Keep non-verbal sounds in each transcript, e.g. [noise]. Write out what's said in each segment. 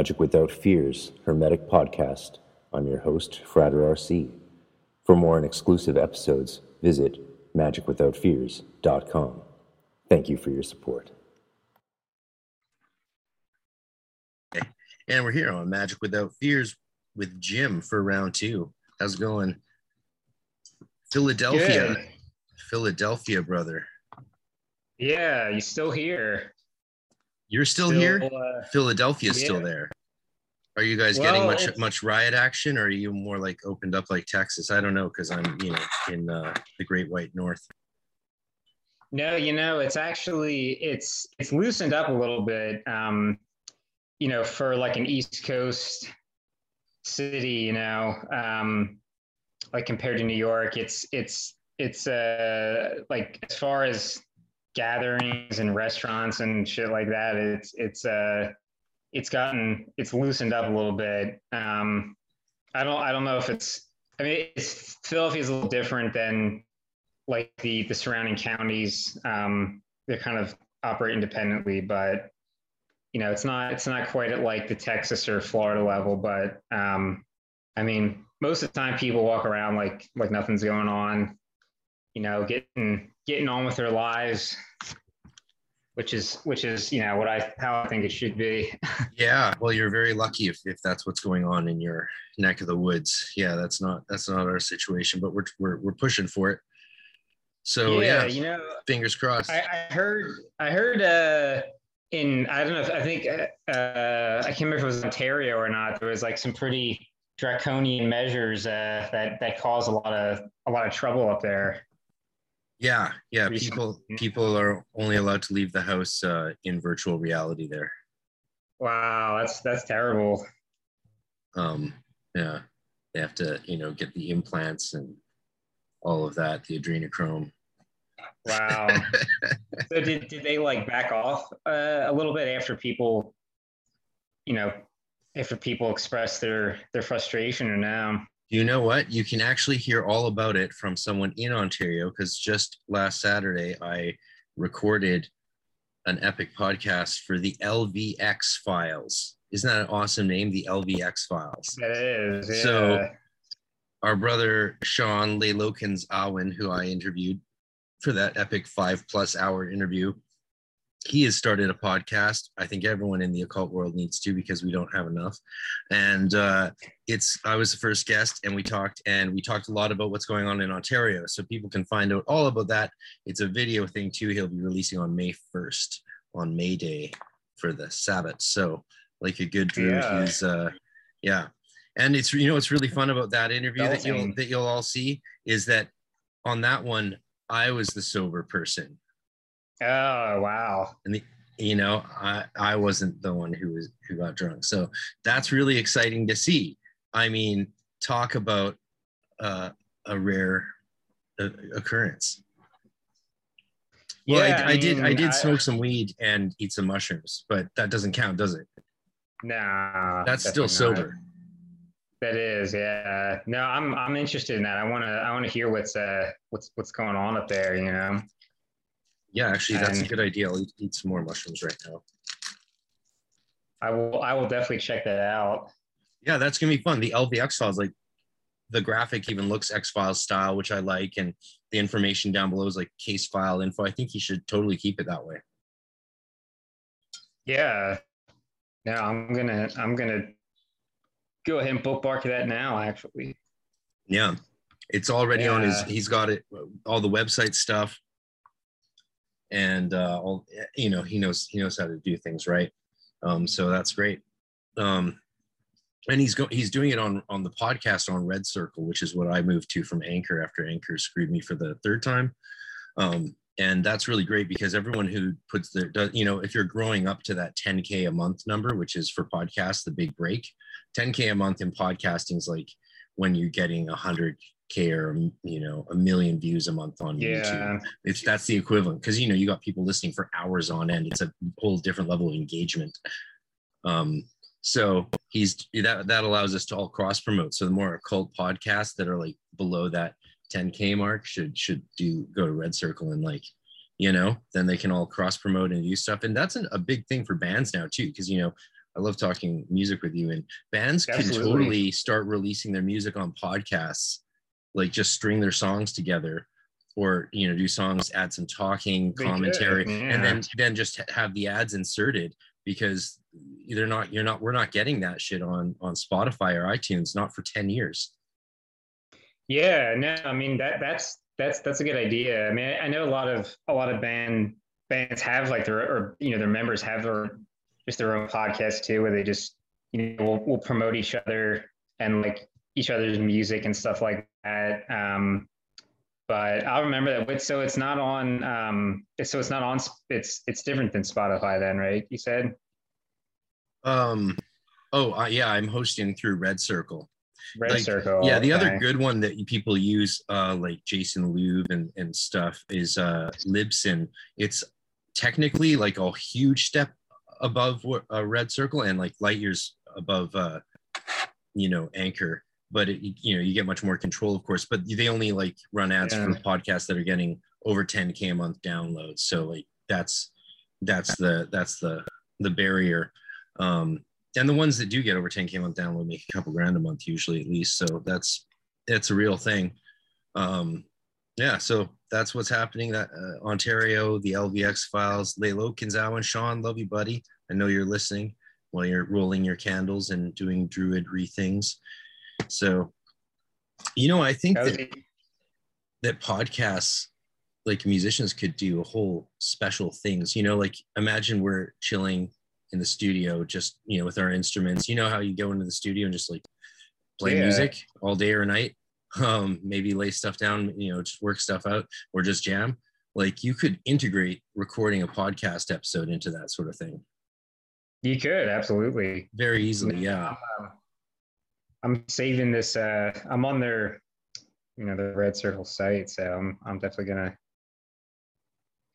Magic Without Fears Hermetic Podcast. I'm your host, Frater RC. For more and exclusive episodes, visit magicwithoutfears.com. Thank you for your support. And we're here on Magic Without Fears with Jim for round two. How's it going? Philadelphia. Good. Philadelphia, brother. Yeah, you still here? You're still, Still, here? uh, Philadelphia's still there. Are you guys getting much much riot action or are you more like opened up like Texas? I don't know because I'm, you know, in uh, the Great White North. No, you know, it's actually it's it's loosened up a little bit. Um, you know, for like an East Coast city, you know, um, like compared to New York, it's it's it's uh like as far as gatherings and restaurants and shit like that, it's it's uh it's gotten it's loosened up a little bit. Um, I don't I don't know if it's I mean it's Philadelphia's a little different than like the the surrounding counties. Um, they kind of operate independently, but you know it's not it's not quite at like the Texas or Florida level. But um, I mean most of the time people walk around like like nothing's going on. You know, getting getting on with their lives, which is which is you know what I how I think it should be. [laughs] Yeah, well, you're very lucky if, if that's what's going on in your neck of the woods. Yeah, that's not that's not our situation, but we're we're, we're pushing for it. So yeah, you know, fingers crossed. I, I heard I heard uh in I don't know if I think uh, uh I can't remember if it was Ontario or not. There was like some pretty draconian measures uh, that that caused a lot of a lot of trouble up there. Yeah, yeah. People people are only allowed to leave the house uh, in virtual reality there. Wow, that's that's terrible. Um, yeah, they have to you know get the implants and all of that, the adrenochrome. Wow. [laughs] so did did they like back off uh, a little bit after people, you know, after people expressed their their frustration or now? You know what? You can actually hear all about it from someone in Ontario because just last Saturday I recorded an epic podcast for the LVX Files. Isn't that an awesome name? The LVX Files. That is. Yeah. So- Our brother Sean Laylokins Awen, who I interviewed for that epic five plus hour interview, he has started a podcast. I think everyone in the occult world needs to because we don't have enough. And uh, it's I was the first guest, and we talked and we talked a lot about what's going on in Ontario, so people can find out all about that. It's a video thing too. He'll be releasing on May first, on May Day for the Sabbath. So, like a good Drew, Yeah. he's uh, yeah. And it's you know what's really fun about that interview that you'll that you'll all see is that on that one I was the sober person oh wow. you know i i wasn't the one who was who got drunk so that's really exciting to see i mean talk about uh, a rare uh, occurrence well Yeah, I, I, did i mean, did smoke some weed and eat some mushrooms but that doesn't count does it Nah, that's still definitely not. sober That is, yeah. No, I'm I'm interested in that. I wanna I wanna hear what's uh what's what's going on up there. You know. Yeah actually that's a good idea i'll eat, eat some more mushrooms right now I will I will definitely check that out. yeah that's gonna be fun the lvx files like the graphic even looks x files style which i like and the information down below is like case file info i think you should totally keep it that way Yeah. No, I'm gonna I'm gonna go ahead and bookmark that now. Actually. yeah it's already on his he's got it all the website stuff and uh all you know he knows he knows how to do things right? Um so that's great. Um and he's go he's doing it on on the podcast on red circle which is what i moved to from anchor after anchor screwed me for the third time. Um and that's really great because everyone who puts their does you know if you're growing up to that 10k a month number which is for podcasts the big break 10k a month in podcasting is like when you're getting 100k or you know a million views a month on youtube. It's that's the equivalent because you know you got people listening for hours on end. It's a whole different level of engagement. Um so he's that that allows us to all cross promote so the more occult podcasts that are like below that 10k mark should should do go to red circle and like you know then they can all cross promote and do stuff. And that's an, a big thing for bands now too because you know I love talking music with you. And bands Absolutely. can totally start releasing their music on podcasts, like just string their songs together, or you know, do songs, add some talking, commentary, could, and then then just have the ads inserted because they're not you're not we're not getting that shit on on Spotify or iTunes, not for 10 years. Yeah, no, I mean that that's that's that's a good idea. I mean, I know a lot of a lot of band bands have like their or you know their members have their just their own podcast too, where they just you know will will promote each other and like each other's music and stuff like that. Um, but I'll remember that. With, so it's not on. Um, so it's not on. It's it's different than Spotify then, right? You said. Um oh uh, yeah, I'm hosting through Red Circle. Red Like, Circle. yeah the other good one that people use uh like jason louv and and stuff is uh libsyn it's technically like a huge step above a uh, red circle and like light years above uh you know anchor but it, you know you get much more control of course but they only like run ads Yeah. for podcasts that are getting over 10k a month downloads. So like that's that's the that's the the barrier. Um and the ones that do get over 10k a month download make a couple grand a month usually at least. So that's it's a real thing. Um yeah so that's what's happening that uh, ontario the lvx files. Laylo kinzawa sean love you buddy. I know you're listening while you're rolling your candles and doing druidry things so you know i think That that, that podcasts like musicians could do a whole special things you know like imagine we're chilling in the studio just you know with our instruments. You know how you go into the studio and just like play Yeah. music all day or night? Um maybe lay stuff down you know just work stuff out or just jam. Like you could integrate recording a podcast episode into that sort of thing. You could absolutely. very easily yeah. Um, I'm saving this. Uh, I'm on their, you know, the Red Circle site, so I'm I'm definitely gonna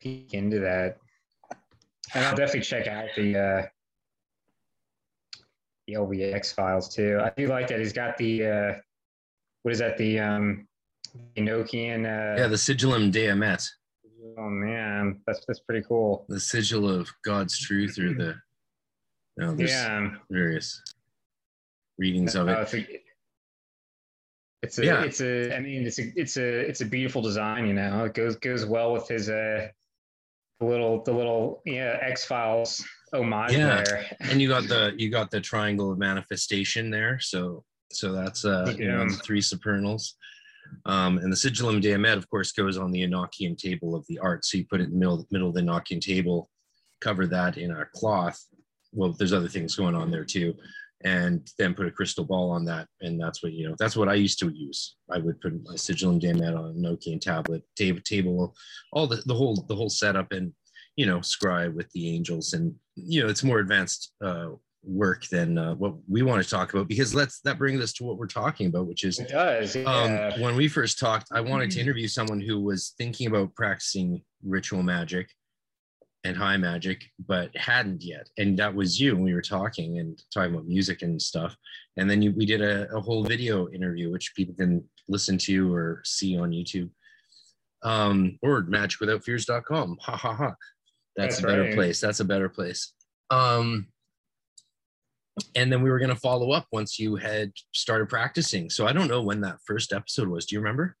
peek into that, and I'll definitely check out the uh, the LVX files too. I do like that he's got the uh, what is that the um, Enochian? Uh, yeah the sigillum dei aemeth oh man, that's that's pretty cool. the sigil of god's truth or the no there's Yeah. various readings of Uh, it it's a, it's a, Yeah. it's a, I mean, it's a, it's a, it's a beautiful design. You know, it goes goes well with his uh, the little, the little, yeah, X Files homage Yeah. there. and you got [laughs] the you got the triangle of manifestation there so so that's uh you know three supernals um and the sigillum dei aemeth of course goes on the enochian table of the art so you put it in the middle, middle of the enochian table cover that in a cloth well there's other things going on there too and then put a crystal ball on that and that's what you know that's what i used to use i would put my sigillum dei aemeth on a enochian tablet table table all the, the whole the whole setup and you know scribe with the angels and you know it's more advanced uh work than uh, what we want to talk about because let's that brings us to what we're talking about which is does. Yeah. um when we first talked i wanted to interview someone who was thinking about practicing ritual magic and high magic but hadn't yet. And that was you when we were talking and talking about music and stuff. And then you, we did a, a whole video interview which people can listen to or see on youtube. Um or magicwithoutfears.com ha ha ha. That's, That's a better right. place. That's a better place. Um and then we were going to follow up once you had started practicing. So i don't know when that first episode was. Do you remember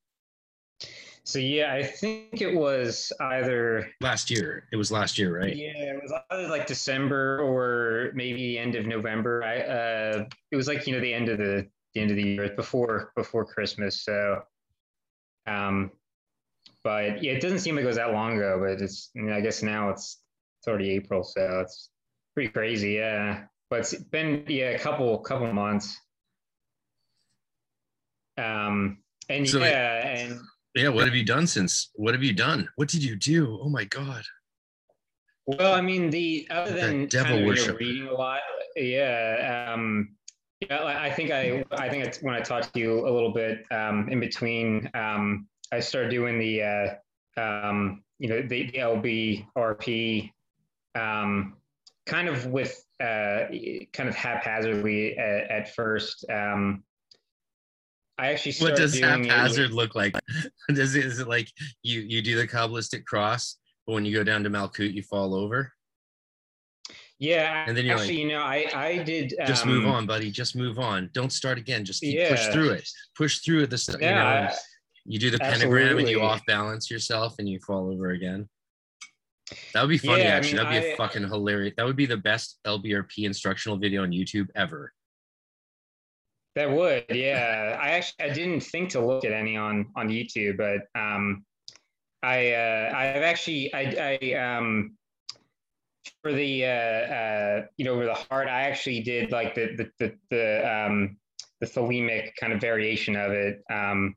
so yeah, I think it was either last year it was last year right yeah, it was either like December or maybe the end of November. I uh, it was like you know the end of the the end of the year before before Christmas. So, um, but yeah, it doesn't seem like it was that long ago. But it's I, mean, I guess now it's it's already April, so it's pretty crazy. Yeah, but it's been yeah a couple couple months. Um, and So yeah, and yeah what have you done since what have you done what did you do oh my god Well, I mean, the other than devil kind of, you know, worship. reading a lot, yeah. Um, yeah, I I think I I think it's when I talked to you a little bit um, in between. Um, I started doing the uh, um, you know the, the LB RP um, kind of with uh, kind of haphazardly at, at first. Um, I actually what does haphazard look like [laughs] does it is it like you you do the kabbalistic cross but when you go down to malkut you fall over Yeah, And then you're actually, you know, I I did just move um, on, buddy. Just move on. Don't start again. Just keep push through it. Push through it. This, you know, you do the pentagram and you off balance yourself and you fall over again. That would be funny, Yeah, I actually. mean, That'd be a I- fucking hilarious. That would be the best LBRP instructional video on YouTube ever. That would, yeah. I actually I didn't think to look at any on on YouTube, but um, I uh, I've actually I I um for the uh, uh you know over the heart I actually did like the the the, the um the thelemic kind of variation of it. Um,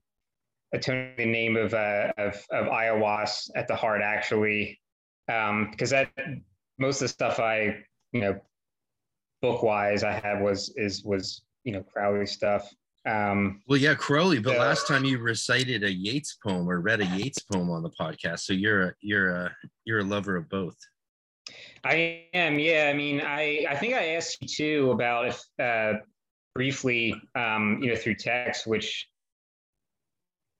took the name of uh of of Aiwass at the heart actually, um because that most of the stuff I you know book wise I had was is was you know Crowley stuff. Um, Well, yeah, Crowley. But last time you recited a Yeats poem or read a Yeats poem on the podcast, so you're a you're a you're a lover of both. I am, yeah. I mean, I I think I asked you too about if uh, briefly, um, you know, through text, which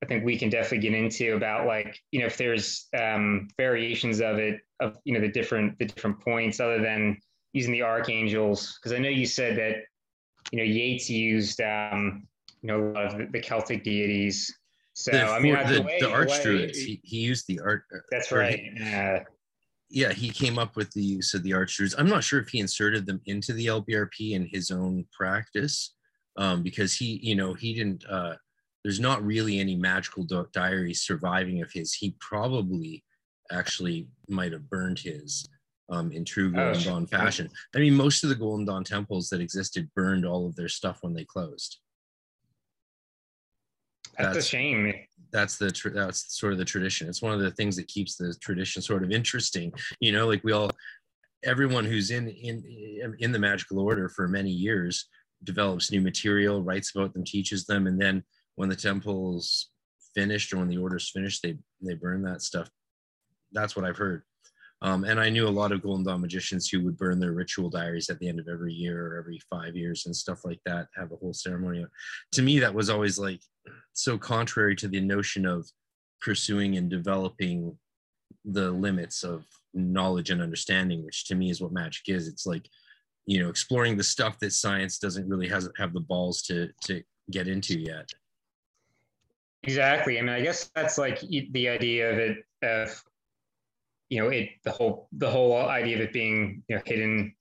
I think we can definitely get into about like you know if there's um, variations of it of you know the different the different points other than using the archangels because I know you said that you know Yeats used um, you know a lot of the, the Celtic deities. So the, I mean, the, way- the way- archdruids. He, he used the art. that's right. he- Uh, yeah, he came up with the use of the archdruids. I'm not sure if he inserted them into the LBRP in his own practice, um, because he, you know, he didn't. Uh, there's not really any magical di- diaries surviving of his. He probably actually might have burned his um, in true Oh, Golden Dawn fashion. I mean, most of the Golden Dawn temples that existed burned all of their stuff when they closed. that's, That's- a shame. that's the tr- that's sort of the tradition it's one of the things that keeps the tradition sort of interesting you know like we all everyone who's in in in the magical order for many years develops new material writes about them teaches them and then when the temple's finished or when the order's finished they they burn that stuff that's what i've heard um, and i knew a lot of golden dawn magicians who would burn their ritual diaries at the end of every year or every five years and stuff like that have a whole ceremony. To me that was always like so contrary to the notion of pursuing and developing the limits of knowledge and understanding which to me is what magic is. It's like you know exploring the stuff that science doesn't really has have the balls to to get into yet. Exactly. I mean, I guess that's like the idea of it of you know it the whole the whole idea of it being you know hidden.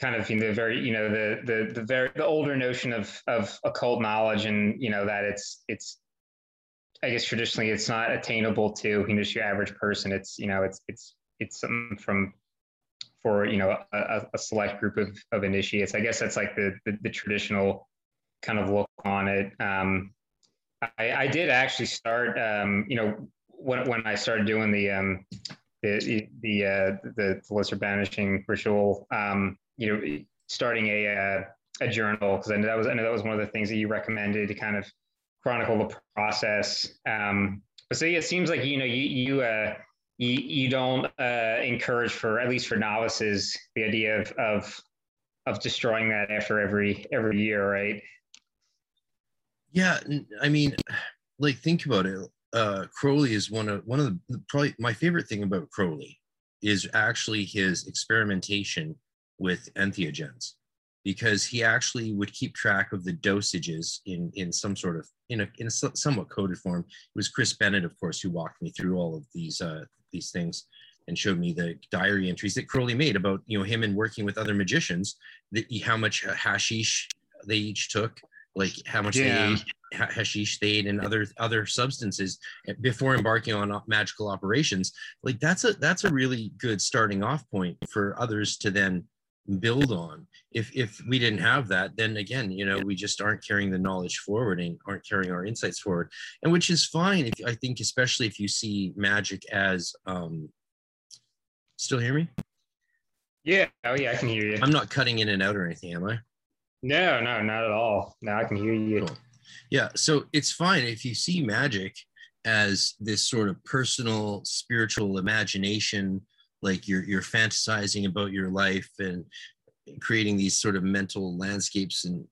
Kind of you know the very you know the the the very the older notion of of occult knowledge and you know that it's it's I guess traditionally it's not attainable to you know just your average person. It's you know it's it's it's something from for you know a, a select group of of initiates. I guess that's like the the, the traditional kind of look on it. Um, I, I did actually start, um, you know, when, when I started doing the um, the the uh, the lesser banishing ritual, um, you know, starting a uh, a journal because I know that was I know that was one of the things that you recommended to kind of chronicle the process. Um, but so yeah, it seems like you know you you uh, you, you don't uh, encourage for at least for novices the idea of of of destroying that after every every year, right? yeah I mean like think about it uh crowley is one of one of the probably my favorite thing about crowley is actually his experimentation with entheogens because he actually would keep track of the dosages in in some sort of in a in a somewhat coded form. It was chris bennett of course who walked me through all of these uh these things and showed me the diary entries that crowley made about you know him and working with other magicians that how much hashish they each took like how much Yeah. they ate hashish they ate and other other substances before embarking on magical operations like that's a that's a really good starting off point for others to then build on if if we didn't have that then again you know we just aren't carrying the knowledge forward and aren't carrying our insights forward and which is fine if i think especially if you see magic as um still hear me Yeah. Oh yeah, I can hear you. i'm not cutting in and out or anything am i No, no, not at all. Now I can hear you. Cool. Yeah, so it's fine if you see magic as this sort of personal spiritual imagination, like you're you're fantasizing about your life and creating these sort of mental landscapes and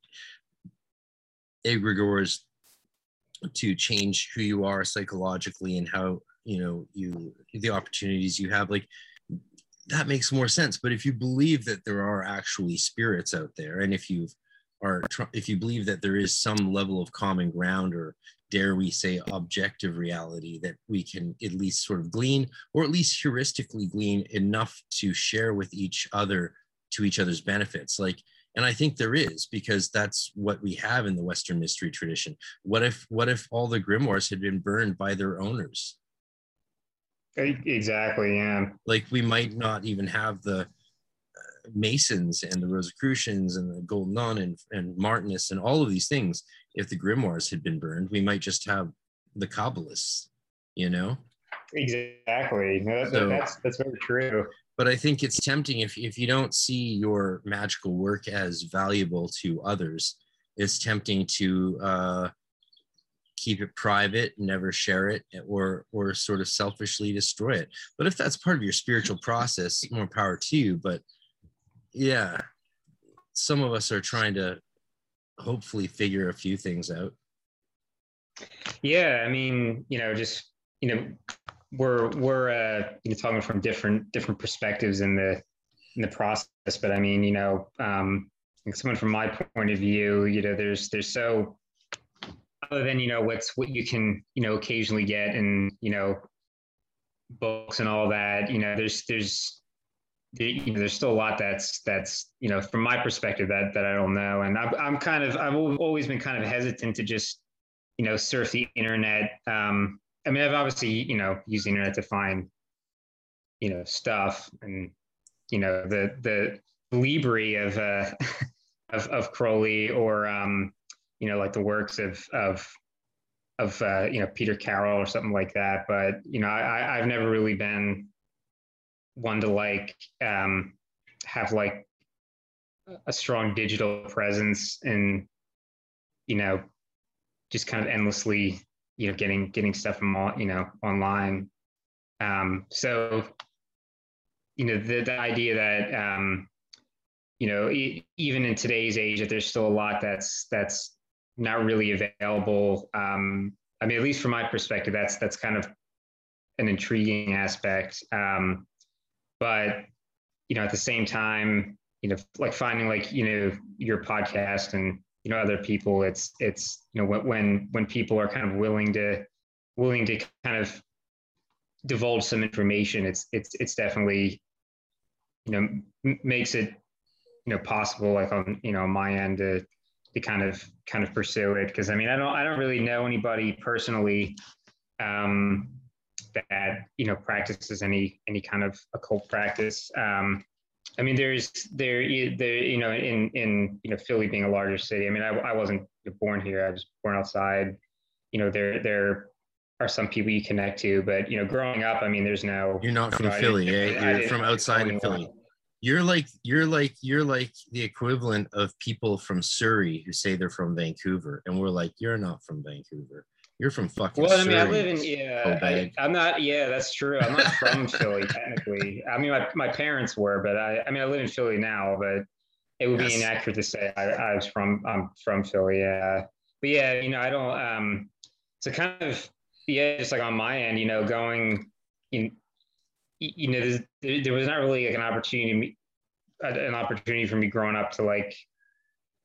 egregores to change who you are psychologically and how you know you the opportunities you have like that makes more sense. But if you believe that there are actually spirits out there, and if you are if you believe that there is some level of common ground or dare we say objective reality that we can at least sort of glean or at least heuristically glean enough to share with each other to each other's benefits like and i think there is because that's what we have in the western mystery tradition what if what if all the grimoires had been burned by their owners exactly yeah. Like we might not even have the uh, masons and the rosicrucians and the golden dawn and, and martinists and all of these things. If the grimoires had been burned we might just have the kabbalists you know? Exactly. No, so, that's that's very true. But I think it's tempting if, if you don't see your magical work as valuable to others, it's tempting to uh, keep it private, never share it, or or sort of selfishly destroy it. But if that's part of your spiritual process, more power to you. But yeah, some of us are trying to hopefully figure a few things out. Yeah, I mean, you know, just you know, we're we're uh, you know talking from different different perspectives in the in the process. But I mean, you know, um, someone from my point of view, you know, there's there's so other than you know what's what you can you know occasionally get and you know books and all that. You know, there's there's you know, there's still a lot that's that's you know from my perspective that that I don't know, and I'm I'm kind of I've always been kind of hesitant to just you know surf the internet. Um, I mean, I've obviously, you know, used the internet to find, you know, stuff and, you know, the, the libri of, uh, of, of Crowley or, um, you know, like the works of, of, of, uh, you know, Peter Carroll or something like that. But, you know, I, I've never really been one to like, um, have like a strong digital presence and, you know, just kind of endlessly you know getting getting stuff from all you know online um, so you know the, the idea that um, you know e- even in today's age that there's still a lot that's that's not really available. Um, i mean at least from my perspective that's that's kind of an intriguing aspect. Um, but you know at the same time you know like finding like you know your podcast and you know other people it's it's you know when when people are kind of willing to willing to kind of divulge some information it's it's it's definitely you know m- makes it you know possible like on you know my end to to kind of kind of pursue it because i mean i don't i don't really know anybody personally um that you know practices any any kind of occult practice um I mean, there's there there you know in in you know Philly being a larger city. I mean, I, I wasn't born here. I was born outside. You know, there there are some people you connect to, but you know, growing up, I mean, there's no. You're not from you know, Philly, eh? You're from outside of Philly. You're like you're like you're like the equivalent of people from Surrey who say they're from Vancouver, and we're like, you're not from Vancouver. You're from fucking. Well, I mean, Surrey, I live in yeah. I, am not. Yeah, that's true. I'm not from Philly technically. I mean, my, my parents were, but I. I mean, I live in Philly now, but it would yes. be inaccurate to say I, I was from. I'm from Philly. Yeah, but yeah, you know, I don't. Um, so kind of yeah, just like on my end, you know, going, you, you know, there, there was not really like an opportunity, an opportunity for me growing up to like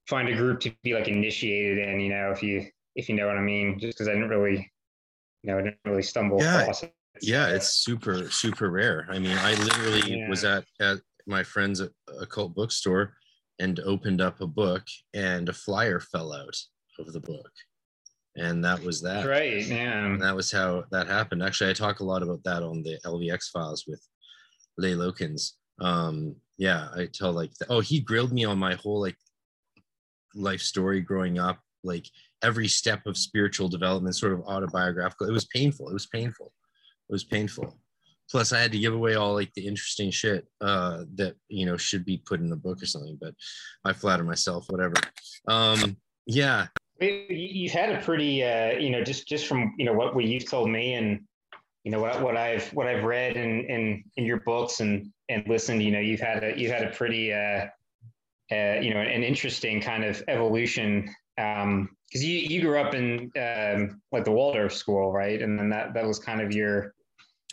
find a group to be like initiated in. You know, if you if you know what I mean, just because I didn't really, you know, I didn't really stumble yeah. across it. Yeah, it's super, super rare. I mean, I literally yeah. was at, at my friend's occult bookstore and opened up a book and a flyer fell out of the book. And that was that. Right. Yeah. And that was how that happened. Actually, I talk a lot about that on the LVX files with Lay Lokins. Um, yeah, I tell like, oh, he grilled me on my whole like life story growing up, like every step of spiritual development, sort of autobiographical. It was painful. It was painful. It was painful. Plus, I had to give away all like the interesting shit uh, that you know should be put in a book or something. But I flatter myself, whatever. Um, yeah, you've had a pretty, uh, you know, just just from you know what what you've told me and you know what what I've what I've read in in in your books and and listened. You know, you've had a you've had a pretty, uh, uh, you know, an interesting kind of evolution um because you you grew up in um like the Waldorf school right and then that that was kind of your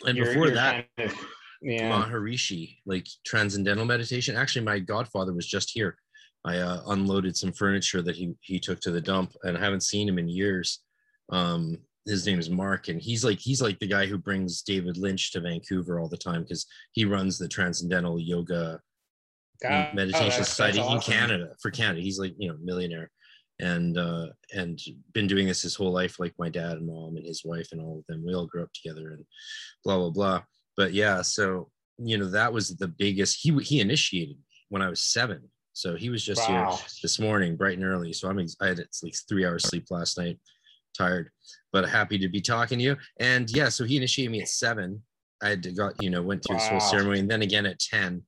and your, before your that kind of, Yeah. Maharishi, like transcendental meditation. Actually, my godfather was just here. I uh, unloaded some furniture that he he took to the dump, and I haven't seen him in years. Um, his name is Mark, and he's like he's like the guy who brings David Lynch to Vancouver all the time because he runs the Transcendental Yoga God, oh, Meditation that's- Society that's in. Canada for Canada. He's like you know millionaire, and uh, and been doing this his whole life, like my dad and mom and his wife and all of them. We all grew up together and blah blah blah. But yeah, so you know that was the biggest. He he initiated me when I was seven, so he was just here this morning, bright and early. So I'm ex- I had at least three hours sleep last night, tired, but happy to be talking to you. And yeah, so he initiated me at seven. I had to got you know went through this whole Wow. ceremony, and then again at ten.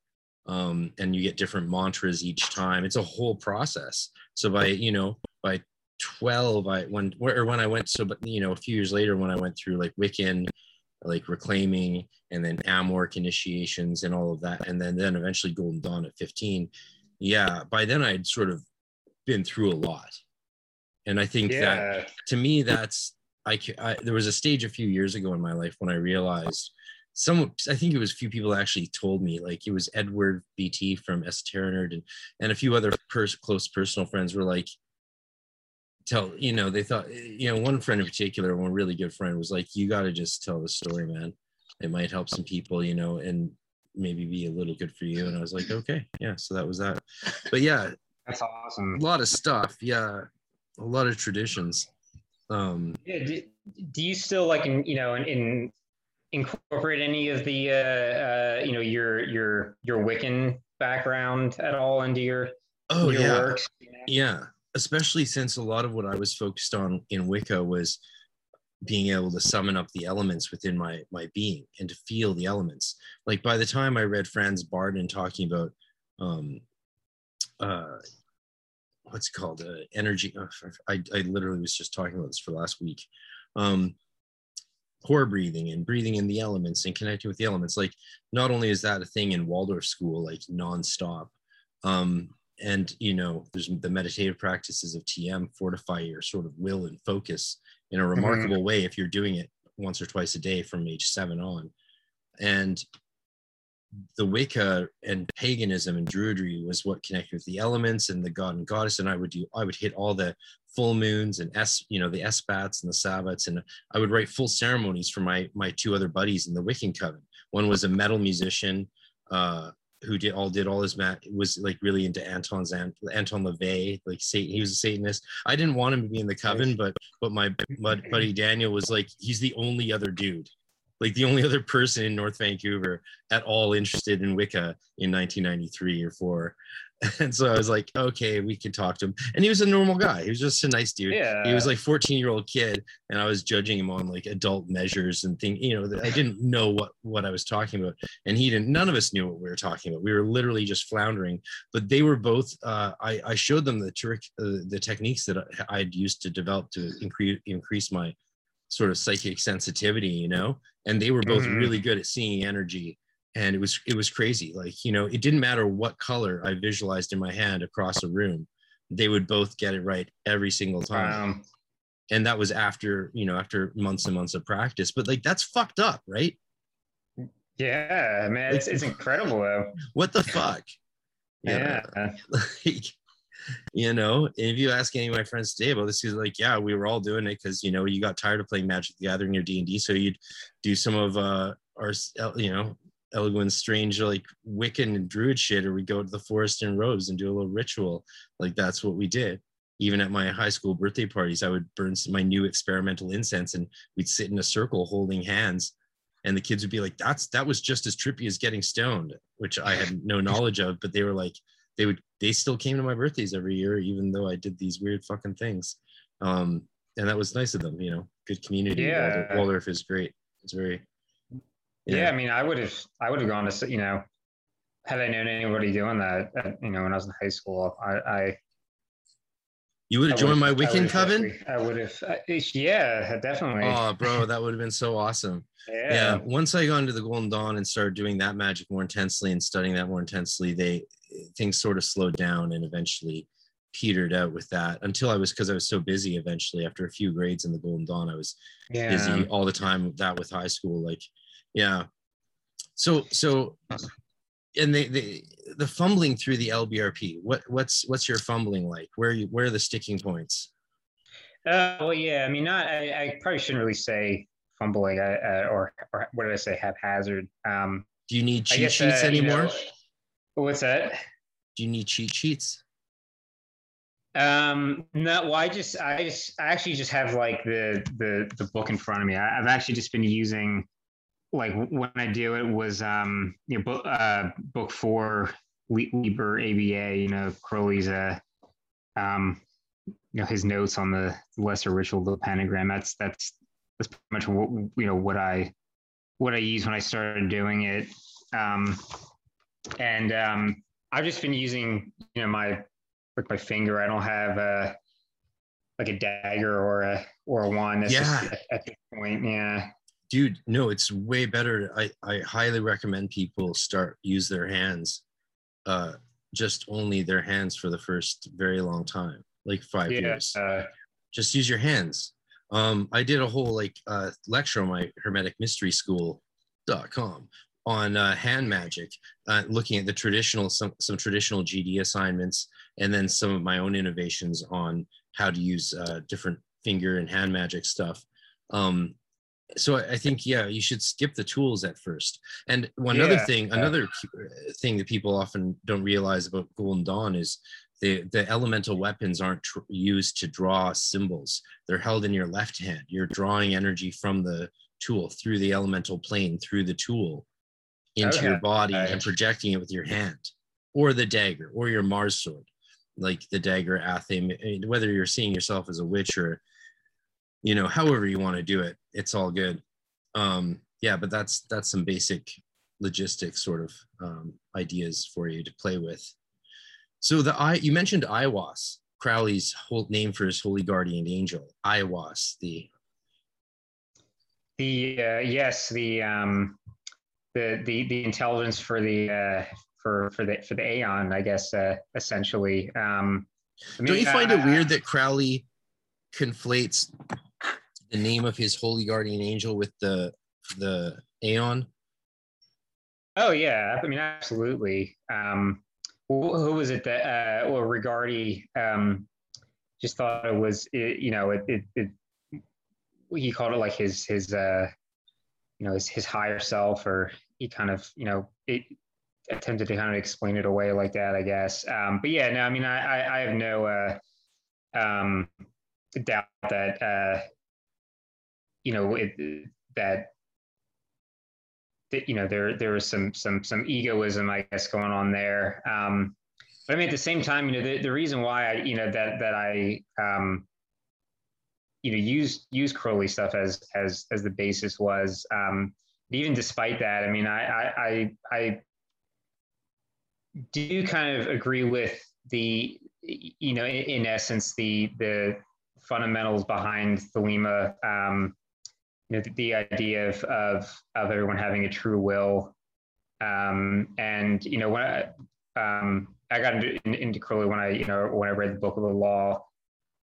Um, and you get different mantras each time. It's a whole process. So by you know by 12 i when or when i went so but you know a few years later when i went through like wiccan like reclaiming and then amwork initiations and all of that and then then eventually golden dawn at 15 yeah by then i'd sort of been through a lot. And i think that to me that's I, I there was a stage a few years ago in my life when i realized some i think it was a few people actually told me like it was edward bt from esoteric and and a few other pers- close personal friends were like tell you know they thought you know one friend in particular one really good friend was like you got to just tell the story man. It might help some people you know and maybe be a little good for you and i was like okay yeah so that was that but yeah That's awesome. a lot of stuff yeah a lot of traditions um Yeah, do, do you still like in you know in, in incorporate any of the uh, uh you know your your your Wiccan background at all into your oh your yeah works? you know? yeah especially since a lot of what i was focused on in wicca was being able to summon up the elements within my my being and to feel the elements. Like by the time i read franz bardon talking about um uh what's called? Uh, energy oh, I, I literally was just talking about this for last week. Um pore breathing and breathing in the elements and connecting with the elements. Like not only is that a thing in waldorf school like nonstop um and you know there's the meditative practices of tm fortify your sort of will and focus in a remarkable way if you're doing it once or twice a day from age seven on. And the wicca and paganism and druidry was what connected with the elements and the god and goddess. And i would do i would hit all the full moons and s you know the esbats and the sabbats. And i would write full ceremonies for my my two other buddies in the wiccan coven. One was a metal musician uh who did all did all his mat was like really into Anton's Anton LaVey, like Satan. He was a Satanist. I didn't want him to be in the coven, but but my bud- buddy Daniel was like, he's the only other dude, like the only other person in North Vancouver at all interested in Wicca in 1993 or four. [laughs] And so I was like, okay, we can talk to him. And he was a normal guy. He was just a nice dude. Yeah. He was like 14 year old kid, and I was judging him on like adult measures and thing. You know, that I didn't know what what I was talking about and he didn't none of us knew what we were talking about we were literally just floundering but they were both uh, I, I showed them the trick uh, the techniques that I- i'd used to develop to increase increase my sort of psychic sensitivity you know and they were both Mhm. really good at seeing energy and it was it was crazy like you know it didn't matter what color i visualized in my hand across a room they would both get it right every single time Um, and that was after you know after months and months of practice but like that's fucked up right yeah, man, it's it's incredible though. what the fuck know? [laughs] Yeah. [laughs] like you know if you ask any of my friends today about this he's like yeah we were all doing it because you know you got tired of playing magic the gathering or d&d so you'd do some of uh our you know elegant strange like wiccan and druid shit or we go to the forest in robes and do a little ritual. Like that's what we did. Even at my high school birthday parties i would burn some, my new experimental incense and we'd sit in a circle holding hands. And the kids would be like that's that was just as trippy as getting stoned which i had no [laughs] knowledge of but they were like they would they still came to my birthdays every year even though i did these weird fucking things. Um and that was nice of them you know good community. Yeah. Waldorf is great. It's very yeah, I mean, I would have, I would have gone to, you know, had I known anybody doing that, at, you know, when I was in high school, I, I, you would have joined my would've- I wiccan coven I would have, yeah, definitely. oh bro that would have been so awesome yeah. yeah once i got into the golden dawn and started doing that magic more intensely and studying that more intensely they things sort of slowed down and eventually petered out with that until i was because i was so busy eventually after a few grades in the golden dawn i was yeah. busy all the time with that with high school like yeah So so, and they the the fumbling through the LBRP. What what's what's your fumbling like? Where you where are the sticking points? Uh, well, yeah. I mean, not. I, I probably shouldn't really say fumbling, uh, uh, or or what did I say? Haphazard. Um, Do you need cheat guess, sheets uh, you anymore? know- what's that? Do you need cheat sheets? Um, no, well, I just, I just, I actually just have like the the the book in front of me. I, I've actually just been using, like, when I do it was um, you know, book uh, book four, Liber ABA. You know, Crowley's uh, um, you know, his notes on the lesser ritual of the pentagram. That's that's that's pretty much what you know what I what I used when I started doing it. Um, and um, I've just been using, you know, my with my finger. I don't have a like a dagger or a or a wand. That's just Yeah. at, at this point. Yeah. Dude, no, it's way better. I, I highly recommend people start use their hands, uh, just only their hands for the first very long time, like five Yeah. years. Uh, just use your hands. Um, I did a whole like uh, lecture on my Hermetic Mystery School.com on uh, hand magic, uh, looking at the traditional some some traditional GD assignments, and then some of my own innovations on how to use uh, different finger and hand magic stuff. Um, so I think yeah, you should skip the tools at first. And one other thing, another cu- thing that people often don't realize about Golden Dawn is the the elemental weapons aren't tr- used to draw symbols. They're held in your left hand. You're drawing energy from the tool through the elemental plane through the tool into your Okay. body and projecting it with your hand or the dagger or your Mars sword, like the dagger athame. eh, Whether you're seeing yourself as a witch or you know, however you want to do it, it's all good. Um, yeah, but that's that's some basic logistic sort of um, ideas for you to play with. So the I you mentioned Aiwass, Crowley's whole name for his holy guardian angel, Aiwass, the the uh, yes, the um, the the the intelligence for the uh, for for the for the Aeon, I guess, uh, essentially. Um, I Don't you find uh, it weird that Crowley conflates the name of his holy guardian angel with the the Aeon? Oh yeah, I mean absolutely. Um, who, was it that uh, or Regardie um, just thought it was it, you know it, it it he called it like his his uh, you know his his higher self or he kind of you know it attempted to kind of explain it away like that I guess. Um, but yeah, no, I mean I I, I have no uh, um, doubt that uh, you know it, that that you know there there was some some some egoism I guess going on there. Um, but I mean at the same time, you know the, the reason why I you know that that I um, you know use use Crowley stuff as as as the basis was um, even despite that. I mean I I I, I do kind of agree with the you know in, in essence the the fundamentals behind Thelema. Um, you know, the, the idea of, of of everyone having a true will, um, and you know when I, um, I got into, in, into Crowley when I you know when I read the Book of the Law,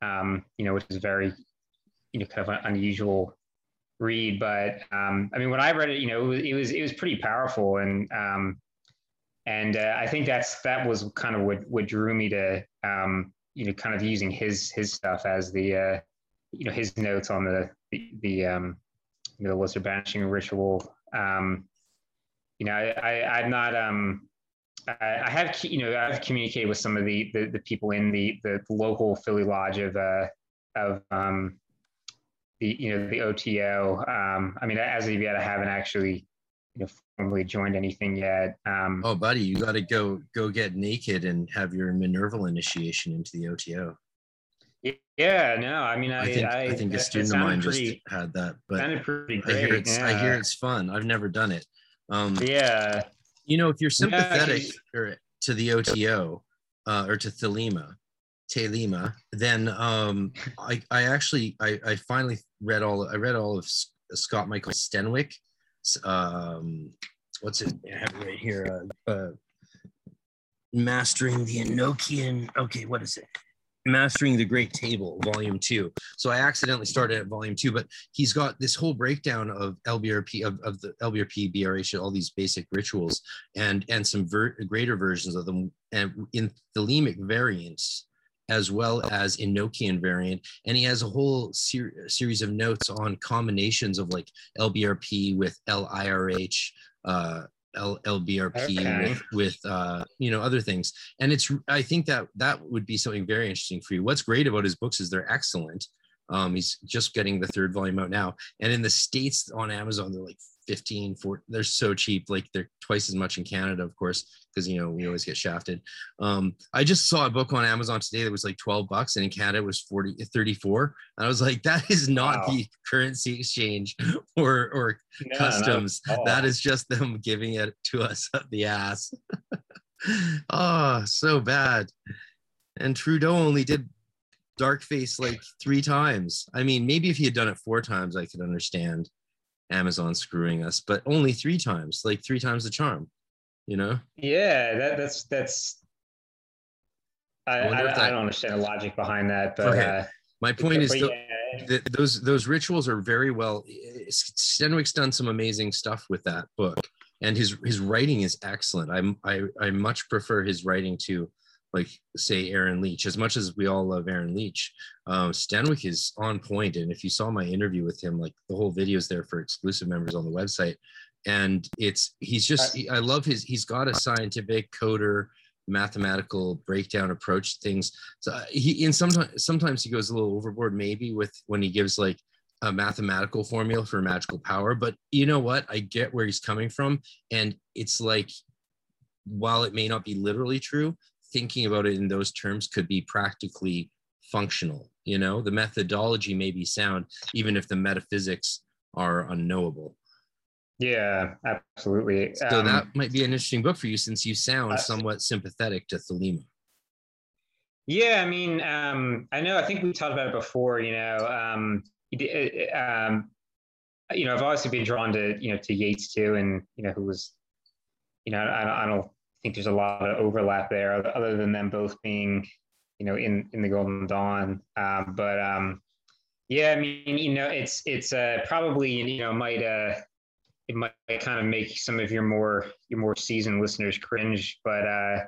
um, you know which is very you know kind of an unusual read, but um, I mean when I read it, you know it was it was, it was pretty powerful, and um, and uh, I think that's that was kind of what what drew me to um, you know kind of using his his stuff as the uh, you know his notes on the the, the um, you know, the Lesser banishing ritual. Um, you know, I, I'm not um I, I have you know I've communicated with some of the the, the people in the, the local Philly lodge of uh of um the you know the OTO. Um, I mean, as of yet, I haven't actually you know formally joined anything yet. Um, Oh, buddy, you got to go go get naked and have your Minerval initiation into the OTO. Yeah, no, I mean, I I think I, I, think a student of mine pretty, just had that, but sounded pretty I hear it's I hear it's fun. I've never done it. Um, Yeah, you know, if you're sympathetic Yeah, to the OTO uh, or to Thelema, Telema, then um, I, I actually I, I finally read all I read all of Scott Michael Stenwick. Um, what's it? I have it right here. Uh, uh, Mastering the Enochian. Okay, what is it? Mastering the Great Table, Volume Two. So I accidentally started at Volume Two, but he's got this whole breakdown of LBRP of, of the LBRP, BRH, all these basic rituals, and and some ver- greater versions of them, and in thelemic variants as well as Enochian variant. And he has a whole ser- series of notes on combinations of like LBRP with LIRH, uh, L- LBRP Okay. with with uh, you know other things. And it's I think that that would be something very interesting for you. What's great about his books is they're excellent. Um, he's just getting the third volume out now, and in the states on Amazon they're like 15, 14, They're so cheap, like they're twice as much in Canada, of course, because you know we always get shafted. Um, I just saw a book on Amazon today that was like 12 bucks, and in Canada it was 40, 34. And I was like, that is not Wow. the currency exchange [laughs] or or No, customs. at. That is just them giving it to us up the ass. oh, [laughs] so bad. And Trudeau only did dark face like three times. I mean, maybe if he had done it four times, I could understand Amazon screwing us, but only three times, like three times the charm, you know? Yeah, that, that's that's. I, I I, if I don't understand the logic behind that, but Okay. uh, My point is, but yeah, th- those those rituals are very well. Stenwick's done some amazing stuff with that book, and his his writing is excellent. I'm I I much prefer his writing to, like say Aaron Leitch. As much as we all love Aaron Leitch, um, is on point. And if you saw my interview with him, like the whole video is there for exclusive members on the website, and it's he's just I love his. He's got a scientific coder mathematical breakdown approach to things so uh, he in sometimes sometimes he goes a little overboard maybe with when he gives like a mathematical formula for magical power but you know what i get where he's coming from and it's like while it may not be literally true thinking about it in those terms could be practically functional you know the methodology may be sound even if the metaphysics are unknowable yeah, absolutely. so Um, that might be an interesting book for you since you sound uh, somewhat sympathetic to thelema Yeah, I mean, um, I know. I think we talked about it before. You know, um, you d- uh, um, you know, I've obviously been drawn to you know to Yeats too, and you know, who was, you know, I, I don't think there's a lot of overlap there, other- than them both being, you know, in in the Golden Dawn. Um, but um, yeah, I mean, you know, it's it's uh, probably you know might uh, it might kind of make some of your more your more seasoned listeners cringe, but uh,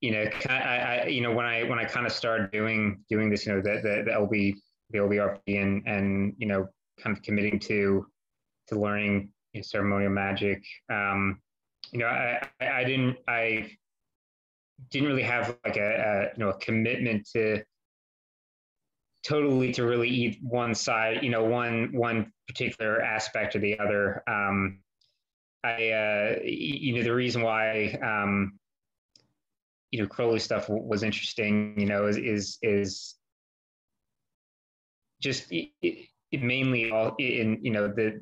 you know, I, I, you know, when I when I kind of started doing doing this, you know, the the, the LB the LBRP and and you know, kind of committing to to learning you know, ceremonial magic. Um, you know, I, I I didn't I didn't really have like a, a you know a commitment to totally to really eat one side, you know, one one particular aspect or the other. Um, I, uh, you know, the reason why, um, you know, Crowley stuff w- was interesting, you know, is is is just it, it, mainly all in, you know, the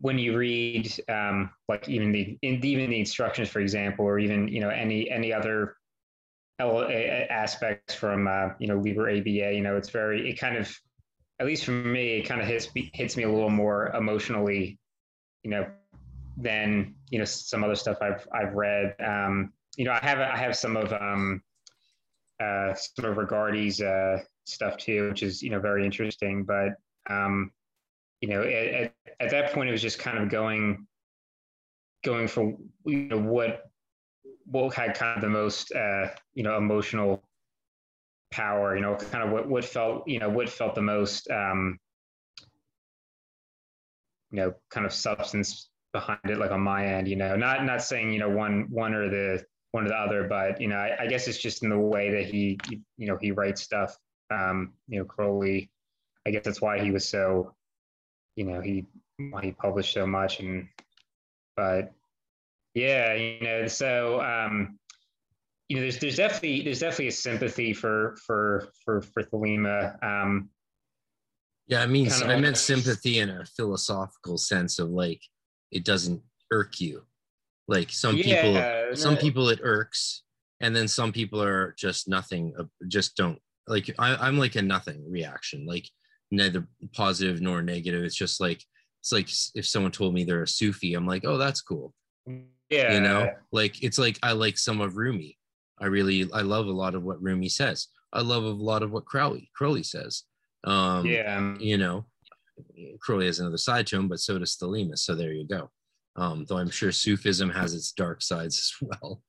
when you read um, like even the in, even the instructions, for example, or even you know any any other a- aspects from uh, you know Liber ABA, you know, it's very it kind of at least for me, it kind of hits hits me a little more emotionally, you know, than you know some other stuff I've I've read. Um, you know, I have I have some of um, uh, some of Regardie's uh, stuff too, which is you know very interesting. But um, you know, at, at, at that point, it was just kind of going going for you know what what had kind of the most uh, you know emotional power. You know, kind of what what felt you know what felt the most um, you know kind of substance behind it like on my end you know not not saying you know one one or the one or the other but you know i, I guess it's just in the way that he you know he writes stuff um you know crowley i guess that's why he was so you know he he published so much and but yeah you know so um you know there's there's definitely there's definitely a sympathy for for for for thelema um Yeah, I mean, I meant sympathy in a philosophical sense of like it doesn't irk you. Like some people, yeah, some no, people it irks, and then some people are just nothing, uh, just don't like. I, I'm like a nothing reaction, like neither positive nor negative. It's just like it's like if someone told me they're a Sufi, I'm like, oh, that's cool. yeah You know, like it's like I like some of Rumi. I really I love a lot of what Rumi says. I love a lot of what Crowley Crowley says. Um, yeah. You know, Crowley has another side to him, but so does Thelema. So there you go. Um, though I'm sure Sufism has its dark sides [laughs] as well.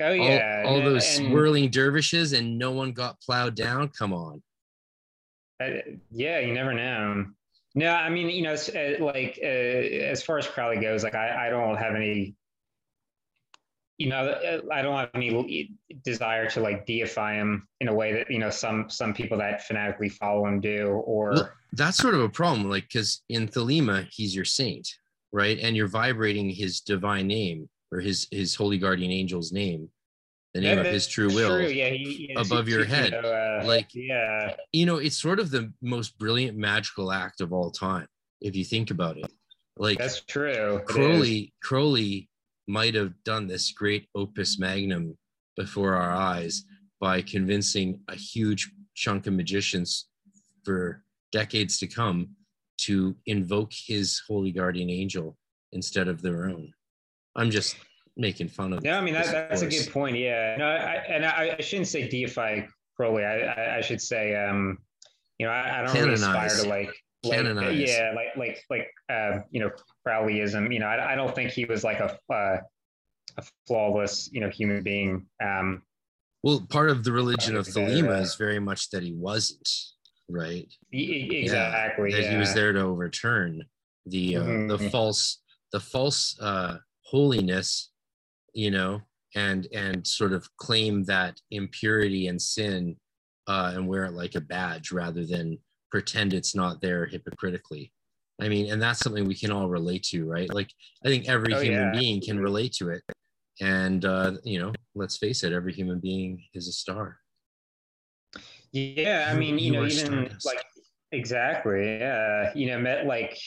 Oh yeah, all, all and- those swirling dervishes and no one got plowed down. Come on. Uh, yeah, you never know. No, I mean, you know, uh, like uh, as far as Crowley goes, like I, I don't have any, you know, uh, I don't have any desire to like deify him in a way that you know some some people that fanatically follow him do, or Well, that's sort of a problem, like because in Thelema he's your saint, right? And you're vibrating his divine name or his his holy guardian angel's name, the name of his true will. Yeah, he, yeah, above he- your he- head, you know, uh, like- yeah, You know, it's sort of the most brilliant magical act of all time, if you think about it. Like that's true. Crowley, Crowley might have done this great opus magnum before our eyes by convincing a huge chunk of magicians for decades to come to invoke his holy guardian angel instead of their own. I'm just making fun of. Yeah, I mean that, that's a good point. Yeah, no, I, and I, I shouldn't say deify Crowley. I, I, I should say, um, you know, I, I don't really aspire to like, like Canonize. yeah, like like like uh, you know, Crowleyism. You know, I, I don't think he was like a uh, a flawless, you know, human being. Um, Well, part of the religion of Yeah. Thelema is very much that he wasn't, right? exactly. that yeah. he was there to overturn the uh, the Mhm. false the false uh, holiness, you know, and and sort of claim that impurity and sin uh, and wear it like a badge rather than pretend it's not there hypocritically. I mean, and that's something we can all relate to, right? Like, I think every Oh, human yeah. being can relate to it. And, uh, you know, let's face it, every human being is a star. Yeah, I mean, you, you know, even Stardust. like exactly, yeah, you know, met like,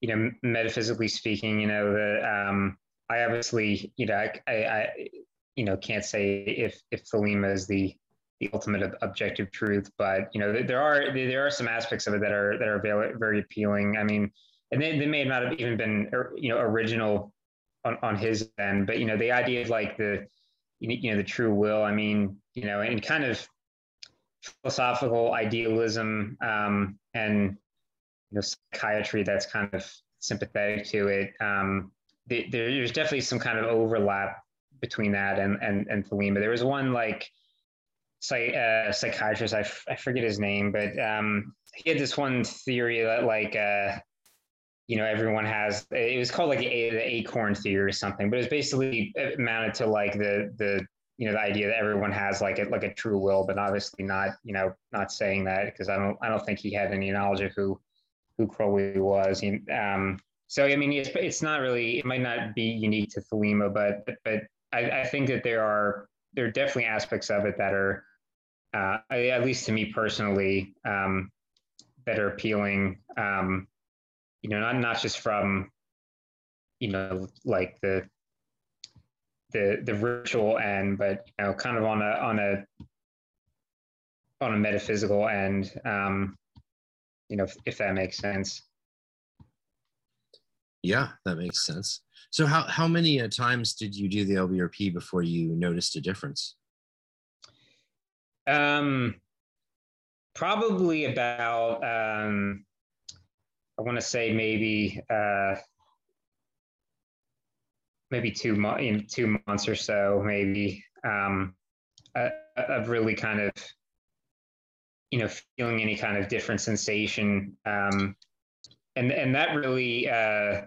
you know, metaphysically speaking, you know, the um, I obviously, you know, I, I, I you know, can't say if if Thelema is the the ultimate ob- objective truth, but you know, there- are there are some aspects of it that are that are very very appealing. I mean, and they, they may not have even been you know original on on his end, but you know, the idea of like the you know the true will. I mean, you know, and kind of philosophical idealism um, and you know psychiatry that's kind of sympathetic to it. Um, the, there, there's definitely some kind of overlap between that and and and Thelema. There was one like psych, uh, psychiatrist I, f- I forget his name, but um, he had this one theory that like uh, you know everyone has. It was called like the, A- the acorn theory or something, but it was basically amounted to like the the you know the idea that everyone has like a like a true will, but obviously not you know not saying that because I don't I don't think he had any knowledge of who who Crowley was. He, um, so I mean it's it's not really it might not be unique to Thelema, but but I, I think that there are there are definitely aspects of it that are uh, at least to me personally um, that are appealing. Um, you know, not not just from you know like the the the ritual end, but you know, kind of on a on a on a metaphysical end. Um, you know, if, if that makes sense. Yeah, that makes sense. So how, how many uh, times did you do the LBRP before you noticed a difference? Um, probably about um, I want to say maybe uh, maybe two months in two months or so, maybe um, of really kind of you know feeling any kind of different sensation, um, and and that really uh,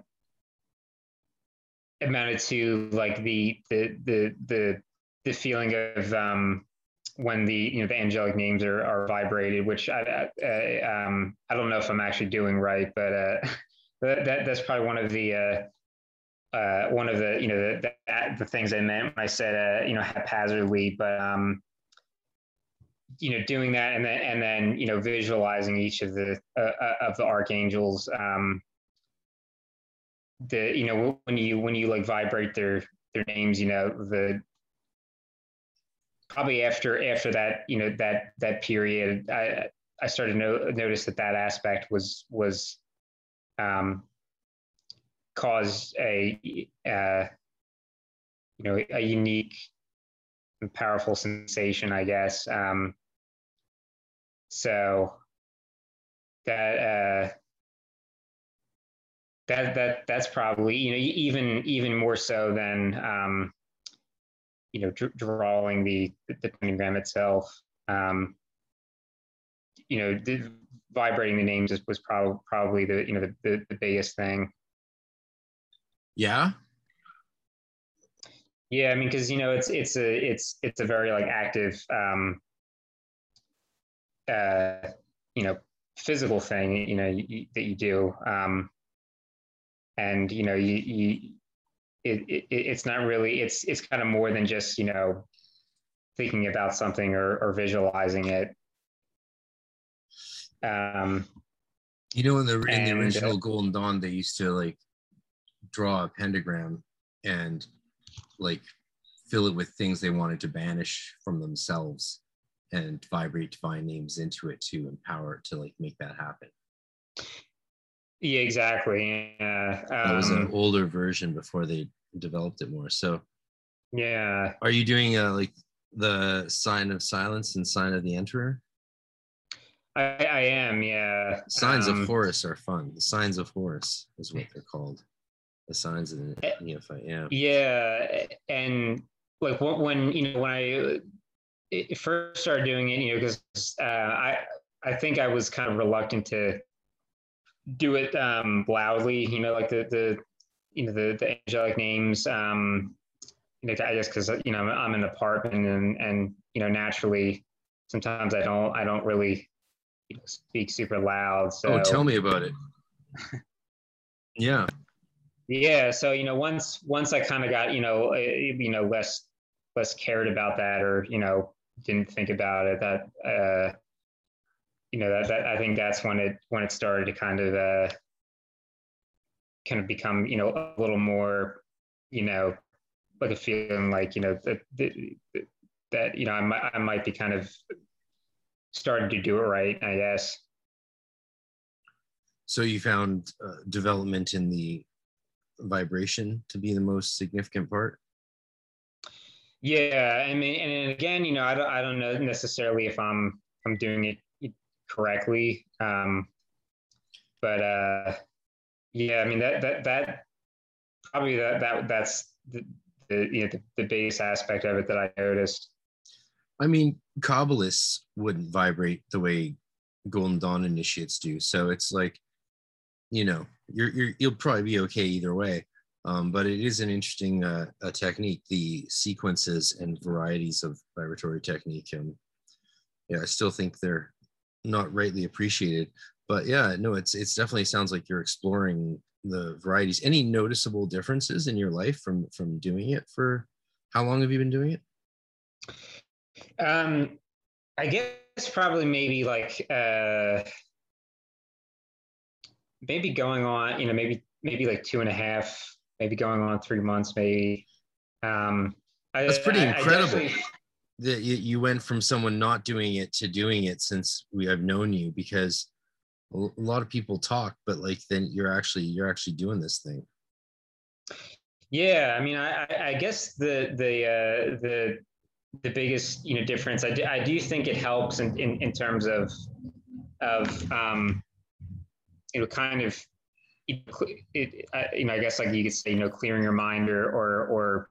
amounted to like the the the the the feeling of um, when the you know the angelic names are, are vibrated, which I, I, um, I don't know if I'm actually doing right, but uh, [laughs] that, that that's probably one of the uh, uh, one of the you know the, the, the things I meant when I said uh, you know haphazardly, but um, you know doing that and then and then you know visualizing each of the uh, uh, of the archangels. Um, the you know when you when you like vibrate their their names, you know the probably after after that you know that that period i i started to no, notice that that aspect was was um caused a uh you know a unique powerful sensation, I guess. Um, so that uh, that that that's probably you know even even more so than um, you know dr- drawing the the pentagram itself. Um, you know, the, vibrating the names was probably probably the you know the, the, the biggest thing. Yeah. Yeah, I mean, because you know, it's it's a it's it's a very like active, um, uh, you know, physical thing, you know, you, that you do, um, and you know, you you, it, it it's not really it's it's kind of more than just you know, thinking about something or or visualizing it. Um, you know, in the in the original uh, Golden Dawn, they used to like draw a pentagram and like fill it with things they wanted to banish from themselves and vibrate divine names into it to empower it to like make that happen. Yeah, exactly. Yeah. That was an Um, older version before they developed it more. So yeah. are you doing uh, like the sign of silence and sign of the emperor? I, I am. Yeah. Signs Um, of Horus are fun. The signs of Horus is what they're called. The signs of the Eh, neophyte. Yeah. Yeah, and like when, when you know when I first started doing it, you know, because uh, I I think I was kind of reluctant to do it um, loudly, you know, like the the you know the the angelic names. Um, you know, I guess because you know I'm in an apartment and and you know naturally sometimes I don't I don't really you know, speak super loud. So Oh, tell me about it. yeah. Yeah, so you know, once once I kind of got you know uh, you know less less cared about that, or you know didn't think about it, that uh, you know that, that I think that's when it when it started to kind of uh, kind of become you know a little more you know like a feeling like you know that that, that you know I might I might be kind of starting to do it right, I guess. So you found uh, development in the vibration to be the most significant part. Yeah, I mean, and again, you know, I don't, I don't know necessarily if I'm, I'm doing it correctly, um, but uh, yeah, I mean that, that, that probably that, that, that's the, the you know the, the base aspect of it that I noticed. I mean, Kabbalists wouldn't vibrate the way Golden Dawn initiates do. So it's like, you know, you're, you're you'll probably be okay either way. Um, but it is an interesting uh, technique, the sequences and varieties of vibratory technique. And yeah, I still think they're not rightly appreciated. But yeah, no, it's it's definitely sounds like you're exploring the varieties. Any noticeable differences in your life from from doing it for how long have you been doing it? Um, I guess probably maybe like uh, maybe going on, you know, maybe maybe like two and a half, maybe going on three months, maybe. Um, I, That's pretty I- I incredible. definitely- that you, went from someone not doing it to doing it since we have known you because a lot of people talk but like then you're actually you're actually doing this thing. Yeah, I mean, I, I- I guess the the uh, the the biggest you know difference I do, I do think it helps in, in, in terms of of um, you know kind of it, it I- you know I guess like you could say you know clearing your mind or or or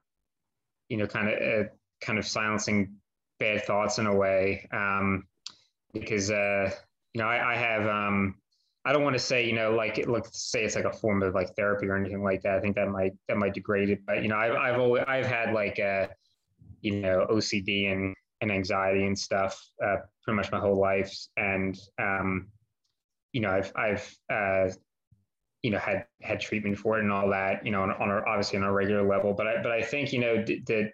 you know kind of uh, kind of silencing bad thoughts in a way um, because uh, you know I, I have um, I don't want to say, you know, like it look say it's like a form of like therapy or anything like that. I think that might that might degrade it. But you know, I've I've always I've had like uh you know OCD and and anxiety and stuff uh, pretty much my whole life, and um, you know I've I've uh, you know had had treatment for it and all that. You know, on, on a, obviously on a regular level. But I but I think you know d- that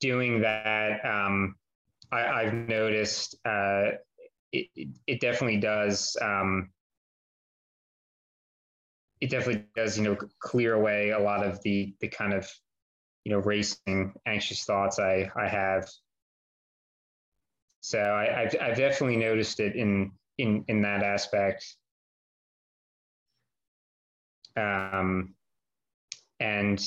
doing that, um, I, I've noticed uh, it, it it definitely does. Um, it definitely does, you know, clear away a lot of the the kind of, you know, racing, anxious thoughts I I have. So I, I've I've definitely noticed it in in in that aspect. Um, and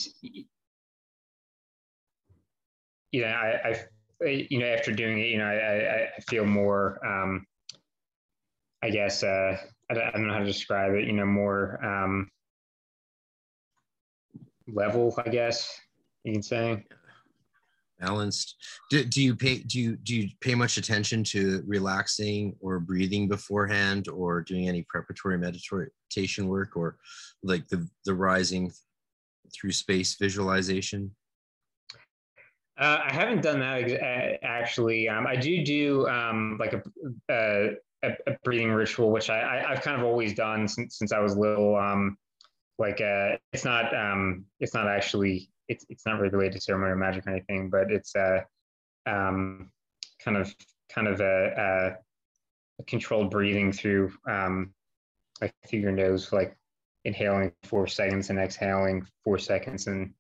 you know, I, I you know, after doing it, you know, I, I feel more, um, I guess, uh, I don't, I don't know how to describe it, you know, more um, level, I guess you can say. Balanced. Do, do you pay do you do you pay much attention to relaxing or breathing beforehand or doing any preparatory meditation work or like the the rising through space visualization uh, I haven't done that actually. Um, I do do um, like a, a, a, breathing ritual, which I, I, have kind of always done since, since I was little. Um, like uh, it's not um, it's not actually it's it's not really related to ceremonial magic or anything, but it's a um, kind of kind of a, a controlled breathing through um, like through your nose, like inhaling four seconds and exhaling four seconds, and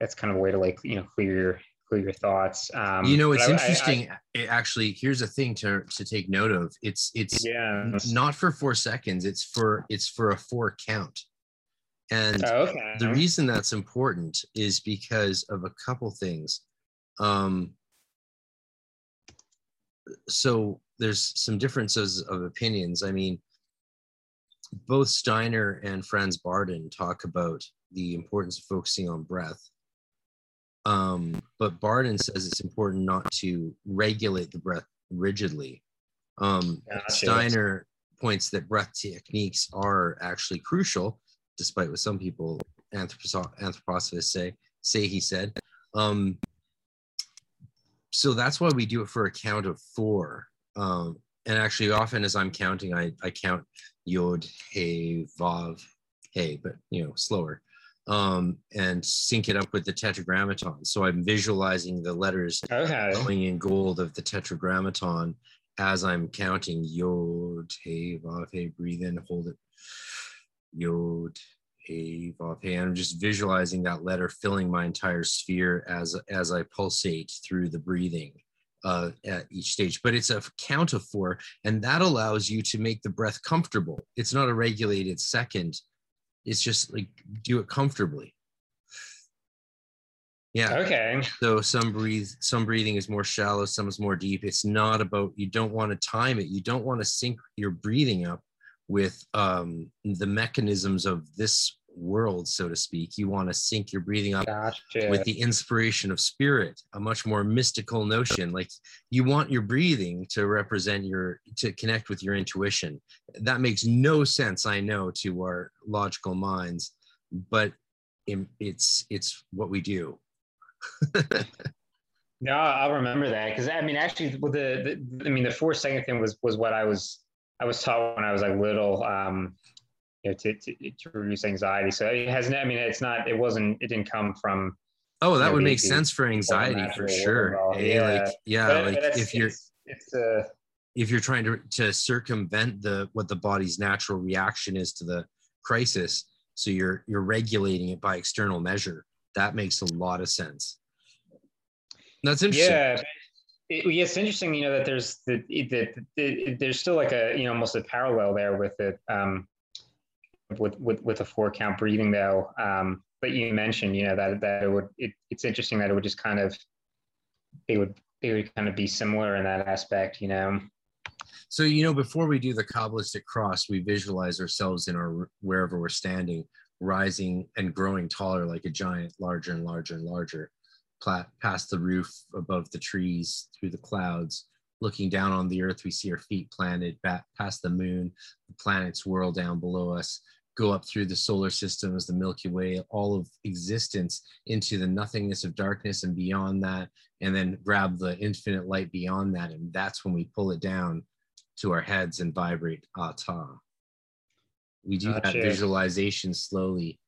that's kind of a way to like you know clear your thoughts. Um, you know, it's I, interesting. I, I, actually, here's a thing to to take note of. It's it's yeah. not for four seconds. It's for it's for a four count. And oh, okay. the reason that's important is because of a couple things. Um, so there's some differences of opinions. I mean, both Steiner and Franz Bardon talk about the importance of focusing on breath. Um, but Bardon says it's important not to regulate the breath rigidly. Um, gotcha. Steiner points that breath techniques are actually crucial despite what some people anthroposophists say say he said um, so that's why we do it for a count of four um, and actually often as i'm counting i, I count yod hey vav hey but you know slower um, and sync it up with the tetragrammaton so i'm visualizing the letters okay. going in gold of the tetragrammaton as i'm counting yod hey vav hey breathe in hold it Yod, Hey, Vav, Hey. I'm just visualizing that letter filling my entire sphere as as I pulsate through the breathing uh, at each stage. But it's a count of four, and that allows you to make the breath comfortable. It's not a regulated second. It's just like do it comfortably. Yeah. Okay. So some breathe, some breathing is more shallow, some is more deep. It's not about you don't want to time it. You don't want to sync your breathing up with um, the mechanisms of this world, so to speak. You want to sync your breathing up gotcha. with the inspiration of spirit, a much more mystical notion. Like you want your breathing to represent your, to connect with your intuition. That makes no sense, I know, to our logical minds, but it's it's what we do. [laughs] no, I'll remember that because I mean, actually, with the, the I mean, the four second thing was was what I was I was taught when I was like little, um, you know, to, to, to, reduce anxiety. So it hasn't, I mean, it's not, it wasn't, it didn't come from. Oh, that you know, would make sense for anxiety for sure. Hey, yeah. Like, yeah, but, like but if you're, it's, it's uh, if you're trying to, to circumvent the, what the body's natural reaction is to the crisis. So you're, you're regulating it by external measure. That makes a lot of sense. That's interesting. Yeah it, it's interesting, you know, that there's the that there's still like a you know almost a parallel there with it um, with with with a four count breathing though. Um, but you mentioned, you know, that that it would it, it's interesting that it would just kind of they would they would kind of be similar in that aspect, you know. So you know, before we do the Kabbalistic cross, we visualize ourselves in our wherever we're standing, rising and growing taller like a giant, larger and larger and larger past the roof above the trees through the clouds looking down on the earth we see our feet planted back past the moon the planets whirl down below us go up through the solar system as the milky way all of existence into the nothingness of darkness and beyond that and then grab the infinite light beyond that and that's when we pull it down to our heads and vibrate Ateh. We do gotcha. that visualization slowly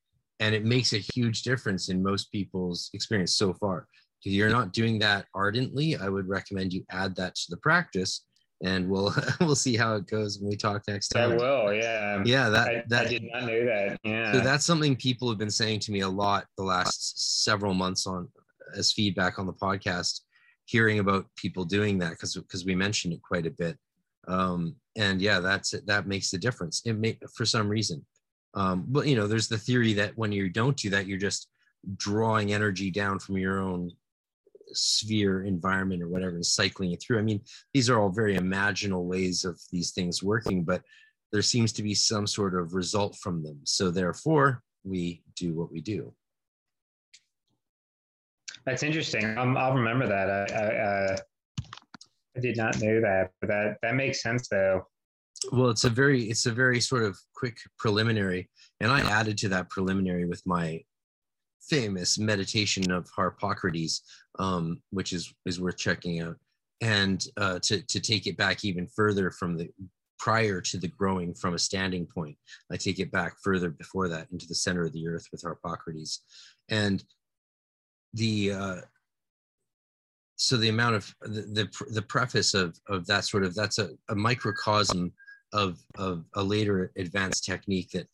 and it makes a huge difference in most people's experience so far. If you're not doing that ardently i would recommend you add that to the practice and we'll [laughs] we'll see how it goes when we talk next time. I will, yeah. Yeah, that I, that I did not know that. Yeah. So that's something people have been saying to me a lot the last several months on as feedback on the podcast, hearing about people doing that because because we mentioned it quite a bit. Um, and yeah, that's it. That makes the difference. It may for some reason. Um, but you know, there's the theory that when you don't do that, you're just drawing energy down from your own sphere environment or whatever and cycling it through. I mean, these are all very imaginal ways of these things working, but there seems to be some sort of result from them. So therefore, we do what we do. That's interesting. Um, I'll remember that. I, I, uh, I did not know that, but that that makes sense though. Well, it's a very it's a very sort of quick preliminary, and I added to that preliminary with my famous meditation of Harpocrates, um, which is is worth checking out, and uh, to to take it back even further from the prior to the growing from a standing point. I take it back further before that into the center of the earth with Harpocrates, and the uh, so the amount of the, the the preface of of that sort of that's a, a microcosm of of a later advanced technique that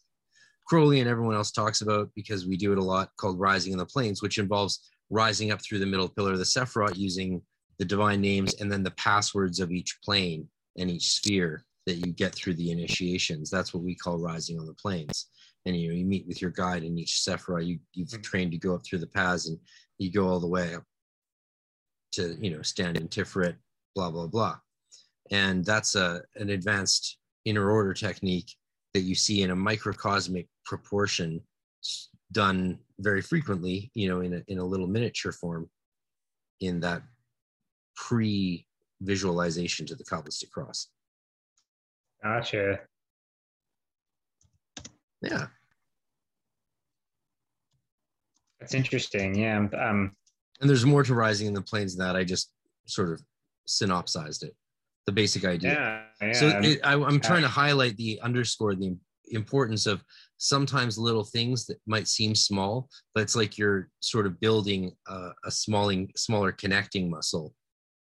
Crowley and everyone else talks about because we do it a lot called rising in the planes, which involves rising up through the middle pillar of the Sephiroth using the divine names and then the passwords of each plane and each sphere that you get through the initiations. That's what we call rising on the planes. And you know, you meet with your guide in each Sephiroth. You you've mm-hmm. trained to go up through the paths and you go all the way up to you know stand in Tiferet, blah blah blah. And that's a an advanced inner order technique that you see in a microcosmic proportion done very frequently, you know, in a, in a little miniature form in that pre visualization to the Kabbalistic cross. Gotcha. Yeah. That's interesting. Yeah. Um, and there's more to Rising in the Planes than that. I just sort of synopsized it the basic idea. Yeah, yeah. So it, I, am trying to highlight the underscore the importance of sometimes little things that might seem small, but it's like you're sort of building a, a smalling, smaller connecting muscle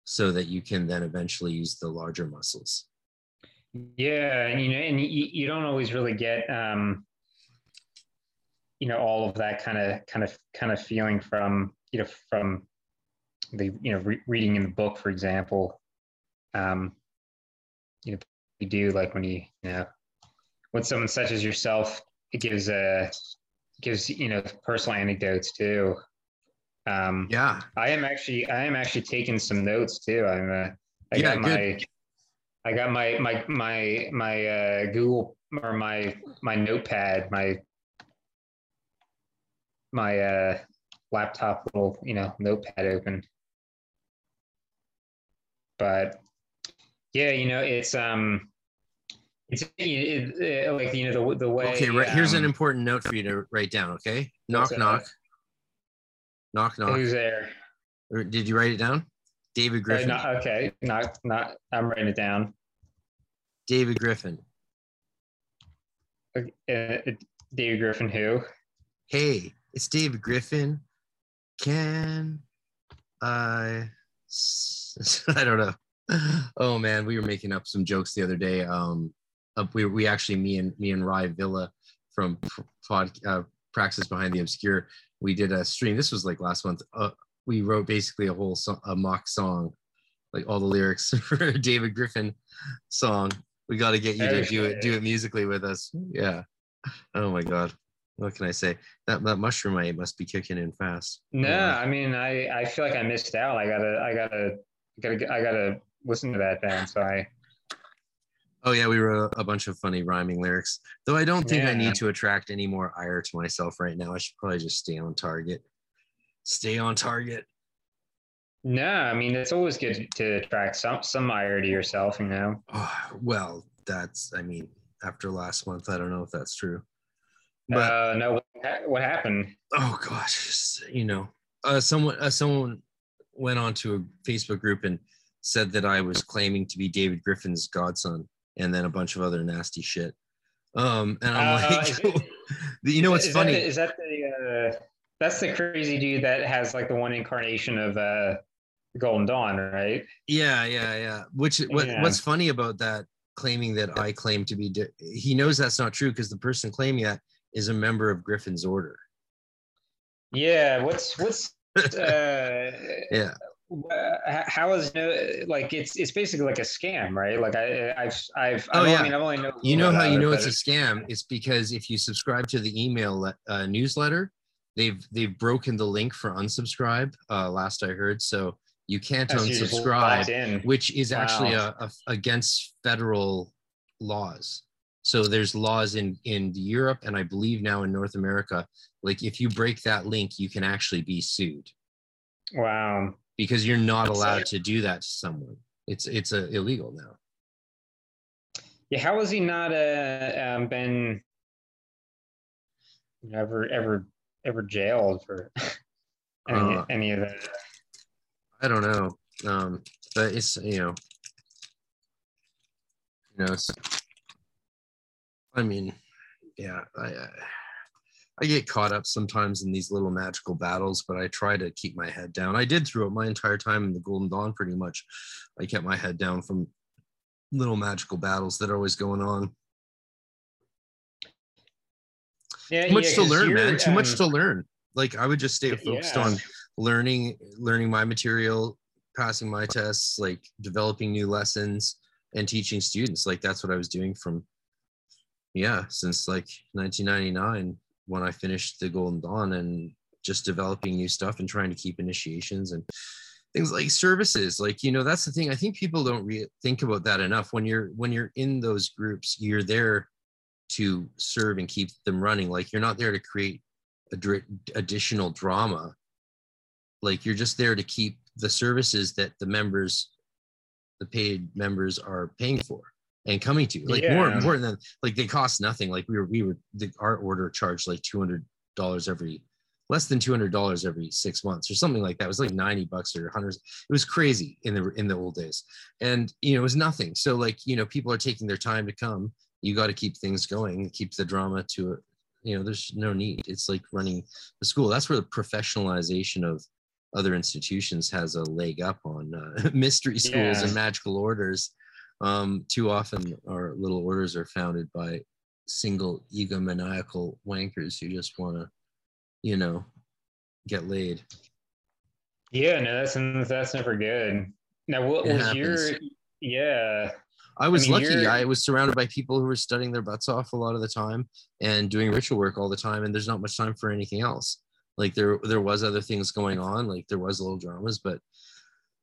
so that you can then eventually use the larger muscles. Yeah, and you know, and you, you don't always really get, um, you know, all of that kind of, kind of, kind of feeling from, you know, from the, you know, re- reading in the book, for example, um, you know, you do like when you, you know, when someone such as yourself, it gives a, uh, gives, you know, personal anecdotes too. Um, yeah, I am actually, I am actually taking some notes too. I'm, uh, I yeah, got my, good. I got my, my, my, my, uh, Google or my, my notepad, my, my, uh, laptop little, you know, notepad open. But yeah, you know, it's um, it's it, it, like you know the the way. Okay, right. Um, here's an um, important note for you to write down. Okay, knock knock. Knock knock. Who's there? Or did you write it down? David uh, Griffin. Uh, okay, not not. I'm writing it down. David Griffin. Uh, David Griffin, who? Hey, it's David Griffin. Can I? [laughs] I don't know. [laughs] oh man, we were making up some jokes the other day. Um, uh, we we actually me and me and Rye Villa from pod uh, Praxis Behind the Obscure. We did a stream. This was like last month. Uh, we wrote basically a whole so- a mock song, like all the lyrics [laughs] for David Griffin song. We got to get you to do it do it musically with us. Yeah. Oh my god. What can I say? That that mushroom I must be kicking in fast. No, I mean I I feel like I missed out. I gotta I gotta I gotta I gotta listen to that then. So I. Oh yeah, we wrote a bunch of funny rhyming lyrics. Though I don't think yeah. I need to attract any more ire to myself right now. I should probably just stay on target. Stay on target. No, I mean it's always good to attract some some ire to yourself, you know. Oh, well, that's I mean, after last month, I don't know if that's true. But uh, no, what happened? Oh gosh, you know, uh, someone uh, someone went on to a Facebook group and said that I was claiming to be David Griffin's godson, and then a bunch of other nasty shit. Um, and I'm uh, like, it, [laughs] you know what's is funny? That, is that the uh, that's the crazy dude that has like the one incarnation of uh, Golden Dawn, right? Yeah, yeah, yeah. Which what, yeah. what's funny about that claiming that I claim to be? he knows that's not true because the person claiming that is a member of Griffin's order. Yeah. What's what's [laughs] uh, yeah how is no like it's it's basically like a scam right like i i've i've oh I yeah I mean, I've only know you know how you know it's a scam it's because if you subscribe to the email uh, newsletter they've they've broken the link for unsubscribe. Uh, last I heard, so you can't That's unsubscribe, which is actually Wow. a, a, against federal laws. So there's laws in in Europe and I believe now in North America. Like if you break that link, you can actually be sued Wow. Because you're not allowed to do that to someone. It's it's uh, illegal now. Yeah, how has he not uh, um, been ever ever ever jailed for [laughs] any Uh, any of that? I don't know. Um, but it's you know, you know, it's, I mean, yeah, I, I I get caught up sometimes in these little magical battles, but I try to keep my head down. I did throughout my entire time in the Golden Dawn, pretty much. I kept my head down from little magical battles that are always going on. Yeah, Too much yeah, to learn, man. Too much um, to learn. Like I would just stay focused yeah. on learning, learning my material, passing my tests, like developing new lessons and teaching students. Like that's what I was doing from, yeah, since like 1999 when I finished the Golden Dawn and just developing new stuff and trying to keep initiations and things like services. Like you know, that's the thing. I think people don't re- think about that enough. When you're when you're in those groups, you're there to serve and keep them running. Like you're not there to create adri- additional drama. Like you're just there to keep the services that the members, the paid members, are paying for and coming to. Like more Yeah. important than like they cost nothing. Like we were we were the our order charged like two hundred dollars every less than two hundred dollars every six months or something like that. It was like ninety bucks or hundreds. It was crazy in the in the old days, and you know it was nothing. So like you know people are taking their time to come. You got to keep things going, keep the drama to it. You know, there's no need. It's like running the school. That's where the professionalization of other institutions has a leg up on uh, [laughs] mystery schools Yeah. and magical orders. Um, too often, our little orders are founded by single egomaniacal wankers who just want to, you know, get laid. Yeah, no, that's that's never good. Now, what It was your? Yeah, I was mean, lucky. you're- I was surrounded by people who were studying their butts off a lot of the time and doing ritual work all the time, and there's not much time for anything else. Like there, there was other things going on. Like there was little dramas, but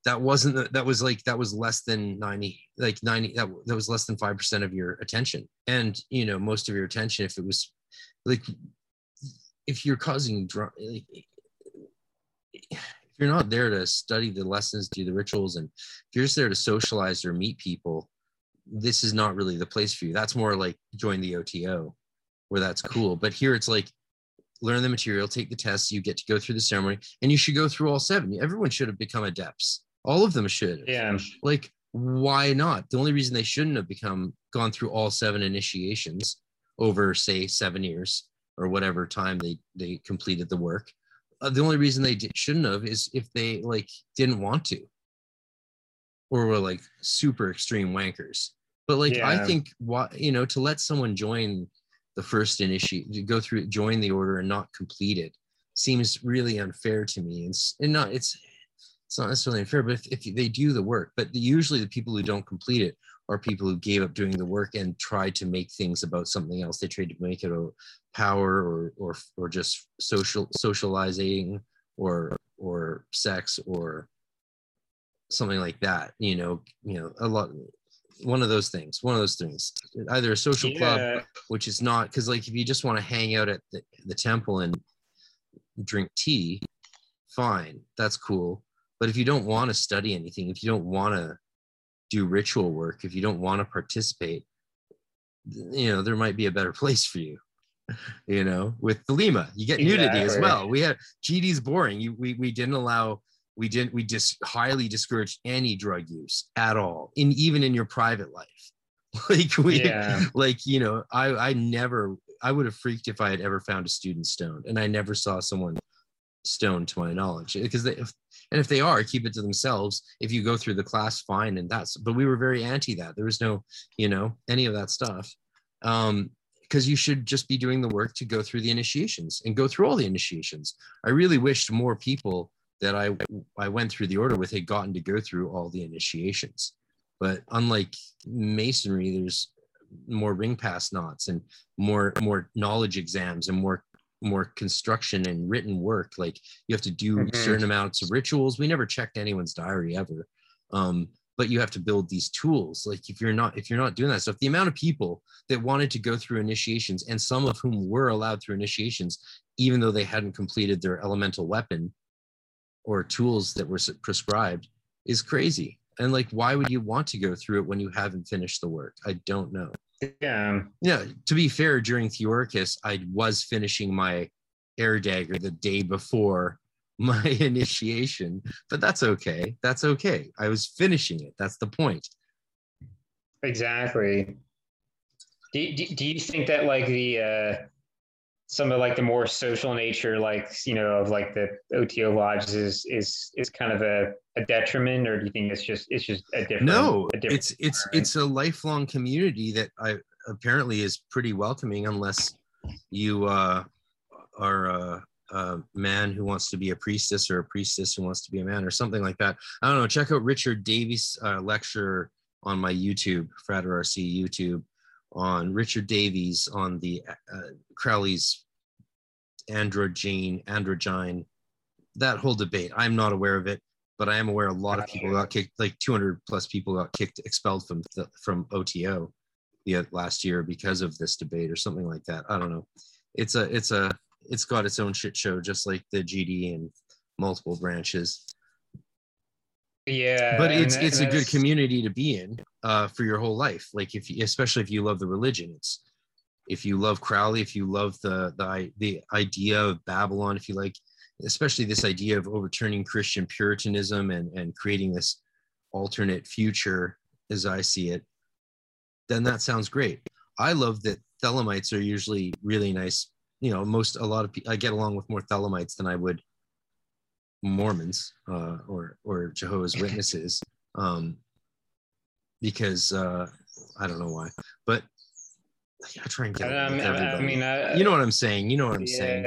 that wasn't. That was like that was less than ninety. Like ninety. That that was less than five percent of your attention, and you know most of your attention if it was like if you're causing drama. Like, if you're not there to study the lessons, do the rituals, and if you're just there to socialize or meet people, this is not really the place for you. That's more like join the OTO, where that's cool. But here it's like learn the material, take the tests, you get to go through the ceremony, and you should go through all seven. Everyone should have become adepts. All of them should. yeah, Like, why not? The only reason they shouldn't have become gone through all seven initiations over, say, seven years or whatever time they they completed the work. Uh, the only reason they di- shouldn't have is if they like didn't want to, or were like super extreme wankers. But like, I think what you know to let someone join the first initiate, to go through join the order and not complete it seems really unfair to me. And, and not it's it's not necessarily unfair, but if, if they do the work, but the, usually the people who don't complete it are people who gave up doing the work and tried to make things about something else. They tried to make it a power or or or just social socializing or or sex or something like that. You know, you know, a lot one of those things, one of those things, either a social club which is not because like if you just want to hang out at the, the temple and drink tea fine that's cool but if you don't want to study anything if you don't want to do ritual work if you don't want to participate you know there might be a better place for you [laughs] you know with Thelema. You get nudity as well. We had gd's boring. You we, we didn't allow we didn't we just highly discouraged any drug use at all in even in your private life. [laughs] Like we yeah, like you know i i never i would have freaked if i had ever found a student stoned and i never saw someone stoned to my knowledge because they and if they are keep it to themselves. If you go through the class fine and that's but we were very anti that. There was no you know any of that stuff. Um because you should just be doing the work to go through the initiations and go through all the initiations. I really wished more people that i i went through the order with had gotten to go through all the initiations. But unlike masonry there's more ring pass nots and more more knowledge exams and more more construction and written work like you have to do Mhm. certain amounts of rituals. We never checked anyone's diary ever. Um, but you have to build these tools. Like if you're not if you're not doing that stuff the amount of people that wanted to go through initiations and some of whom were allowed through initiations even though they hadn't completed their elemental weapon or tools that were prescribed is crazy. And like why would you want to go through it when you haven't finished the work? I don't know Yeah. yeah, to be fair, during Theoricus, I was finishing my air dagger the day before my [laughs] initiation, but that's okay. That's okay. I was finishing it. That's the point. Exactly. Do, do, do you think that like the uh, some of like the more social nature, like you know, of like the OTO lodges is is is kind of a, a detriment, or do you think it's just it's just a different? No, a different it's it's it's a lifelong community that I apparently is pretty welcoming, unless you uh, are a, a man who wants to be a priestess or a priestess who wants to be a man or something like that. I don't know. Check out Richard Davies' uh, lecture on my YouTube, Frater RC YouTube, on Richard Davies on the uh, Crowley's androgyne, androgyne, that whole debate. I'm not aware of it, but I am aware a lot of people got kicked, like 200 plus people got kicked, expelled from the, from OTO the last year because of this debate or something like that. I don't know. It's a it's a it's got its own shit show, just like the GD and multiple branches yeah, but it's it's a good community to be in uh, for your whole life. Like if you, especially if you love the religion, it's if you love Crowley, if you love the the the idea of Babylon, if you like, especially this idea of overturning Christian Puritanism and and creating this alternate future, as I see it, then that sounds great. I love that Thelemites are usually really nice. You know, most a lot of people I get along with more Thelemites than I would Mormons uh, or or Jehovah's Witnesses, um, because uh, I don't know why, but I try and get Um, I, mean, I, you know what I'm saying. You know what I'm saying.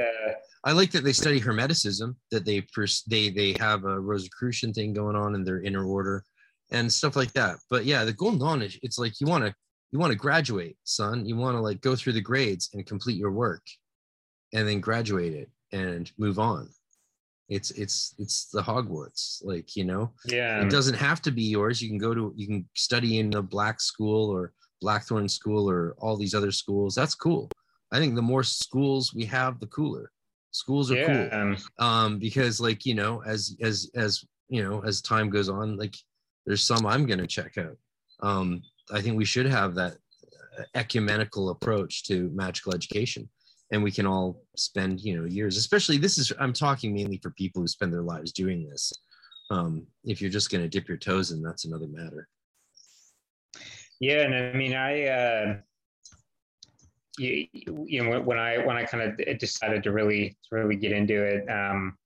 I like that they study Hermeticism, that they pers- they they have a Rosicrucian thing going on in their inner order, and stuff like that. But yeah, the Golden Dawn is it's like you want to you want to graduate, son. You want to like go through the grades and complete your work, and then graduate it and move on. It's it's it's the Hogwarts, like you know. yeah. It doesn't have to be yours. You can go to you can study in the Black School or Blackthorn School or all these other schools. That's cool. I think the more schools we have, the cooler. Schools are cool yeah. um because like you know as as as you know as time goes on like there's some i'm going to check out um i think we should have that uh, ecumenical approach to magical education and we can all spend you know years especially this is i'm talking mainly for people who spend their lives doing this. Um if you're just going to dip your toes in that's another matter. Yeah, and I mean, I, uh, you, you know, when- I when I kind of decided to really to really get into it, um,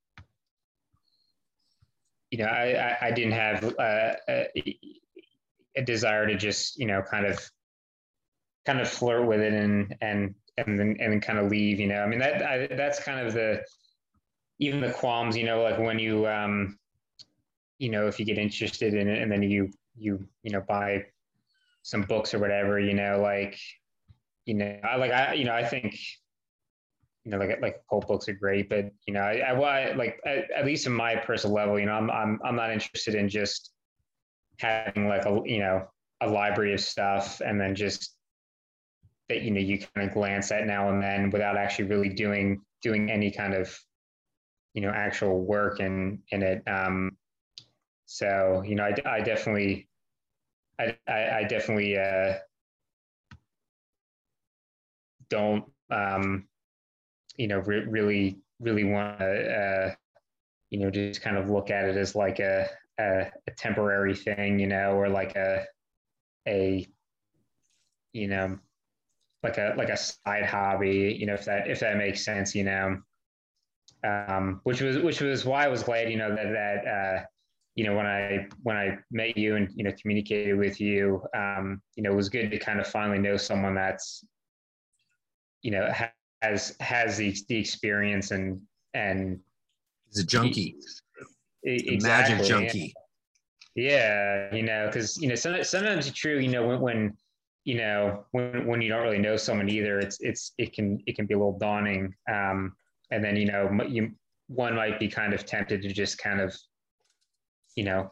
you know, I I, I didn't have uh, a, a desire to just you know kind of kind of flirt with it and and and then and then kind of leave. You know, I mean that I, that's kind of the even the qualms. You know, like when you um, you know, if you get interested in it and then you you you know buy some books or whatever, you know, like, you know, I like, I, you know, I think, you know, like, like pulp books are great, but you know, I, I, like, at, at least in my personal level, you know, I'm, I'm, I'm not interested in just having like a, you know, a library of stuff and then just that, you know, you kind of glance at now and then without actually really doing, doing any kind of, you know, actual work in, in it. Um, so, you know, I, I definitely, I, I, I definitely uh, don't, um, you know, re- really, really want to, uh, you know, just kind of look at it as like a, a, a temporary thing, you know, or like a, a, you know, like a like a side hobby, you know, if that if that makes sense, you know. Um, which was which was why I was glad, you know, that that uh, you know when i when i met you and you know communicated with you um you know it was good to kind of finally know someone that's you know has has the, the experience and and he's a junkie. E- magic junkie. Yeah you know because you know sometimes, sometimes it's true you know when, when you know, when when you don't really know someone either, it's it's it can it can be a little daunting. Um, and then you know, you one might be kind of tempted to just kind of, you know,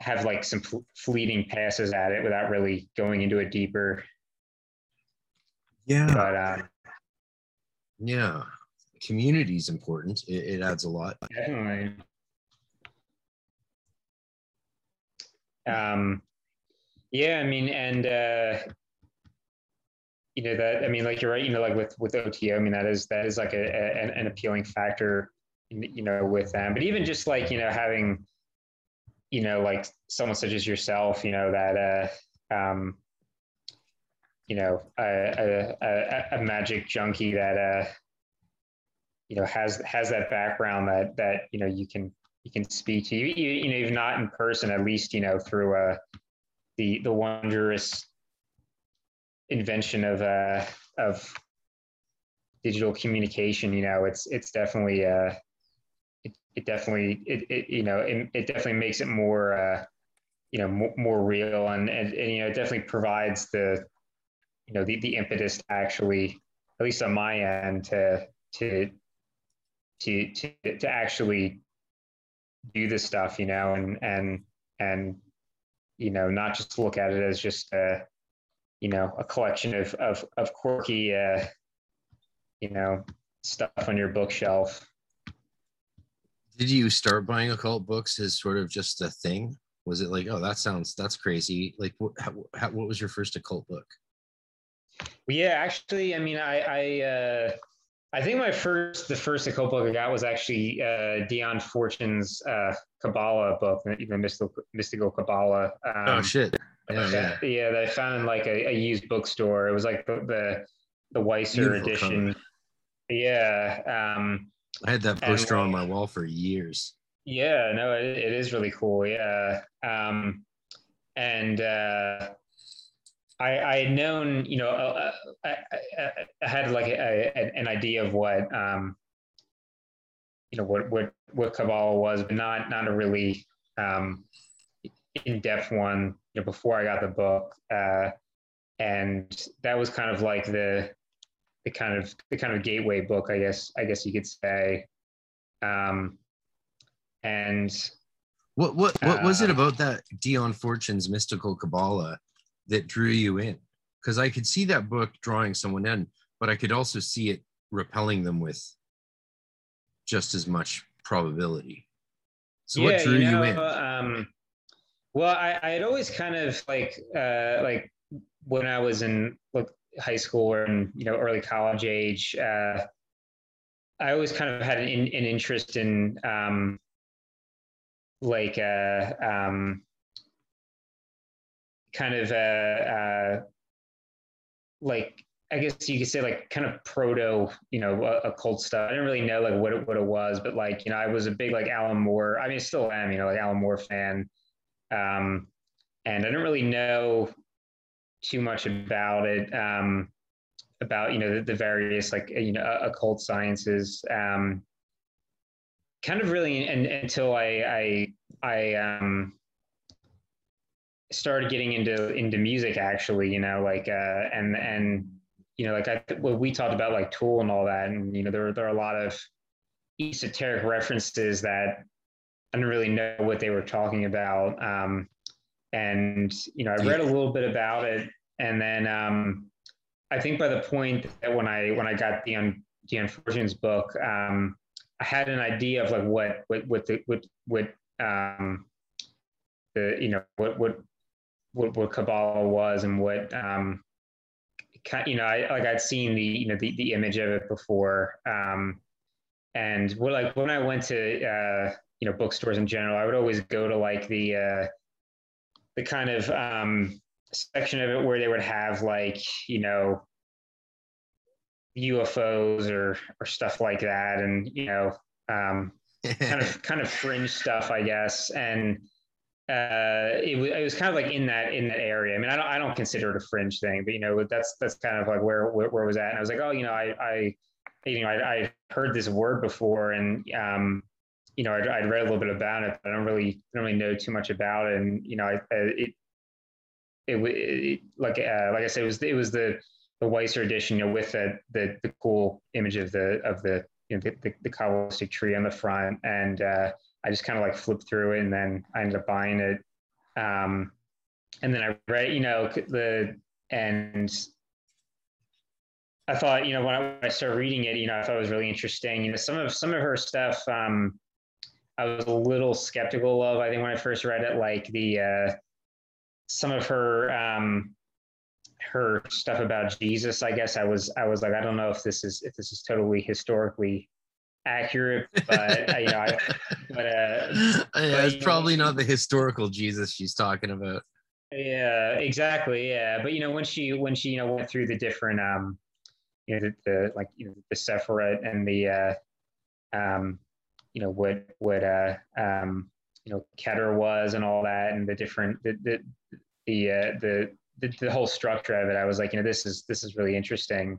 have like some fleeting passes at it without really going into it deeper. Yeah. But uh, yeah, community is important. It, it adds a lot. Definitely. Um, yeah, I mean, and uh, you know that I mean, like you're right. You know, like with with OTO, I mean, that is that is like a, a an, appealing factor. You know, with them, but even just like you know having, you know, like someone such as yourself, you know, that uh, um, you know, a, a, a, magic junkie that uh, you know has has that background that that you know you can you can speak to you, you, you know, if not in person, at least you know through uh, the the wondrous invention of uh, of digital communication. You know, it's it's definitely uh, it, it definitely it, it you know it, it definitely makes it more uh, you know more, more real and, and and you know it definitely provides the you know the, the impetus to actually at least on my end to to to to to actually do this stuff you know and and and you know not just look at it as just a you know a collection of of, of quirky uh, you know stuff on your bookshelf did you start buying occult books as sort of just a thing was it like oh that sounds that's crazy like what, how, how, what was your first occult book well, yeah, actually, I mean, I I, uh, I think my first the first occult book I got was actually uh, Dion Fortune's uh, Kabbalah book, even mystical mystical Kabbalah. Um, oh shit! Yeah, yeah. yeah, that I found in like a, a, used bookstore. It was like the the, the Weiser Beautiful edition. Cover. Yeah. Um, I had that poster on my wall for years. Yeah, no, it, it is really cool. Yeah. Um, and uh, I, I had known, you know, uh, uh I, I, I, had like a, a, an idea of what, um, you know, what what what Kabbalah was, but not not a really um, in depth one. You know, before I got the book, uh, and that was kind of like the the kind of the kind of gateway book, I guess. I guess you could say. Um, and what what what was it uh, about that Dion Fortune's mystical Kabbalah that drew you in? Because I could see that book drawing someone in, but I could also see it repelling them with just as much probability. So yeah, what drew you, know, you in? Um, well, I, I had always kind of like uh, like when I was in like high school or in you know early college age, uh, I always kind of had an, an interest in um, like uh, um, kind of uh, uh, like I guess you could say like kind of proto, you know, occult stuff. I didn't really know like what it, what it was, but like you know, I was a big like Alan Moore. I mean, I still am, you know, like Alan Moore fan. Um, and I didn't really know too much about it, um, about you know the, the, various like you know occult sciences. Um, kind of really, until I I I um, started getting into into music actually you know like uh and and you know like i well, we talked about like tool and all that and you know there, there are a lot of esoteric references that i didn't really know what they were talking about. Um and you know i read a little bit about it. And then um i think by the point that when i when i got the un the Dion Fortune's book um i had an idea of like what what what the what what um the you know what what what, what Kabbalah was and what um, you know, I like I'd seen the you know the, the image of it before, um, and what like when I went to uh, you know bookstores in general, I would always go to like the uh, the kind of um, section of it where they would have like you know UFOs or or stuff like that, and you know um, kind of [laughs] kind of fringe stuff, I guess, and uh, it was, it was kind of like in that in that area. I mean, I don't I don't consider it a fringe thing, but you know, that's that's kind of like where where, where was that And I was like, oh, you know, I I you know I I heard this word before, and um, you know, I'd, I'd read a little bit about it, but I don't really I don't really know too much about it. And you know, I, it it, it like uh, like I said, it was it was the the Weiser edition, you know, with the the, the cool image of the of the you know the, the, the Kabbalistic tree on the front, and uh, I just kind of like flipped through it, and then I ended up buying it. Um, and then I read, you know, the and I thought, you know, when I, when I, started reading it, you know, I thought it was really interesting. You know, some of some of her stuff, um, I was a little skeptical of. I think when I first read it, like the uh, some of her um, her stuff about Jesus, I guess I was I was like, I don't know if this is if this is totally historically accurate, but uh, you know, I, [laughs] but, uh, yeah, but, it's probably know, not the historical Jesus she's talking about. Yeah, exactly. Yeah, but you know, when she when she you know went through the different um you know the, the like you know the Sephirot and the uh, um, you know what what uh, um, you know Keter was and all that and the different the the the, uh, the the, the whole structure of it. I was like, you know, this is this is really interesting.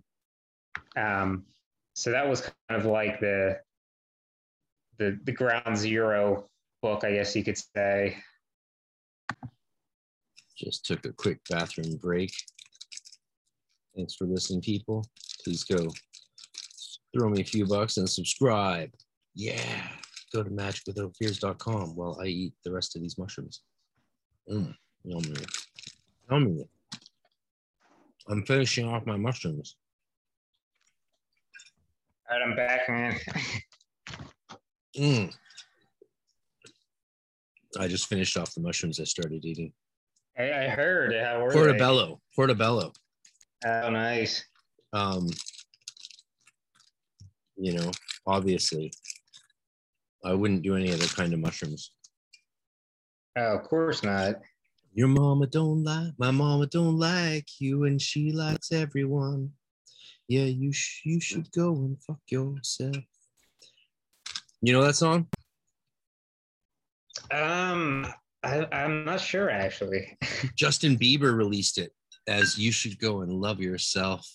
Um, so that was kind of like the the the ground zero book, I guess you could say. Just took a quick bathroom break. Thanks for listening, people please go throw me a few bucks and subscribe. Yeah. Go to magicwithoutfears.com while I eat the rest of these mushrooms. Mm, yummy. Yummy. I'm finishing off my mushrooms. All right, I'm back, man. [laughs] mm. I just finished off the mushrooms I started eating. I, I heard. How were Portobello. They? Portobello. Oh, nice um, you know, obviously, I wouldn't do any other kind of mushrooms. Oh, of course not. Your mama don't like my mama don't like you, and she likes everyone. Yeah, you sh- you should go and fuck yourself. You know that song? Um, I, I'm not sure actually. [laughs] Justin Bieber released it as "You Should Go and Love Yourself."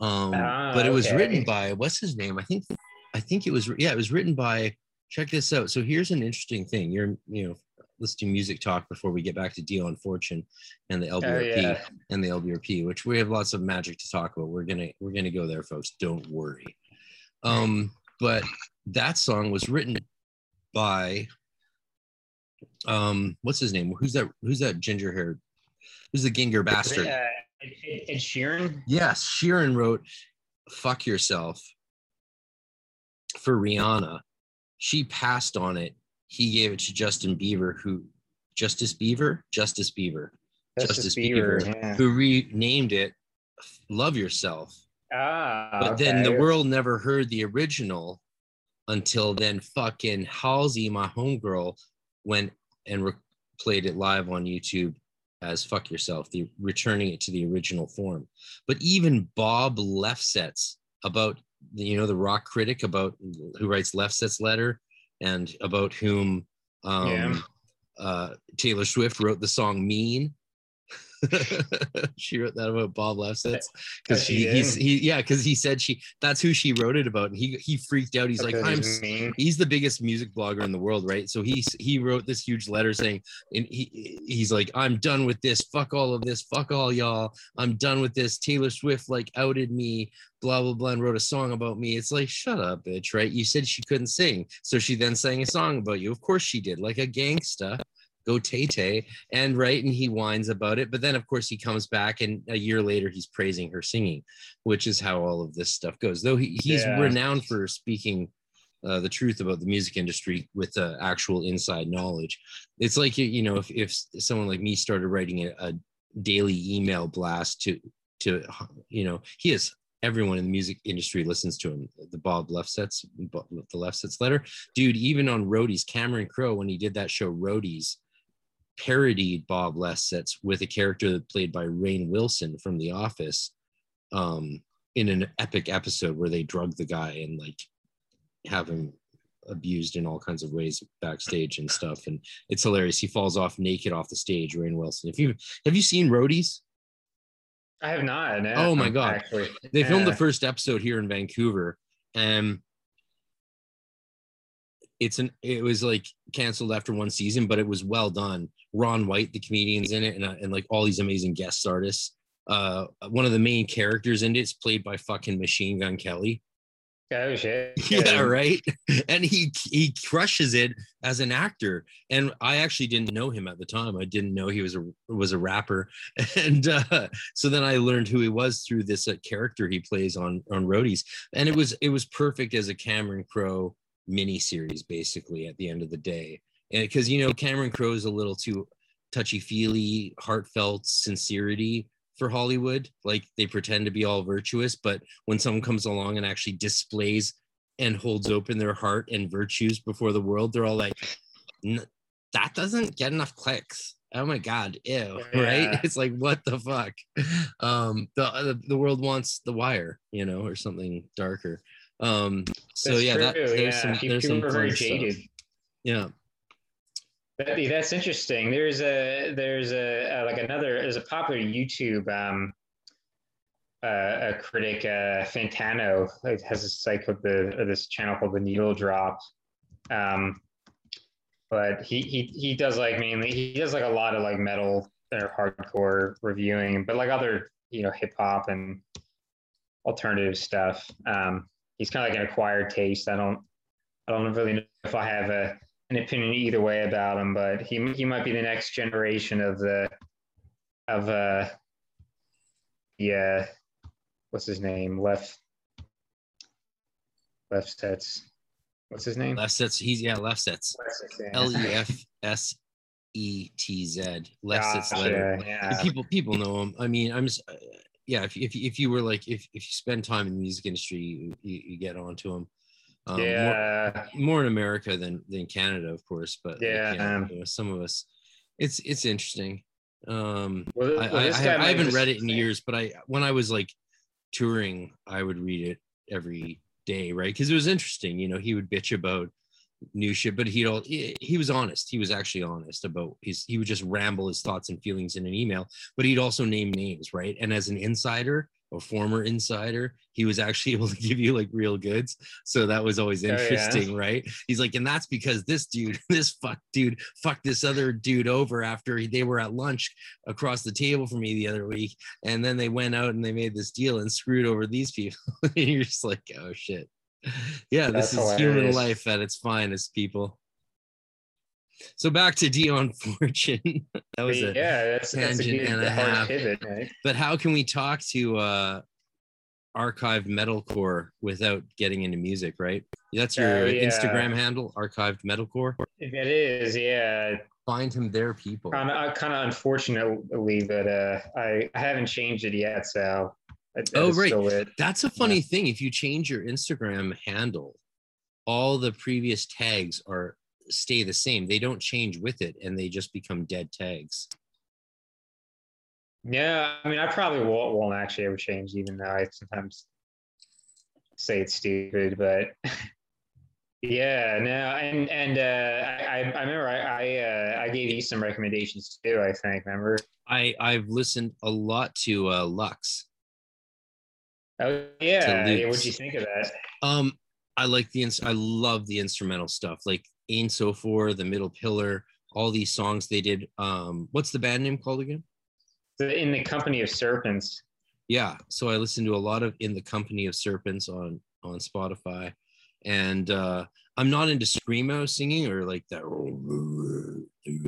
Um, ah, but it was okay. written by what's his name? I think I think it was yeah, it was written by check this out. So here's an interesting thing. You're you know let's do music talk before we get back to Dion Fortune and the LBRP oh, yeah. and the LBRP, which we have lots of magic to talk about. We're gonna we're gonna go there, folks. Don't worry. Um, but that song was written by um what's his name? Who's that who's that ginger haired who's the ginger bastard? Uh, Ed Sheeran? Yes, Sheeran wrote Fuck Yourself for Rihanna. She passed on it. He gave it to Justin Bieber, who Justice Bieber? Justice Bieber. Justice, Justice Bieber, Bieber yeah. who renamed it Love Yourself. Ah, but okay. then the world never heard the original until then fucking Halsey, my homegirl, went and re- played it live on YouTube as fuck yourself, the returning it to the original form. But even Bob Lefsetz about you know the rock critic about who writes Lefsetz letter and about whom um, yeah. uh, Taylor Swift wrote the song Mean [laughs] she wrote that about Bob Lefsetz. [laughs] Because he, he's he yeah because he said she that's who she wrote it about and he he freaked out. He's like I'm he's the biggest music blogger in the world right? So he's he wrote this huge letter saying and he he's like I'm done with this. Fuck all of this. Fuck all y'all. I'm done with this. Taylor Swift like outed me blah blah blah and wrote a song about me. It's like shut up bitch right? You said she couldn't sing. So she then sang a song about you. Of course she did like a gangsta go Tay Tay. And right, and he whines about it. But then, of course, he comes back, and a year later, he's praising her singing, which is how all of this stuff goes. Though he, he's yeah. renowned for speaking uh, the truth about the music industry with uh, actual inside knowledge. It's like you know, if if someone like me started writing a, a daily email blast to to you know, he is everyone in the music industry listens to him. The Bob Lefsetz, the Lefsetz letter, dude. Even on Roadies, Cameron Crowe, when he did that show Roadies, parodied Bob Lefsetz with a character that played by Rainn Wilson from The Office um, in an epic episode where they drug the guy and like have him abused in all kinds of ways backstage and stuff. And it's hilarious. He falls off naked off the stage, Rainn Wilson. If you have you seen Roadies? I have not. No, oh my god! Actually, they filmed the first episode here in Vancouver, and it's an it was like canceled after one season, but it was well done. Ron White, the comedian's in it, and, uh, and like all these amazing guest artists. Uh, one of the main characters in it's played by fucking Machine Gun Kelly. Oh shit. [laughs] Yeah, right. And he he crushes it as an actor. And I actually didn't know him at the time. I didn't know he was a was a rapper. [laughs] And uh, so then I learned who he was through this uh, character he plays on on Roadies. And it was it was perfect as a Cameron Crowe mini series, basically. At the end of the day, and because you know Cameron Crowe is a little too touchy feely, heartfelt sincerity for Hollywood. Like they pretend to be all virtuous, but when someone comes along and actually displays and holds open their heart and virtues before the world, they're all like, that doesn't get enough clicks. Oh my god, ew, [laughs] yeah. right? It's like what the fuck. Um, the, the the world wants the wire, you know, or something darker. Um, so That's yeah, that, there's yeah. some People there's some very jaded. stuff. Yeah. That, that's interesting. There's a there's a, uh like another there's a popular YouTube um, uh, a critic uh, Fantano has a site called the this channel called the Needle Drop. Um, but he he he does like mainly he does like a lot of like metal or hardcore reviewing, but like other you know hip hop and alternative stuff. Um, he's kind of like an acquired taste. I don't I don't really know if I have a an opinion either way about him, but he he might be the next generation of the of uh yeah what's his name left Lefsetz what's his name Lefsetz. He's yeah, Lefsetz. L E F S E T Z. Lefsetz letter. yeah People people know him. I mean, I'm just, uh, yeah. If, if if you were like if if you spend time in the music industry, you, you, you get onto him. Um, more- yeah more in America than than Canada, of course. But Yeah. you know, some of us, it's it's interesting. Um, well, I, well, I, I, I haven't read it in years, but I when I was like touring, I would read it every day, right? Because it was interesting. You know, he would bitch about new shit, but he'd all he, he was honest. He was actually honest about his. He would just ramble his thoughts and feelings in an email, but he'd also name names, right? And as an insider, a former insider, he was actually [laughs] able to give you like real goods. So that was always Oh, yeah. interesting, right? He's like, and that's because this dude, [laughs] this fuck dude, fucked this other dude over after he, they were at lunch across the table from me the other week, and then they went out and they made this deal and screwed over these people. [laughs] and you're just like, oh shit. Yeah, That's this is human life at its finest, people. So back to Dion [laughs] Fortune. that was a yeah that's, that's a tangent and a half. pivot right? but how can we talk to uh archived metalcore without getting into music right that's your Oh, yeah. instagram handle archived metalcore it is yeah find him there people kind of kind of unfortunately but uh I, I haven't changed it yet so that- that Oh, right. that's a funny thing if you change your instagram handle all the previous tags are stay the same they don't change with it and they just become dead tags Yeah, I mean, I probably won't, won't actually ever change, even though I sometimes say it's stupid. But [laughs] yeah, no, and and uh, I I remember I I, uh, I gave you some recommendations too. I think remember. i i've listened a lot to uh lux Oh yeah, yeah. What'd you think of that? Um, I like the ins- I love the instrumental stuff, like Ain Soph Aur, The Middle Pillar, all these songs they did. Um, what's the band name called again? In the company of serpents. Yeah, so I listened to a lot of In the Company of Serpents on on Spotify, and uh, I'm not into screamo singing or like that.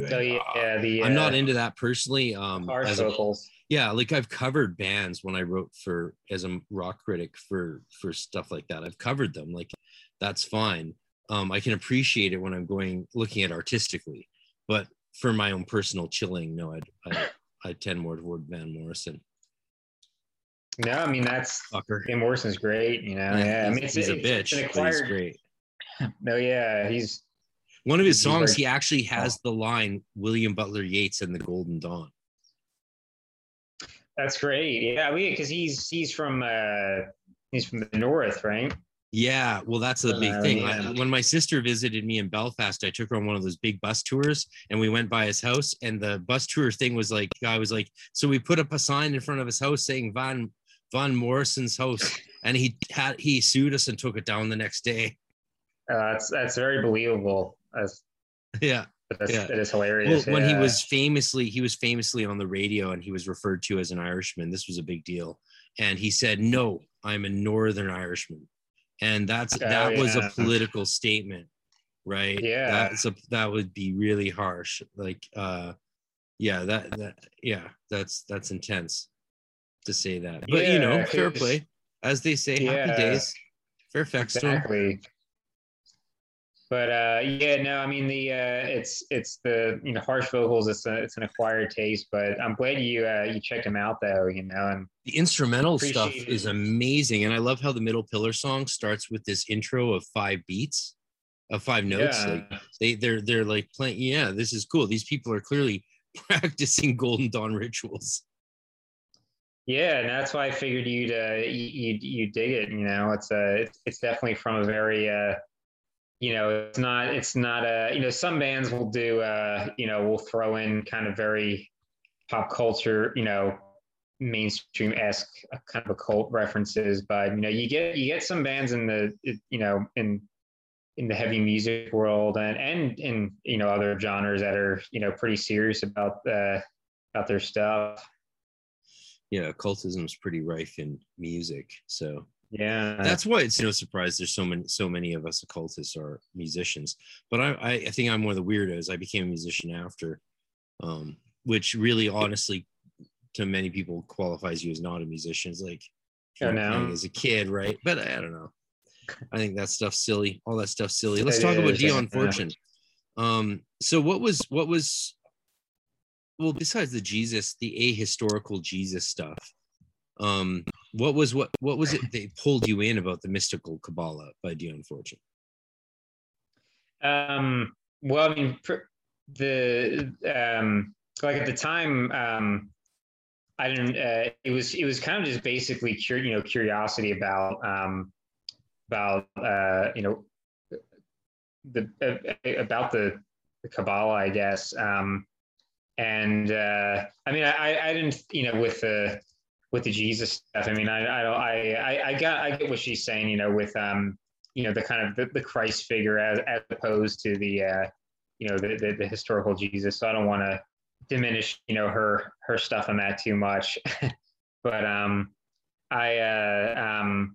So yeah, the I'm not uh, into that personally. Um, as a- vocals. Yeah like i've covered bands when i wrote for as a rock critic for for stuff like that i've covered them like that's fine um i can appreciate it when i'm going looking at artistically but for my own personal chilling no i'd i, I tend more toward van morrison No, I mean that's fucker Jim Morrison's great. You know, yeah. I he's, mean, it's, he's a it's, bitch it's but he's great [laughs] No, yeah, he's one of his songs he actually has the line william butler yeats and the golden dawn that's great. Yeah, we because he's he's from uh he's from the north, right? Yeah, well, that's the big Uh, thing. I, when my sister visited me in Belfast, I took her on one of those big bus tours, and we went by his house. And the bus tour thing was like, I was like, so we put up a sign in front of his house saying Van Van Morrison's house, and he had he sued us and took it down the next day. Uh, that's that's very believable. That's, [laughs] yeah. That's, yeah. That is hilarious. Well, when yeah. he was famously, he was famously on the radio and he was referred to as an Irishman. This was a big deal. And he said, no, I'm a Northern Irishman. And that's, Oh, that was a political statement, right? Yeah. That's a, that would be really harsh. Like, uh, yeah, that, that, yeah, that's, that's intense to say that. But, you know, fair [laughs] play. As they say, happy Yeah. days. Fairfax 'em. But uh, yeah, no, I mean the uh, it's it's the you know harsh vocals. It's a, it's an acquired taste, but I'm glad you uh, you checked them out though. You know, and The instrumental stuff Appreciate is amazing, and I love how the Middle Pillar song starts with this intro of five beats, of five notes. yeah, Like they they're they're like playing. Yeah, this is cool. These people are clearly [laughs] practicing Golden Dawn rituals. yeah, and that's why I figured you'd uh, you you you dig it. You know, it's uh it's, it's definitely from a very uh you know it's not it's not a you know some bands will do uh you know will throw in kind of very pop culture you know mainstream esque kind of occult references but you know you get you get some bands in the you know in in the heavy music world and and in you know other genres that are you know pretty serious about uh about their stuff. Yeah, occultism is pretty rife in music, so yeah that's why it's no surprise there's so many so many of us occultists are musicians. But I I, I think I'm one of the weirdos. I became a musician after, um, which really honestly to many people qualifies you as not a musician. It's like Oh, you're no. as a kid, right? But I don't know. I think that stuff's silly. All that stuff's silly. Let's talk about. Dion Fortune. Um, so what was what was well besides the Jesus, the ahistorical Jesus stuff, um, what was what what was it they pulled you in about the mystical Kabbalah by Dion Fortune? Um, well, I mean, the um, like at the time, um, I didn't. Uh, it was it was kind of just basically cur- you know curiosity about um, about uh, you know the uh, about the, the Kabbalah, I guess. Um, and uh, I mean, I, I didn't you know with the with the Jesus stuff. I mean, I I I, I got I get what she's saying. You know, with um you know the kind of the, the Christ figure as as opposed to the uh, you know the, the the historical Jesus. So I don't want to diminish you know her her stuff on that too much, [laughs] but um I uh, um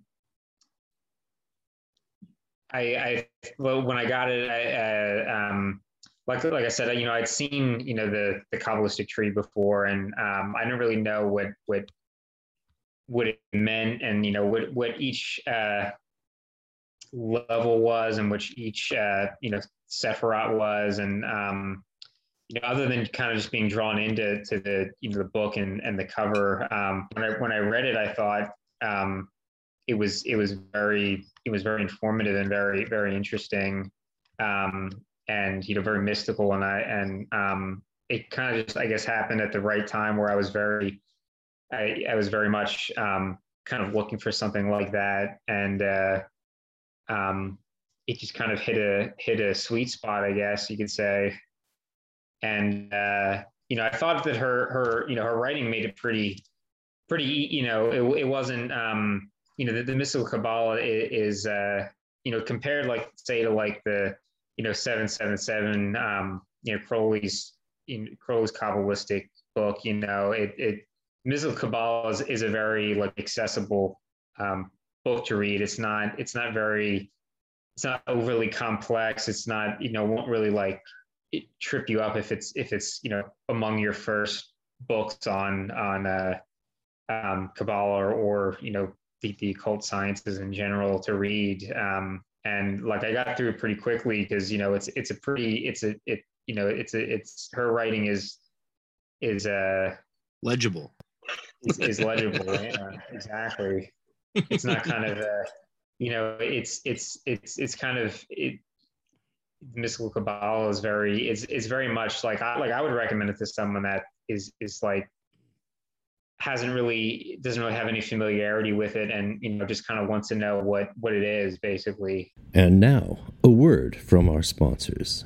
I I well when I got it I uh, um like like I said you know I'd seen you know the the kabbalistic tree before and um I didn't really know what what what it meant and you know what what each uh level was and which each uh, you know Sephiroth was, and um, you know, other than kind of just being drawn into to the you know the book and and the cover. Um, when I when I read it, I thought um, it was it was very it was very informative and very very interesting, um, and you know very mystical, and I and um, it kind of just I guess happened at the right time where I was very I, I was very much um, kind of looking for something like that, and uh, um, it just kind of hit a hit a sweet spot, I guess you could say. And uh, you know, I thought that her her you know her writing made it pretty pretty you know it, it wasn't um, you know the, the mystical Kabbalah is, is uh, you know compared like say to like the you know seven seven seven um, you know Crowley's in Crowley's Kabbalistic book. You know, it it mystical Kabbalah is, is a very like accessible um, book to read. It's not it's not very it's not overly complex. It's not you know won't really like trip you up if it's if it's you know among your first books on on uh, um, Kabbalah or, or you know the, the occult sciences in general to read. Um, and like I got through it pretty quickly because you know it's it's a pretty it's a it you know it's a it's her writing is is uh Legible. Is, is legible. yeah, exactly. It's not kind of a, you know, it's it's it's it's kind of it. Mystical Kabbalah is very is is very much like I like I would recommend it to someone that is is like hasn't really doesn't really have any familiarity with it and you know just kind of wants to know what what it is basically. And now, a word from our sponsors.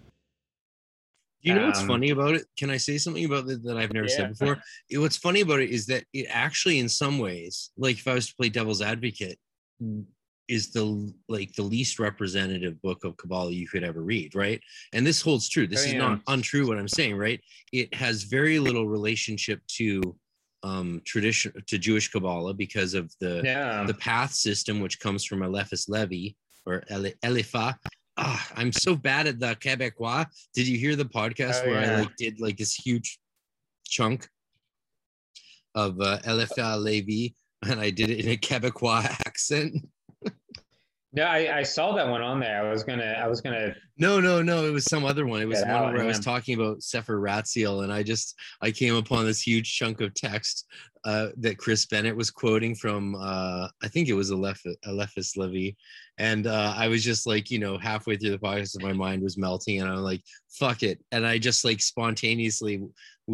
You know what's Um, funny about it? Can I say something about it that I've never Yeah. said before? It- what's funny about it is that it actually, in some ways, like if I was to play devil's advocate, is the like the least representative book of Kabbalah you could ever read, right? And this holds true. This is not untrue what I'm saying, right? It has very little relationship to um tradition to Jewish Kabbalah because of the Yeah. the path system, which comes from Eliphas Levi or Eli- Eliphah. Ah, I'm so bad at the Quebecois. Did you hear the podcast Oh, where I like did like this huge chunk of uh, Eliphah Levi and I did it in a Quebecois accent? No, I, I saw that one on there. I was gonna, I was gonna. No, no, no. It was some other one. It was one where I was talking about Sefer Ratziel, and I just I came upon this huge chunk of text uh, that Chris Bennett was quoting from. Uh, I think it was Aleph- Alephus Levy, and uh, I was just like, you know, halfway through the podcast, my mind was melting, and I'm like, "Fuck it," and I just like spontaneously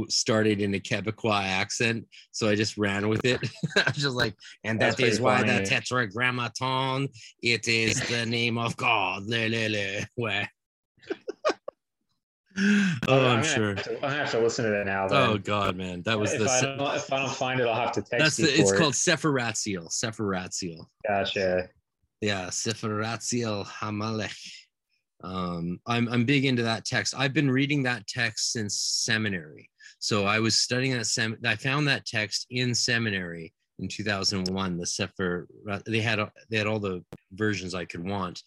started in a Quebecois accent, so I just ran with it. [laughs] I was just like, and That's that is pretty why the. Tetragrammaton it is the name of God. [laughs] Le, le, le. Ouais. Oh, I'm gonna sure. To, I'm gonna have to listen to that now. Then. Oh God, man, that was if the. I, don't, if I don't find it, I'll have to text That's you the. It's it. called Sephiratziel. Sephiratziel. Gotcha. Yeah, Sephiratziel Hamalech. Um, I'm I'm big into that text. I've been reading that text since seminary. So I was studying that sem. I found that text in seminary in 2001. The Sefer. They had they had all the versions I could want.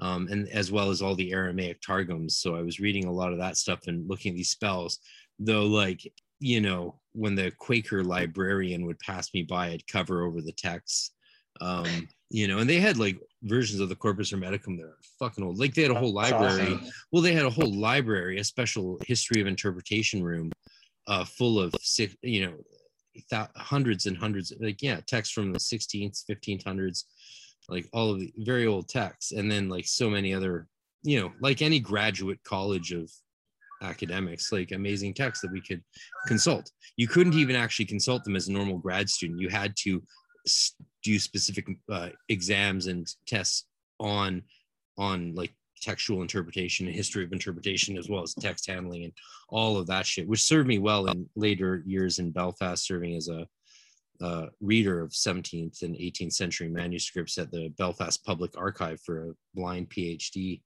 Um, and as well as all the Aramaic targums. So I was reading a lot of that stuff and looking at these spells. Though, like you know, when the Quaker librarian would pass me by, I'd cover over the text. Um, you know, and they had like versions of the Corpus Hermeticum that are fucking old. Like they had a whole library. awesome. Well, they had a whole library, a special history of interpretation room, uh, full of six, you know, th- hundreds and hundreds, like yeah, texts from the 16th, 1500s, like all of the very old texts, and then like so many other, you know, like any graduate college of academics, like amazing texts that we could consult. You couldn't even actually consult them as a normal grad student. You had to do specific uh, exams and tests on on like textual interpretation and history of interpretation as well as text handling and all of that shit which served me well in later years in belfast serving as a uh, reader of 17th and 18th century manuscripts at the belfast public archive for a blind phd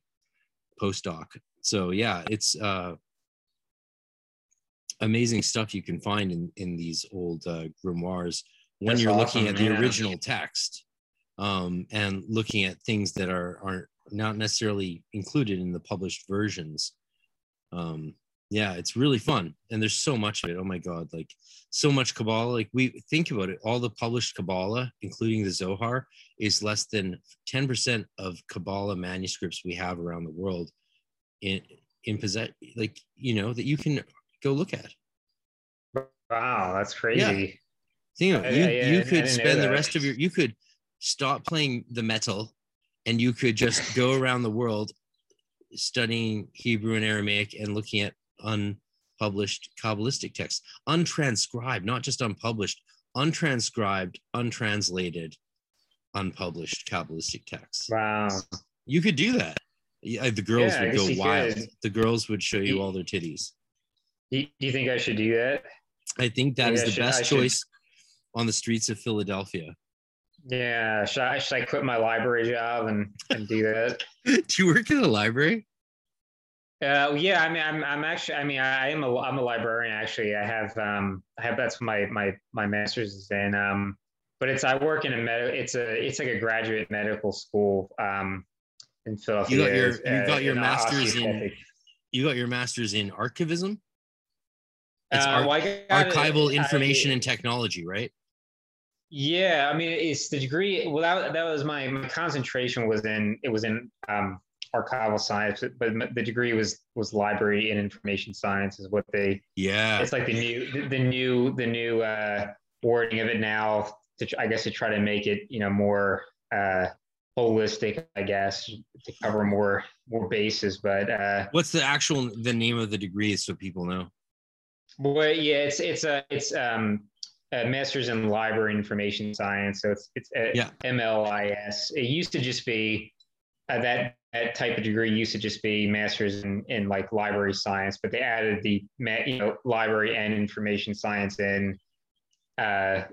postdoc so yeah it's uh amazing stuff you can find in in these old uh, grimoires when That's you're looking awesome, at the original text um, and looking at things that are are not necessarily included in the published versions. Um, yeah, it's really fun, and there's so much of it. Oh my god, like so much Kabbalah. Like we think about it, all the published Kabbalah, including the Zohar, is less than ten percent of Kabbalah manuscripts we have around the world. In in possess, like you know, that you can go look at. Wow, that's crazy. Think of it. You, Yeah, yeah, you could spend the rest of your you could stop playing the metal and you could just go around the world studying Hebrew and Aramaic and looking at unpublished Kabbalistic texts, untranscribed, not just unpublished, untranscribed, untranslated, unpublished Kabbalistic texts. Wow. You could do that. Yeah, the girls Yeah, would go wild. could. The girls would show you all their titties. Do you, think I should do that? I think that Maybe is I the should- best I should- choice on the streets of Philadelphia. Yeah. Should I, should I quit my library job and, and do that? [laughs] do you work in a library? Uh, yeah, I mean, I'm, I'm actually, I mean, I am a, I'm a librarian. Actually, I have, um, I have that's my, my, my master's is in, um, but it's, I work in a med, it's a, it's like a graduate medical school, um, in Philadelphia. You got your- you got your master's in- You got your master's in archivism. It's Uh, well, got archival information I- and technology, right? Yeah, I mean, it's the degree. Well, that, that was my, my concentration was in it was in um, archival science, but the degree was was library and information science is what they. Yeah. It's like the new the, the new the new uh, wording of it now. To I guess to try to make it you know more uh, holistic, I guess, to cover more more bases. But uh, what's the actual the name of the degree so people know? Well, yeah, it's it's a it's um a master's in library information science. So it's it's a yeah. MLIS. It used to just be uh, that that type of degree used to just be master's in, in like library science, but they added the you know library and information science in uh,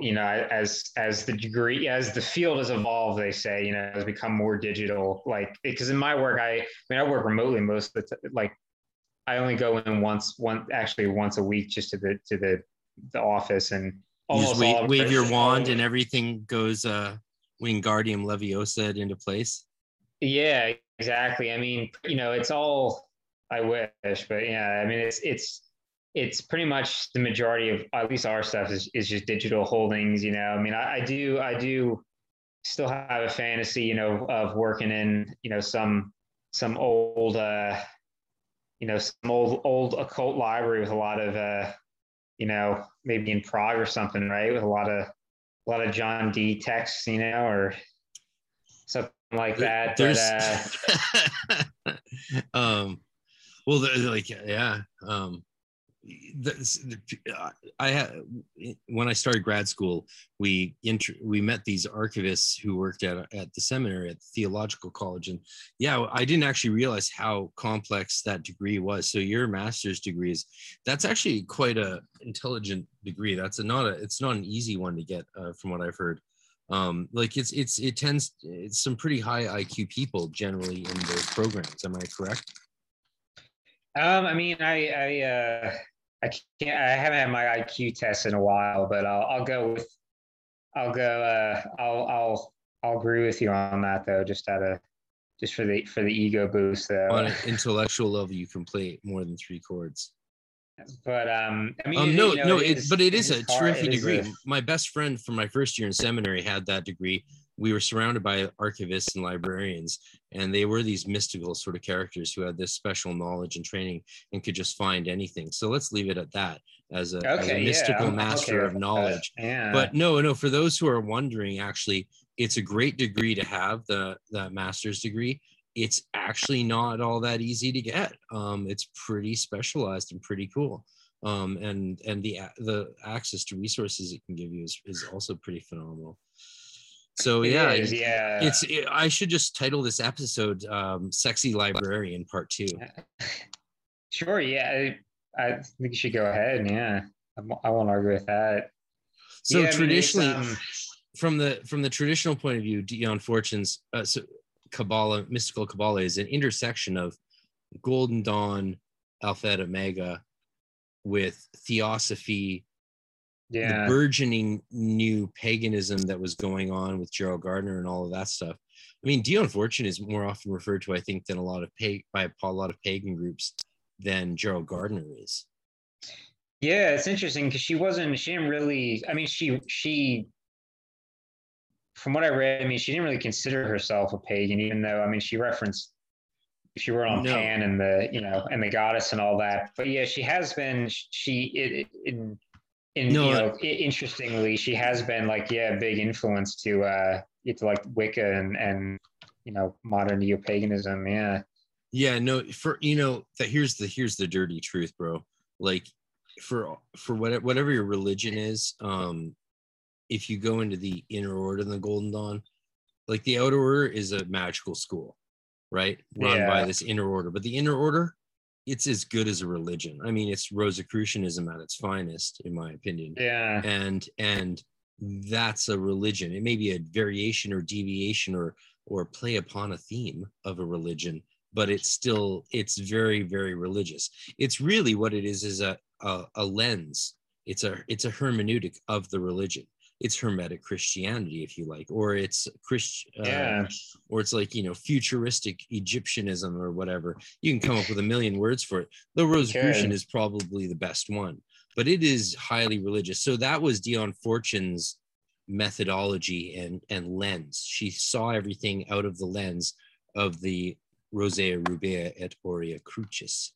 you know, as as the degree as the field has evolved, they say, you know, has become more digital. Like because in my work, I, I mean, I work remotely most of the t- like I only go in once, one actually once a week, just to the to the the office and almost you wave, wave your wand and everything goes uh Wingardium Leviosa into place. Yeah, exactly. I mean, you know, it's all I wish, but yeah, I mean, it's it's it's pretty much the majority of at least our stuff is, is just digital holdings you know i mean I, I, do i do still have a fantasy you know of working in you know some some old uh you know some old old occult library with a lot of uh you know maybe in prague or something right with a lot of a lot of john Dee texts you know or something like that there's but, uh, [laughs] um well like yeah um the, I had when I started grad school, we inter, we met these archivists who worked at at the seminary at the theological college, and yeah, I didn't actually realize how complex that degree was. So your master's degree is that's actually quite a intelligent degree. That's a, not a it's not an easy one to get uh, from what I've heard. Um, like it's it's it tends it's some pretty high IQ people generally in those programs. Am I correct? Um, I mean, I, I, uh, I can't. I haven't had my IQ test in a while, but I'll, I'll go with. I'll go. Uh, I'll. I'll. I'll agree with you on that though. Just out of, just for the for the ego boost though. On an intellectual level, you can play more than three chords. But um, I mean, um, no, you know, no, it, is, but it is a terrific degree. A... My best friend from my first year in seminary had that degree, we were surrounded by archivists and librarians, and they were these mystical sort of characters who had this special knowledge and training and could just find anything. So let's leave it at that as a, okay, as a mystical yeah, master okay of knowledge. Yeah. But no, no, for those who are wondering, actually, it's a great degree to have the the master's degree. It's actually not all that easy to get. Um, it's pretty specialized and pretty cool. Um, and and the the access to resources it can give you is, is also pretty phenomenal. So yeah, is, yeah, it's. It, I should just title this episode um, "Sexy Librarian Part 2. [laughs] Sure. Yeah, I, I, think you should go ahead. Yeah, I, won't argue with that. So yeah, traditionally, um, from the from the traditional point of view, Dion Fortune's uh, so Kabbalah, mystical Kabbalah, is an intersection of Golden Dawn, Alpha and Omega, with Theosophy, yeah. the burgeoning new paganism that was going on with Gerald Gardner and all of that stuff. I mean, Dion Fortune is more often referred to, I think, than a lot of by a lot of pagan groups than Gerald Gardner is. Yeah, it's interesting because she wasn't. She didn't really. I mean, she she. From what I read, I mean, she didn't really consider herself a pagan, even though I mean, she referenced she wrote on no. Pan and the you know and the goddess and all that. But yeah, she has been. She it, it, and no, you know, interestingly, she has been like yeah, big influence to uh to like Wicca and and you know modern neo paganism. Yeah. Yeah. No. For you know that here's the here's the dirty truth, bro. Like for for whatever whatever your religion is, um, if you go into the inner order in the Golden Dawn, like the outer order is a magical school, right? Run yeah. by this inner order, but the inner order it's as good as a religion. I mean, it's Rosicrucianism at its finest, in my opinion. Yeah. And and that's a religion. It may be a variation or deviation or or play upon a theme of a religion, but it's still it's very very religious. It's really what it is is a a, a lens. It's a it's a hermeneutic of the religion it's hermetic christianity if you like or it's christ uh, yeah. or it's like you know futuristic egyptianism or whatever. You can come up with a million words for it. The rosicrucian okay. is probably the best one but it is highly religious. So that was dion fortune's methodology and and lens. She saw everything out of the lens of the rosae rubeae et aureae crucis.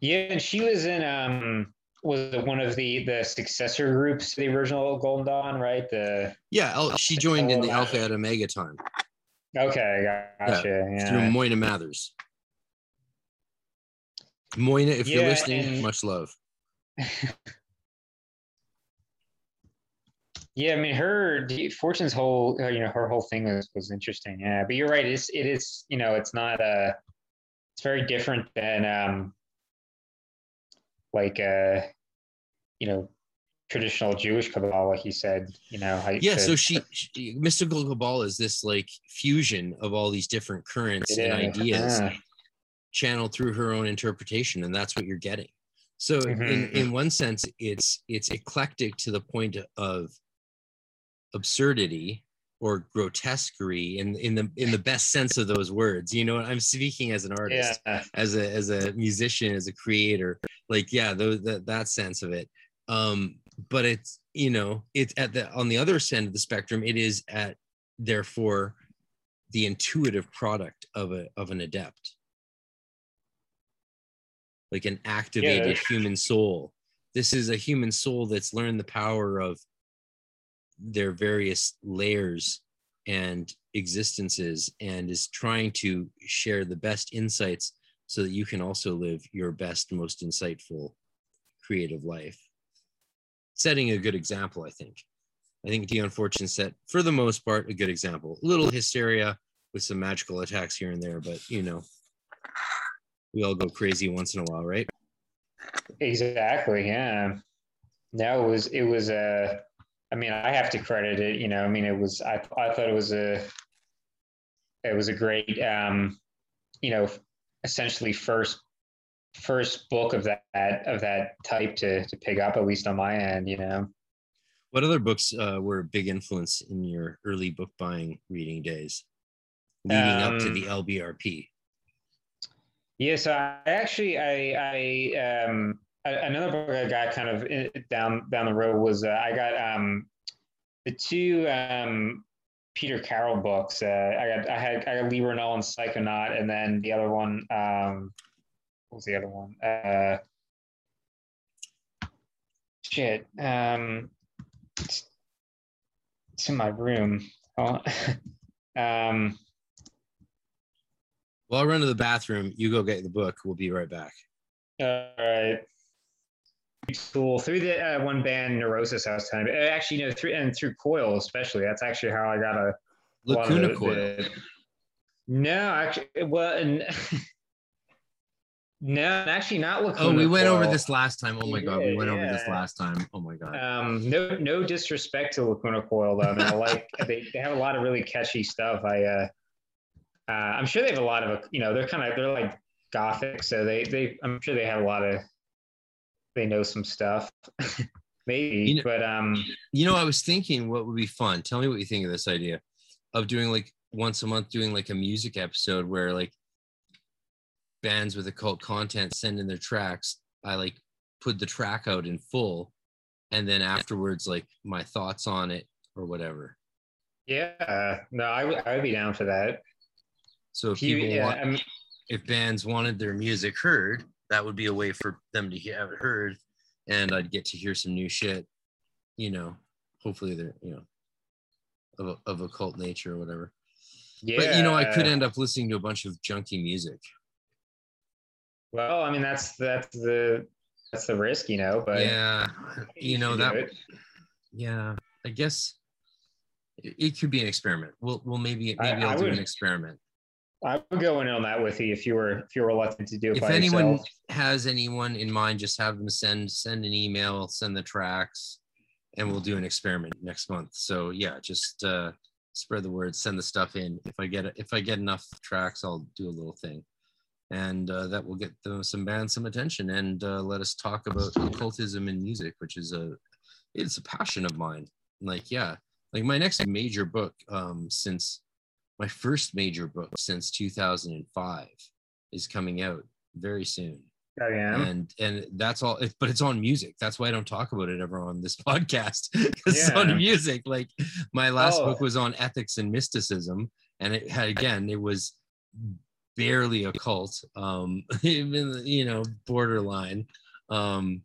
Yeah, and she was in um was it one of the the successor groups to the original Golden Dawn, right? The yeah she joined in the alpha and omega time okay, gotcha. through Yeah. moina mathers moina if you're listening and- much love [laughs] Yeah, I mean her Fortune's whole uh, you know her whole thing was was interesting. Yeah, but you're right. It's it is you know it's not a, it's very different than um like uh you know traditional Jewish Kabbalah, He said. You know, how yeah so she, she mystical Kabbalah is this like fusion of all these different currents and ideas yeah. channeled through her own interpretation and that's what you're getting so in Mhm. in one sense it's it's eclectic to the point of absurdity or grotesquerie in in the in the best sense of those words you know i'm speaking as an artist yeah. as a as a musician as a creator like yeah those that, that sense of it. Um but it's you know it's at the on the other end of the spectrum it is at therefore the intuitive product of a of an adept. Like an activated that's- human soul. This is a human soul that's learned the power of their various layers and existences and is trying to share the best insights so that you can also live your best most insightful creative life setting a good example i think i think dion fortune set for the most part a good example a little hysteria with some magical attacks here and there but you know we all go crazy once in a while right Exactly. Yeah. No, it was it was uh I mean, I have to credit it, you know, I mean it was I I thought it was a it was a great um you know essentially first first book of that of that type to to pick up at least on my end, you know. what other books uh, were a big influence in your early book buying reading days leading up to Um, the lbrp Yeah, so I actually I I um another book I got kind of in, down down the road was uh, I got um the two um Peter Carroll books. Uh, I got I had I got Liber Null and Psychonaut, and then the other one um what was the other one? Uh, shit. Um, it's, it's in my room. Oh, [laughs] um. well i'll run to the bathroom you go get the book we'll be right back All right. Cool. Through the uh, one band Neurosis, I was telling you. Uh, Actually, no, through and through Coil especially. That's actually how I got a, a lot of lacuna the- coil the- no, actually, well, and [laughs] no, actually not Lacuna. oh we went over this last time oh my god we Yeah, went over this last time oh my god Um, no, no disrespect to Lacuna Coil though. I like they, they have a lot of really catchy stuff. I, uh, uh, I'm sure they have a lot of, you know, they're kind of they're like gothic, so they they I'm sure they have a lot of they know some stuff, [laughs] maybe. You know- but um, you know i was thinking what would be fun tell me what you think of this idea of doing like once a month doing like a music episode where like bands with occult content send in their tracks i like put the track out in full and then afterwards like my thoughts on it or whatever yeah, no, I would I would be down for that. so if you- people yeah, want, I mean, if bands wanted their music heard that would be a way for them to have it heard and i'd get to hear some new shit you know hopefully they're you know of, a, of occult nature or whatever yeah. but you know i could end up listening to a bunch of junky music Well, I mean, that's that's the that's the risk, you know. But yeah you know that yeah i guess it, it could be an experiment we'll, we'll maybe maybe I will do would- an experiment I would go in on that with you if you were if you were reluctant to do it if anyone yourself. has anyone in mind just have them send send an email send the tracks and we'll do an experiment next month. So yeah just uh spread the word send the stuff in. If i get if i get enough tracks i'll do a little thing. And uh, that will get them some bands some attention and uh, let us talk about occultism in music which is a it's a passion of mine. Like yeah like my next major book um since my first major book since 2005 is coming out very soon. Oh, yeah. and and that's all it, but it's on music. That's why i don't talk about it ever on this [laughs] podcast because it's on music. Like my last Oh. book was on ethics and mysticism and it had again it was barely a cult um [laughs] even you know borderline. Um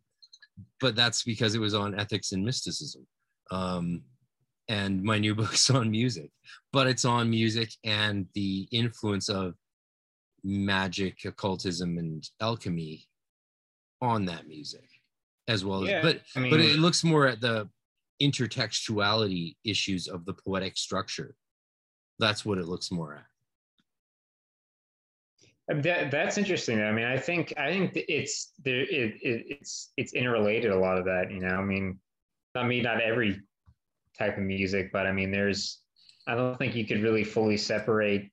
but that's because it was on ethics and mysticism. Um and my new [laughs] book's on music but it's on music and the influence of magic occultism and alchemy on that music as well as Yeah, but I mean, but it looks more at the intertextuality issues of the poetic structure that's what it looks more at that, that's interesting. I mean, I think I think it's there. It, it, it's it's interrelated. A lot of that, you know. I mean, I mean, not every type of music, but I mean, there's. I don't think you could really fully separate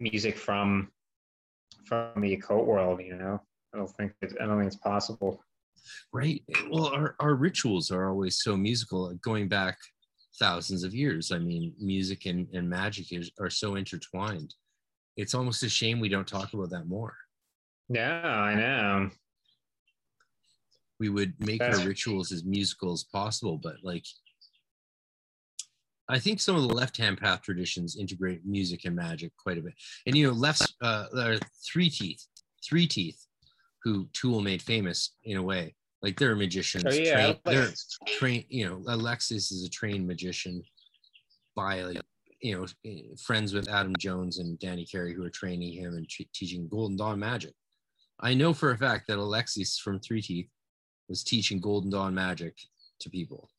music from from the occult world. You know, I don't think it, I don't think it's possible. right well our, our rituals are always so musical going back thousands of years i mean music and, and magic is, are so intertwined it's almost a shame we don't talk about that more Yeah, I know. We would make That's- our rituals as musical as possible but like i think some of the left hand path traditions integrate music and magic quite a bit. And you know left uh there are three teeth three teeth who tool made famous in a way. Like they're magicians Oh yeah, trained- they're trained you know alexis is a trained magician by like you know eh, friends with adam jones and danny carey who are training him and t- teaching golden dawn magic. I know for a fact that alexis from three teeth was teaching golden dawn magic to people.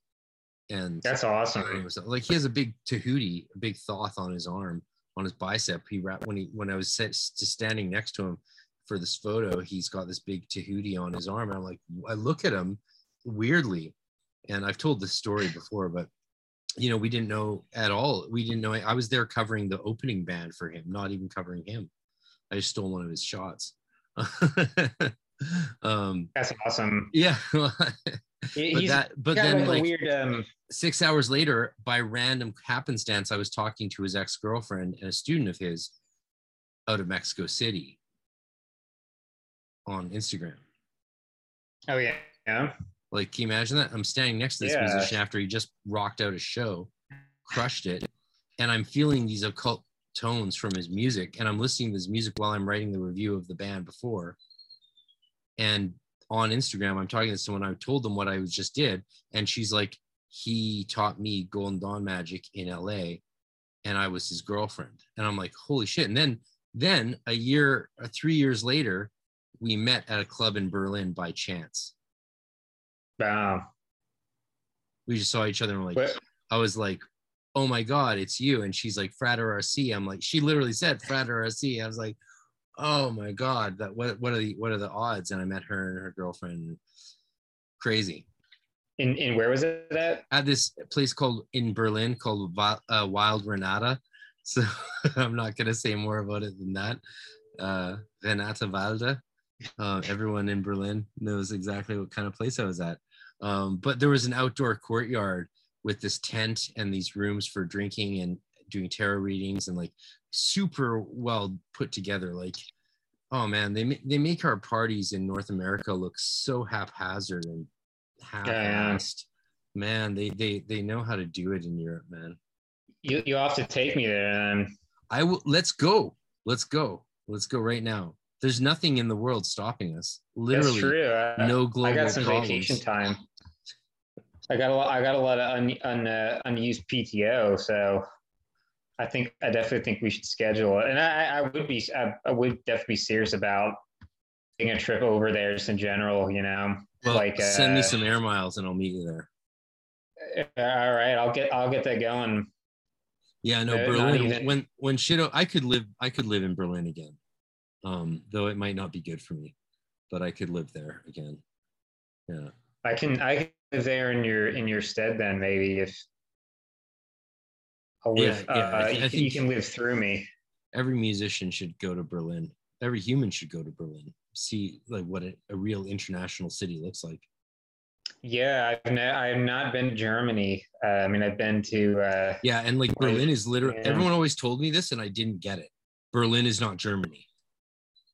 And that's awesome. like he has a big tahuti a big thoth on his arm on his bicep. He wrapped when he when i was set, standing next to him for this photo he's got this big tahuti on his arm. And i'm like i look at him weirdly and i've told this story before but you know we didn't know at all. We didn't know i was there covering the opening band for him not even covering him. I just stole one of his shots [laughs] [laughs] um That's awesome. yeah [laughs] but He's that but then like weird. Um, six hours later, by random happenstance, I was talking to his ex girlfriend and a student of his out of Mexico City on Instagram. oh yeah, yeah. Like, can you imagine that? I'm standing next to this Yeah. musician after he just rocked out a show, crushed it, and I'm feeling these occult tones from his music, and I'm listening to his music while I'm writing the review of the band before. And on Instagram, I'm talking to someone. I told them what I just did, and she's like, "He taught me Golden Dawn magic in LA, and I was his girlfriend." And I'm like, "Holy shit!" And then, then a year, uh, three years later, we met at a club in Berlin by chance. Wow. we just saw each other and like I was like, oh my god, it's you. And she's like, Frater RC. I'm like, she literally said Frater RC. I was like, oh my god, that what what are the what are the odds? And I met her and her girlfriend. Crazy. In in where was it at? At this place called in Berlin called uh, Wilde Renate. [laughs] So I'm not gonna say more about it than that. Uh, Renata Walde. Uh, everyone in Berlin knows exactly what kind of place I was at. Um, but there was an outdoor courtyard with this tent and these rooms for drinking and doing tarot readings and like super well put together. Like, oh man, they they make our parties in North America look so haphazard and half-assed. Man, they they they know how to do it in Europe, man. You you have to take me there then. I will. Let's go. Let's go. Let's go right now. There's nothing in the world stopping us. Literally. I, no global I got some problems. vacation time. I got a lot. I got a lot of un, un, uh, unused PTO, so I think I definitely think we should schedule it. And I, I would be, I, I would definitely be serious about taking a trip over there, just in general. You know, Well, like send me uh, some air miles and I'll meet you there. All right, I'll get I'll get that going. Yeah, no, Uh, Berlin. even- When when shit, I could live. I could live in Berlin again. Um, though it might not be good for me, but I could live there again. Yeah. I can I can live there in your in your stead then maybe if I'll live. Yeah, yeah, uh, I you, I can- you think- can live through me. Every musician should go to Berlin. Every human should go to Berlin. See like what a, a real international city looks like. Yeah, I've ne- I have not been to Germany. Uh, I mean, I've been to. Uh, Yeah, and like Berlin is literally Yeah. everyone always told me this and I didn't get it. Berlin is not Germany.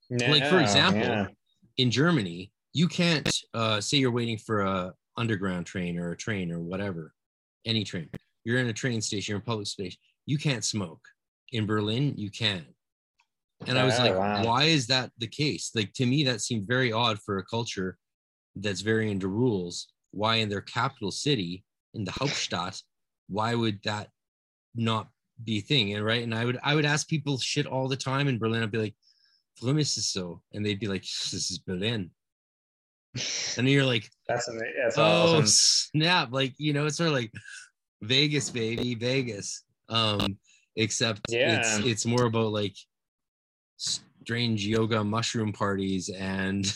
like for example, yeah. in Germany, you can't uh, say you're waiting for a underground train or a train or whatever, any train. You're in a train station, you're in public space. You can't smoke. In Berlin, you can. And I was Oh, like, wow. why is that the case? Like to me, that seemed very odd for a culture that's very into rules. Why in their capital city, in the Hauptstadt, why would that not be a thing? And right. And I would I would ask people shit all the time in Berlin. I'd be like, ist es so? And they'd be like, this is Berlin. And you're like, That's ama- that's oh awesome. snap! Like you know, it's sort of like Vegas, baby, Vegas. Um, except Yeah. it's it's more about like strange yoga mushroom parties and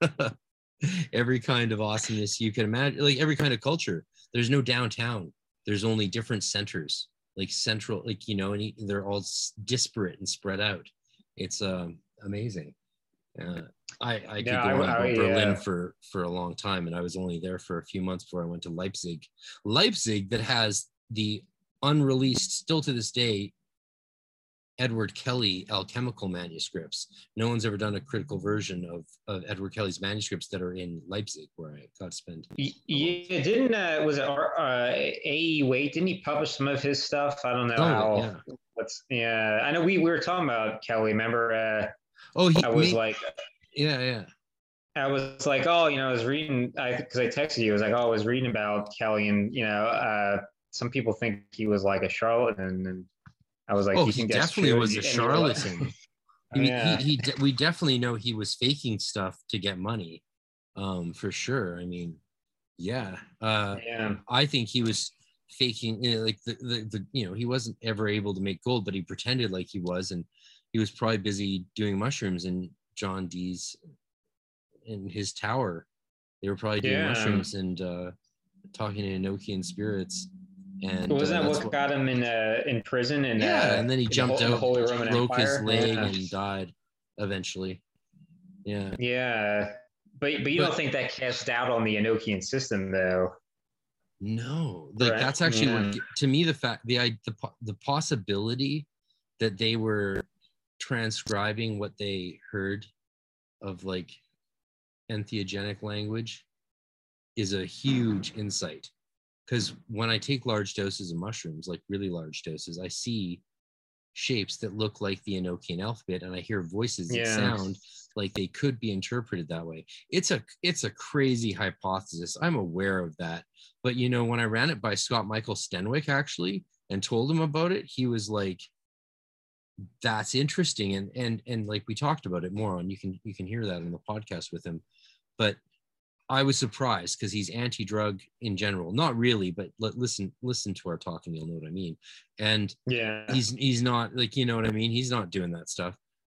[laughs] every kind of awesomeness you can imagine. Like every kind of culture. There's no downtown. There's only different centers, like central, like you know, and they're all disparate and spread out. It's um amazing. Uh, I I could Yeah, go I- on about Berlin yeah. for for a long time, and I was only there for a few months before I went to Leipzig. Leipzig that has the unreleased, still to this day, Edward Kelly alchemical manuscripts. No one's ever done a critical version of, of Edward Kelly's manuscripts that are in Leipzig, where I got to spend. Yeah, didn't uh, was it R- uh, A. Wait? Didn't he publish some of his stuff? I don't know Oh, how. yeah. What's yeah? I know we, we were talking about Kelly. Remember? Uh, Oh, he I was made- like, yeah, yeah. I was like, oh, you know, I was reading, I because I texted you, I was like, oh, I was reading about Kelly, and you know, uh, some people think he was like a charlatan, and I was like, oh, he definitely was a And you were like- charlatan. [laughs] I mean, yeah. he, he de- we definitely know he was faking stuff to get money, um, for sure. I mean, yeah. Uh, yeah, I think he was faking, you know, like the, the the you know he wasn't ever able to make gold, but he pretended like he was, and he was probably busy doing mushrooms in John Dee's in his tower. They were probably doing Yeah. mushrooms and uh, talking to Enochian spirits. And was uh, that that's what got him in uh, in prison? And yeah, uh, and then he jumped the out, Holy Roman broke his leg, Yeah. [laughs] and died eventually. Yeah. Yeah, but but you But- don't think that cast doubt on the Enochian system, though? No, like Right, that's actually yeah. what to me the fact the I the the possibility that they were transcribing what they heard of like entheogenic language is a huge insight because when I take large doses of mushrooms, like really large doses, I see shapes that look like the Enochian alphabet, and I hear voices that sound like they could be interpreted that way. It's a it's a crazy hypothesis. I'm aware of that, but you know when I ran it by Scott Michael Stenwick actually and told him about it, he was like, "That's interesting," and and and like we talked about it more on. You can you can hear that in the podcast with him, but I was surprised because he's anti-drug in general. Not really, but let, listen listen to our talk and you'll know what I mean. And Yeah, he's he's not like you know what I mean. He's not doing that stuff.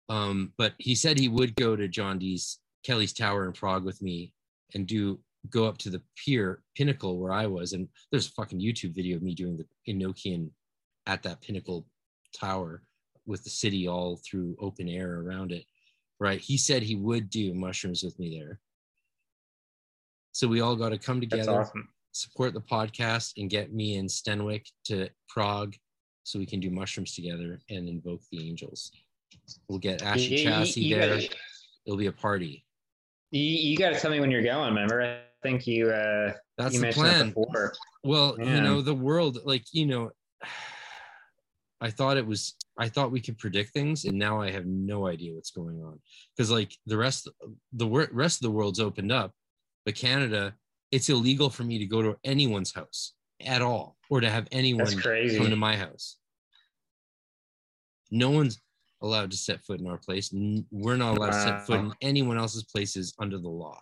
Um, but he said he would go to John Dee's Kelly's Tower in Prague with me and do go up to the pier pinnacle where I was. And there's a fucking YouTube video of me doing the Enochian at that pinnacle tower with the city all through open air around it. Right. He said he would do mushrooms with me there. So we all got to come together awesome. support the podcast and get me and Stenwick to Prague so we can do mushrooms together and invoke the angels. We'll get Ashy You- Chassis you there. gotta- It'll be a party. You, you got to tell me when you're going. Remember, I think you uh, That's you the plan. before. Well, Yeah. you know, the world, like, you know, I thought it was, I thought we could predict things, and now I have no idea what's going on. Because, like, the rest, the wor- rest of the world's opened up, but Canada, it's illegal for me to go to anyone's house at all or to have anyone come to my house. No one's allowed to set foot in our place. We're not allowed to set foot in anyone else's places under the law.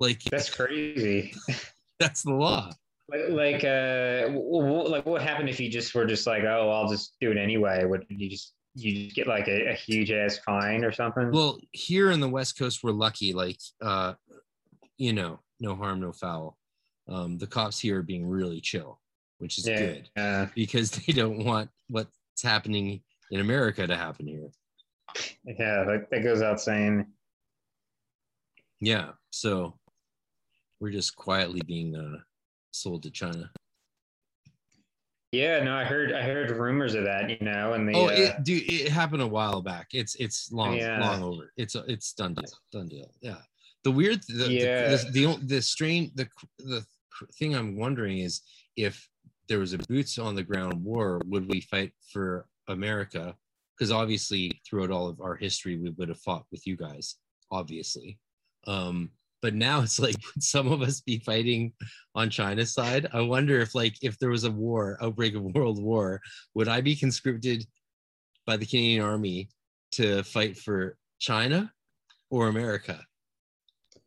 Like That's crazy. [laughs] that's the law. Like, like, uh, like, what happened if you just were just like, oh, I'll just do it anyway? Would you just you just get like a, a huge ass fine or something? Well, here in the West Coast, we're lucky. Like, uh, you know, no harm, no foul. Um, the cops here are being really chill, which is yeah, good uh, because [laughs] they don't want what's happening in America to happen here. yeah, that, that goes out saying. Yeah. So we're just quietly being uh, sold to China. Yeah, no, I heard I heard rumors of that, you know, and the oh, uh, it, dude, it happened a while back. It's it's long Yeah. long over. It's a, it's done deal, done deal. Yeah. The weird, the, Yeah. the, the the the strain, the the thing I'm wondering is if there was a boots on the ground war, would we fight for America? Because obviously, throughout all of our history, we would have fought with you guys, obviously. Um, but now it's like would [laughs] some of us be fighting on China's side? I wonder if like if there was a war, outbreak of [laughs] world war, would I be conscripted by the Canadian Army to fight for China or America?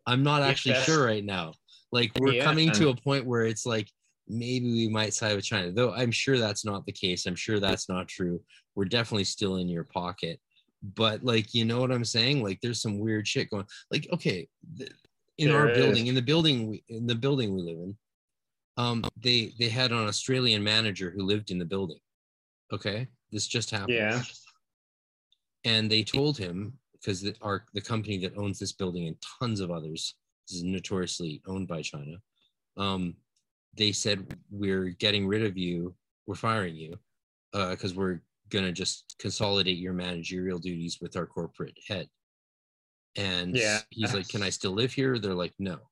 I'm not actually that's- sure right now. Like we're Yeah. coming to a point where it's like maybe we might side with China, though I'm sure that's not the case. I'm sure that's not true. We're definitely still in your pocket. But like, you know what I'm saying? Like there's some weird shit going. Like, okay, th- in our There building, is. in the building we in the building we live in, um, they they had an Australian manager who lived in the building. Okay. This just happened yeah, and they told him because the, our the company that owns this building and tons of others this is notoriously owned by China. Um, they said we're getting rid of you, we're firing you, because we're gonna just consolidate your managerial duties with our corporate head. And Yeah. he's like, "Can I still live here?" They're like, "No."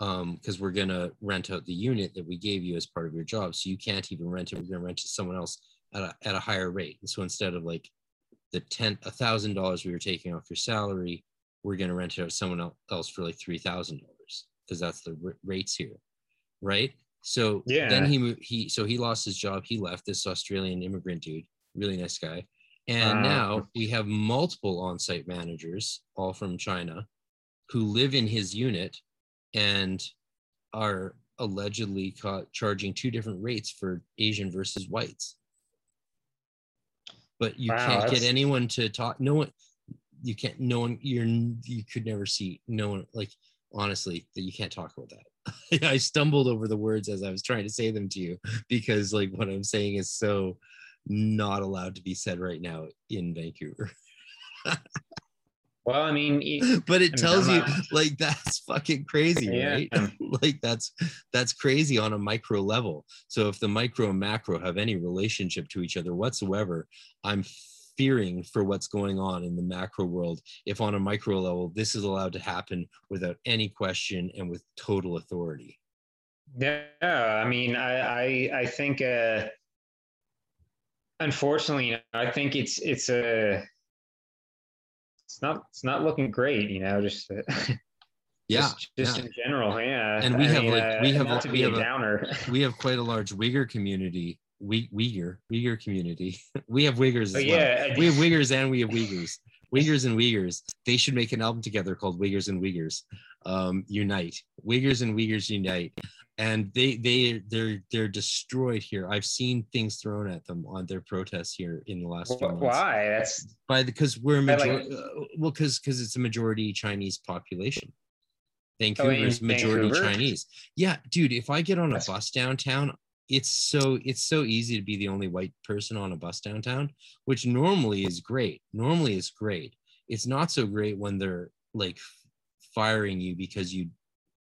Um, because we're gonna rent out the unit that we gave you as part of your job, so you can't even rent it. We're gonna rent it to someone else at a at a higher rate. And so instead of like the ten a thousand dollars we were taking off your salary, we're going to rent it out to someone else for like three thousand dollars because that's the r- rates here, right? So Yeah. then he moved. He so he lost his job. He left. This Australian immigrant dude, really nice guy, and now we have multiple on-site managers, all from China, who live in his unit and are allegedly caught charging two different rates for Asian versus whites. But you Wow, can't get anyone to talk no one you can't no one you're you could never see no one like honestly that you can't talk about that. [laughs] I stumbled over the words as i was trying to say them to you because like what i'm saying is so not allowed to be said right now in vancouver. [laughs] Well, I mean, e- but it I tells I'm you [laughs] like that's fucking crazy Yeah. right? [laughs] Like that's that's crazy on a micro level. So if the micro and macro have any relationship to each other whatsoever i'm fearing for what's going on in the macro world if on a micro level this is allowed to happen without any question and with total authority. Yeah, I mean, I I, I think uh, unfortunately, I think it's it's a it's not it's not looking great, you know, just uh, [laughs] yeah just, just yeah. in general, yeah. And we I have, mean, like, uh, we have, not to we be have a a- [laughs] we have quite a large Uyghur community we Uyghur Uyghur community [laughs] we have Uyghurs as But well yeah, we have Uyghurs and we have Uyghurs. Uyghurs and Uyghurs. They should make an album together called Uyghurs and Uyghurs um, Unite. Uyghurs and Uyghurs Unite. And they they they're they're destroyed here. I've seen things thrown at them on their protests here in the last few months. why? That's By because we're a I like- majority. Uh, well, because because it's a majority Chinese population. Oh, Vancouver in is majority Vancouver? Chinese. Yeah, dude. If I get on a bus downtown, it's so it's so easy to be the only white person on a bus downtown, which normally is great. Normally is great. It's not so great when they're like firing you because you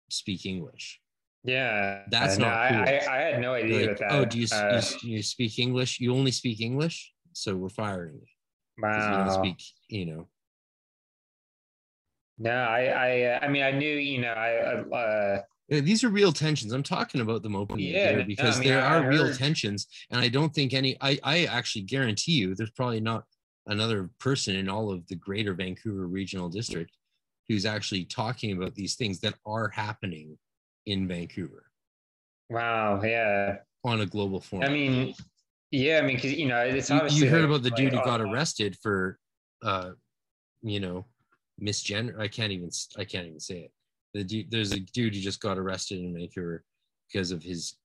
speak English. Yeah. That's no, not I, cool. I, I had no idea Like, that. oh, do you, s- you Uh, you speak English? You only speak English, so we're firing you because you wow. don't speak. You know, No, I, I, uh, I mean, I knew, you know, I, uh, these are real tensions. I'm talking about them openly Yeah, here because I mean, there are real tensions, and I don't think any. I I actually guarantee you, there's probably not another person in all of the Greater Vancouver Regional District who's actually talking about these things that are happening in Vancouver wow, yeah. on a global forum. I mean, yeah, I mean, because you know, it's obviously you heard like- about the dude like, who got arrested for, uh, you know, misgender. I can't even. I can't even say it. The dude, there's a dude who just got arrested in Vancouver because of his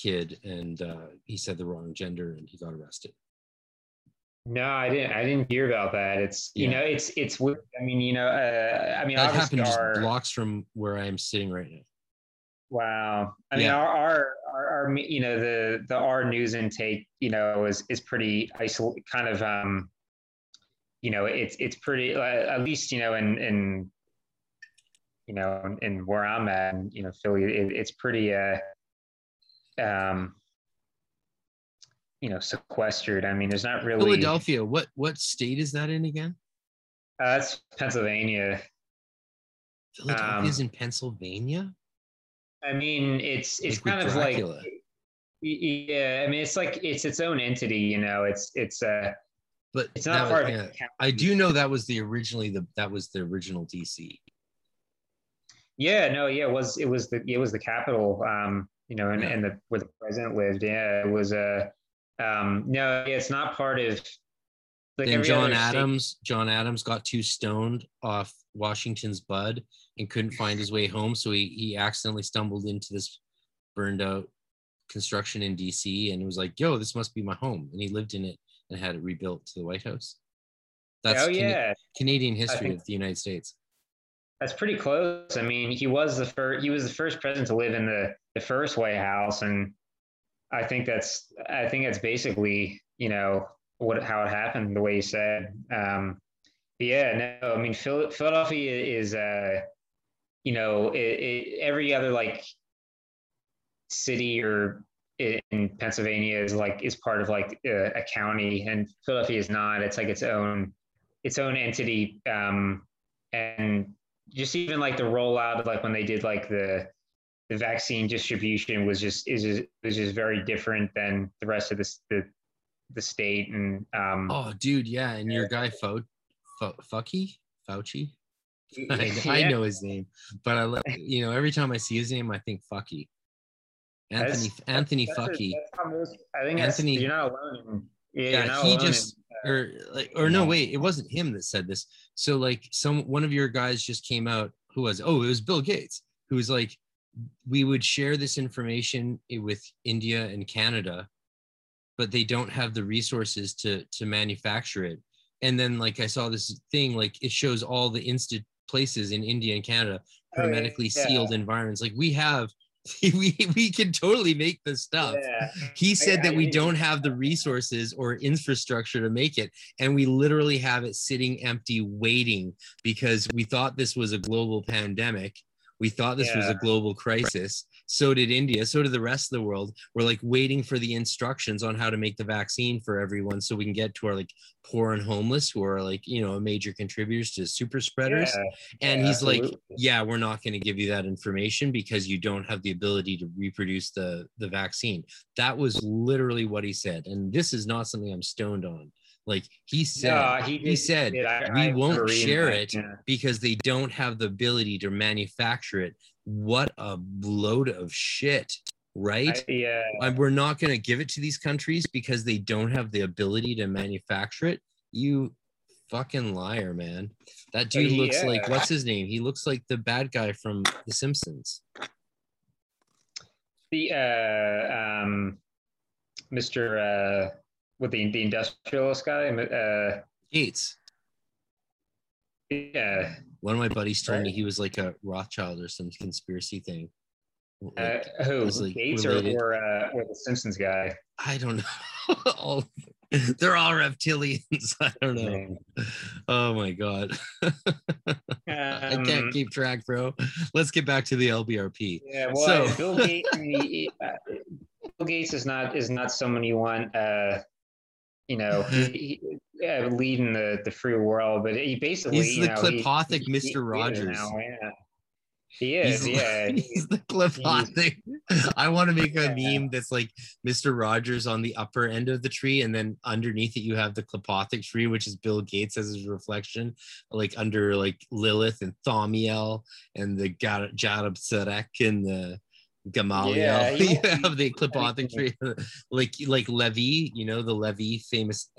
kid, and uh, he said the wrong gender, and he got arrested. No, I didn't. I didn't hear about that. It's you Yeah. know, it's it's. weird. I mean, you know, uh, I mean, That happened just blocks from where I am sitting right now. Wow. I mean, Yeah. our, our our our you know the the our news intake you know is is pretty isol kind of um you know it's it's pretty uh, at least you know in in you know in, where I'm at in, you know Philly it, it's pretty uh um you know sequestered. I mean, there's not really Philadelphia. What what state is that in again? Uh, that's Pennsylvania. Philadelphia's um, in Pennsylvania. I mean, it's it's like kind of like yeah. I mean, it's like it's its own entity. You know, it's it's uh but it's not part was, of yeah, I do know that was the originally the that was the original DC. Yeah, no, yeah, it was it was the it was the capital, um, you know, and, yeah. and the where the president lived. Yeah, it was a uh, um no, it's not part of like then John Adams, state. John Adams got too stoned off Washington's bud and couldn't find his way home, so he he accidentally stumbled into this burned out construction in DC and was like, "Yo, this must be my home," and he lived in it and had it rebuilt to the White House. That's oh yeah, Can- Canadian history of the United States. That's pretty close. I mean, he was the first. He was the first president to live in the the first White House, and I think that's. I think that's basically you know what how it happened the way you said. Um, yeah, no, I mean Philadelphia is, uh, you know, it, it, every other like city or in Pennsylvania is like is part of like a, a, county, and Philadelphia is not. It's like its own its own entity, um, and just even like the rollout of like when they did like the the vaccine distribution was just is just, was just very different than the rest of the the, the state and um oh dude yeah and your guy Fo, Fo Fucky Fauci [laughs] I, yeah. I know his name but I like you know every time I see his name I think Fucky Anthony that's, Anthony that's, Fucky. That's I think Anthony. You're not alone. yeah, yeah he just uh, or like or no wait, it wasn't him that said this. So like some one of your guys just came out. Who was? Oh, it was Bill Gates. Who was like, we would share this information with India and Canada, but they don't have the resources to to manufacture it. And then like I saw this thing like it shows all the instant places in India and Canada oh, hermetically oh, yeah. sealed environments. Like we have [laughs] we we can totally make this stuff. Yeah. He said I, that I we don't have the resources or infrastructure to make it, and we literally have it sitting empty, waiting because we thought this was a global pandemic. We thought this yeah. was a global crisis, so did India. So did the rest of the world. We're like waiting for the instructions on how to make the vaccine for everyone so we can get to our like poor and homeless who are like, you know, major contributors to super spreaders. Yeah, and yeah, he's absolutely. like, yeah, we're not going to give you that information because you don't have the ability to reproduce the, the vaccine. That was literally what he said. And this is not something I'm stoned on. Like he said, he, he, said, I, we I won't share it yeah. because they don't have the ability to manufacture it what a load of shit right? I, yeah. And we're not going to give it to these countries because they don't have the ability to manufacture it. You fucking liar man. That dude looks yeah. like what's his name? He looks like the bad guy from the simpsons. The uh um mr uh with the the industrialist guy? Uh gates. yeah one of my buddies told me he was like a Rothschild or some conspiracy thing. Like, uh, who like Gates or or, uh, or the Simpsons guy? I don't know. [laughs] all, they're all reptilians. [laughs] I don't know. Oh my god, um, [laughs] I can't um, keep track, bro. Let's get back to the LBRP. Yeah, well, so, Bill Gates. uh, Bill Gates is not is not someone you want. Uh, you know, [laughs] he, yeah, leading the the free world, but he basically he's the know, Qliphothic he, Mr. Rogers. Now, yeah. He is, he's, [laughs] yeah. He's the Qliphothic. [laughs] I want to make a yeah. meme that's like Mr. Rogers on the upper end of the tree, and then underneath it you have the Qliphothic tree, which is Bill Gates as his reflection, like under like Lilith and Thaumiel and the Jadab Sarek and the Gamaliel yeah, [laughs] yeah. of the tree, like like Levi you know the Levi famous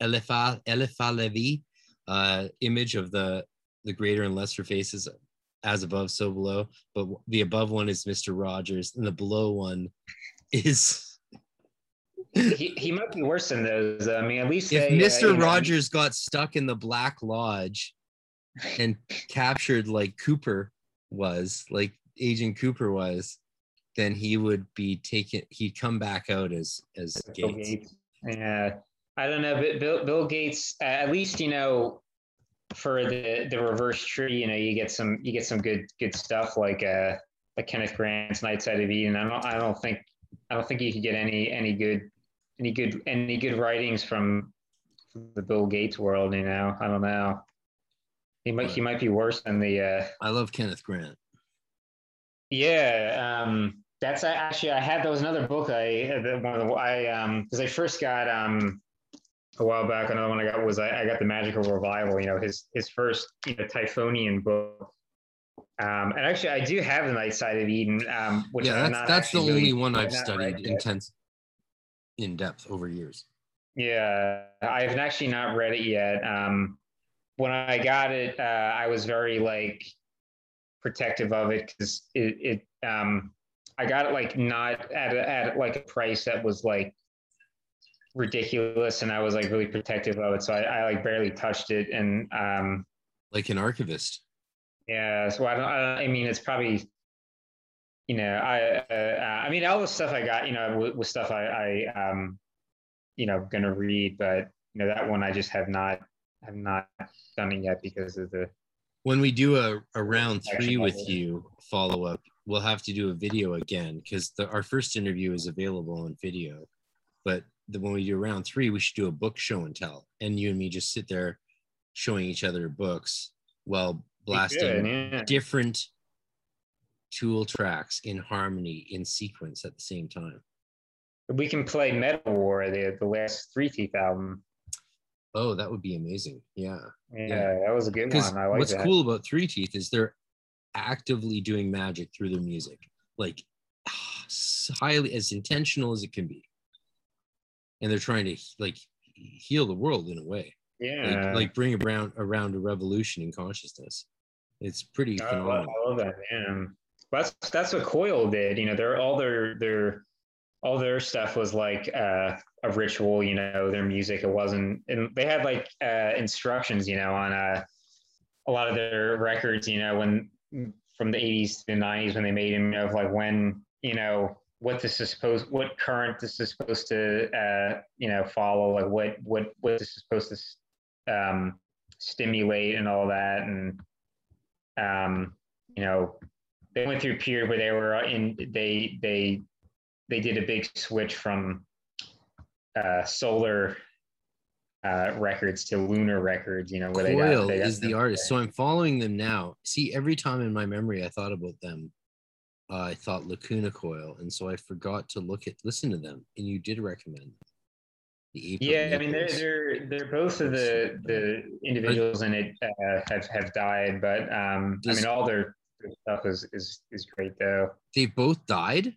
Eliphas Eliphas Levi uh, image of the the greater and lesser faces as above so below, but the above one is Mister Rogers, and the below one is. he, he might be worse than those. I mean, at least if Mister uh, Rogers know, got stuck in the Black Lodge and captured like Cooper was, like Agent Cooper was, then he would be taken. He'd come back out as as Gates. Gates. Yeah, I don't know, but Bill, Bill Gates. At least you know, for the the reverse tree, you know, you get some you get some good good stuff like uh like Kenneth Grant's Night Side of Eden. I don't I don't think I don't think you could get any any good any good any good writings from, from the Bill Gates world. You know, I don't know. He might he might be worse than the. Uh, I love Kenneth Grant. Yeah, um, that's actually I had that was another book I one of the I um because I first got um a while back another one I got was I, I got the Magical Revival. You know his his first you know Typhonian book. Um, and actually, I do have the Night Side of Eden, um, which yeah, that's, that's the only one I've studied intense in depth over years. Yeah, I have actually not read it yet. Um, when I got it, uh, I was very like protective of it because it, it um, I got it like not at a, at like a price that was like ridiculous, and I was like really protective of it. So I, I like barely touched it, and um, like an archivist. Yeah, so I don't. I, I mean, it's probably you know, I uh, I mean, all the stuff I got, you know, was stuff I, I um, you know, gonna read, but you know, that one I just have not have not done it yet because of the. When we do a, a round three with you follow up, we'll have to do a video again because our first interview is available on video, but the, when we do round three, we should do a book show and tell, and you and me just sit there showing each other books while blasting yeah. different tool tracks in harmony in sequence at the same time. We can play Metawar, the the last Three Teeth album. Oh, that would be amazing. Yeah. Yeah, yeah. that was a good one. I like what's that. cool about Three Teeth is they're actively doing magic through their music, like highly as intentional as it can be. And they're trying to like heal the world in a way. Yeah. Like, like bring around around a revolution in consciousness. It's pretty I love, I love that, man that's that's what Coil did. You know, they're all their their all their stuff was like uh, a ritual. You know, their music. It wasn't, and they had like uh, instructions. You know, on uh, a lot of their records. You know, when from the 80s to the 90s when they made them, you know, of like when you know what this is supposed, what current this is supposed to, uh, you know, follow, like what what what this is supposed to um, stimulate and all that, and um, you know, they went through a period where they were in they they they did a big switch from uh, solar uh, records to lunar records. You know, where Coil they got, they got is the artist. So I'm following them now. See, every time in my memory I thought about them, uh, I thought Lacuna Coil, and so I forgot to look at listen to them. And you did recommend the yeah, I mean they're they're they're both of the the individuals in it uh, have have died, but um, Does, I mean all their stuff is is is great though. They both died.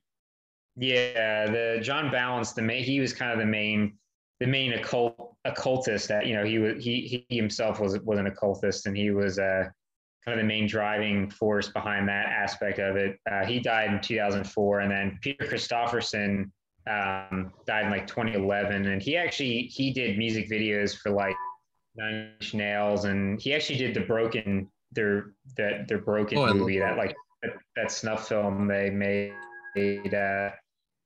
Yeah, the Jhonn Balance, the main, he was kind of the main the main occult occultist that you know he was he he himself was was an occultist and he was uh kind of the main driving force behind that aspect of it. Uh, he died in 2004, and then Peter Christopherson um, died in like 2011, and he actually he did music videos for like Nine Inch Nails, and he actually did the Broken their that their broken oh, movie that like that, that, snuff film they made. Uh,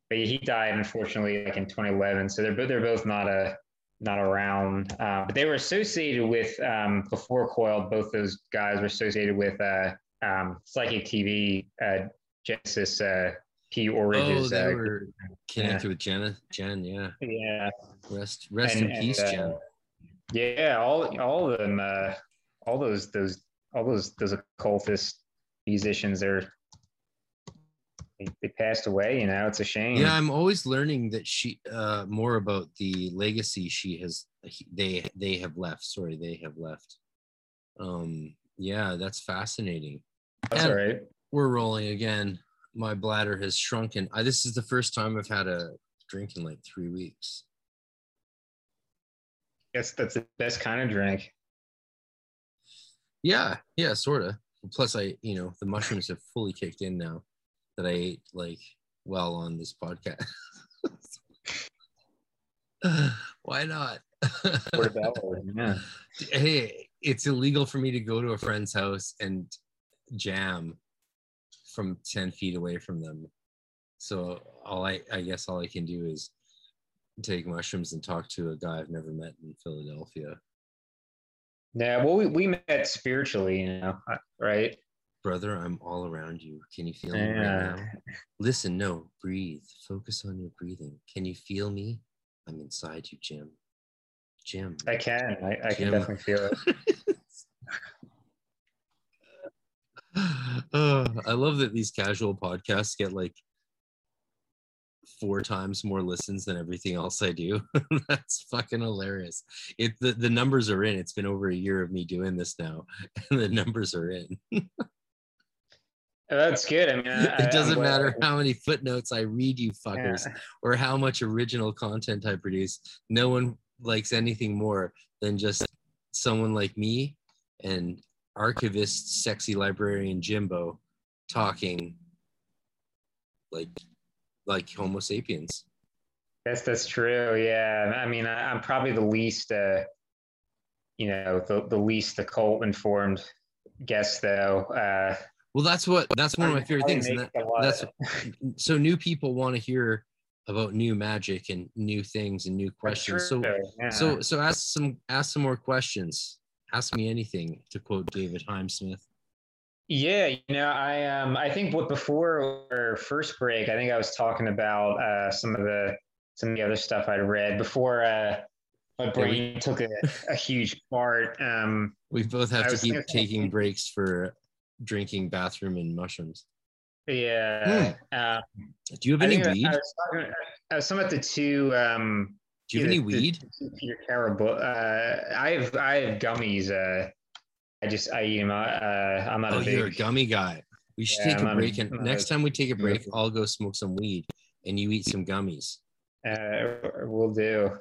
but he died unfortunately like in 2011. So they're they're both not a uh, not around. Uh, but they were associated with um, before Coiled. Both those guys were associated with uh, um, Psychic TV, uh, Genesis uh, P. Orridge's. Oh, they uh, were connected yeah. with Jenna. Jen, yeah. Yeah. Rest rest and, in peace, and, Jen. Yeah, all all of them, all those those all those those occultist musicians are they, they, passed away you know it's a shame. Yeah i'm always learning that she uh more about the legacy she has they they have left sorry they have left. Um yeah that's fascinating. That's and all right. we're rolling again. My bladder has shrunken. I, this is the first time i've had a drink in like three weeks. Yes, that's the best kind of drink. Yeah, yeah, sort of. Plus, I, you know, the mushrooms have fully kicked in now that I ate like well on this podcast. [laughs] Why not? [laughs] yeah. Hey, it's illegal for me to go to a friend's house and jam from 10 feet away from them. So all I I guess all I can do is take mushrooms and talk to a guy I've never met in Philadelphia. Yeah, well, we, we met spiritually, you know, right? Brother, I'm all around you. Can you feel me right now? Listen, no, breathe. Focus on your breathing. Can you feel me? I'm inside you, Jim. Jim. I can. I, I can definitely feel it. [laughs] Uh, I love that these casual podcasts get like four times more listens than everything else I do. [laughs] That's fucking hilarious. It the, the numbers are in. It's been over a year of me doing this now, [laughs] and the numbers are in. That's good. I mean, [laughs] I, it doesn't matter how many footnotes I read, you fuckers, Yeah. [laughs] or how much original content I produce. No one likes anything more than just someone like me and archivist, sexy librarian Jimbo talking like like Homo sapiens. That's that's true. Yeah. I mean, I, I'm probably the least, uh, you know, the, the least occult informed guest, though. Uh, Well, that's what that's one of my favorite things. and that- that's [laughs] so new people want to hear about new magic and new things and new questions. So yeah. so so ask some ask some more questions. Ask me anything, to quote David Heimsmith. Yeah, you know, I um I think what before our first break, I think I was talking about uh some of the some of the other stuff I'd read before uh my we- brain took a, a huge part. Um We both have to keep thinking- taking breaks for drinking bathroom and mushrooms. yeah. Uh, Do you have I any I- weed? I was talking I was talking about the two um Do you have any the- the weed? two Peter Carroll book. Uh I have I have gummies, uh I just I eat them uh I'm not Oh, a big you're a gummy guy. We should Yeah, take I'm a not a- break, and I'm next a- time we take a break. I'll go smoke some weed, and you eat some gummies. Uh, we'll do.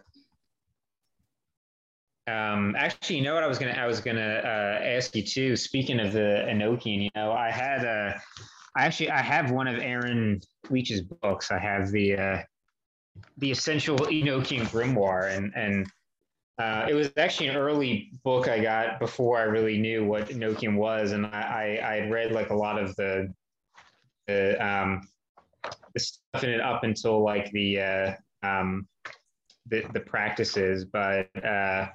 Um, actually, you know what I was gonna I was gonna uh, ask you too. Speaking of the Enochian, you know, I had uh, I actually I have one of Aaron Leitch's books. I have the uh, the Essential Enochian Grimoire, and and uh, it was actually an early book I got before I really knew what Enochian was, and I I, had read like a lot of the the um, the stuff in it up until like the uh, um, the the practices, but uh,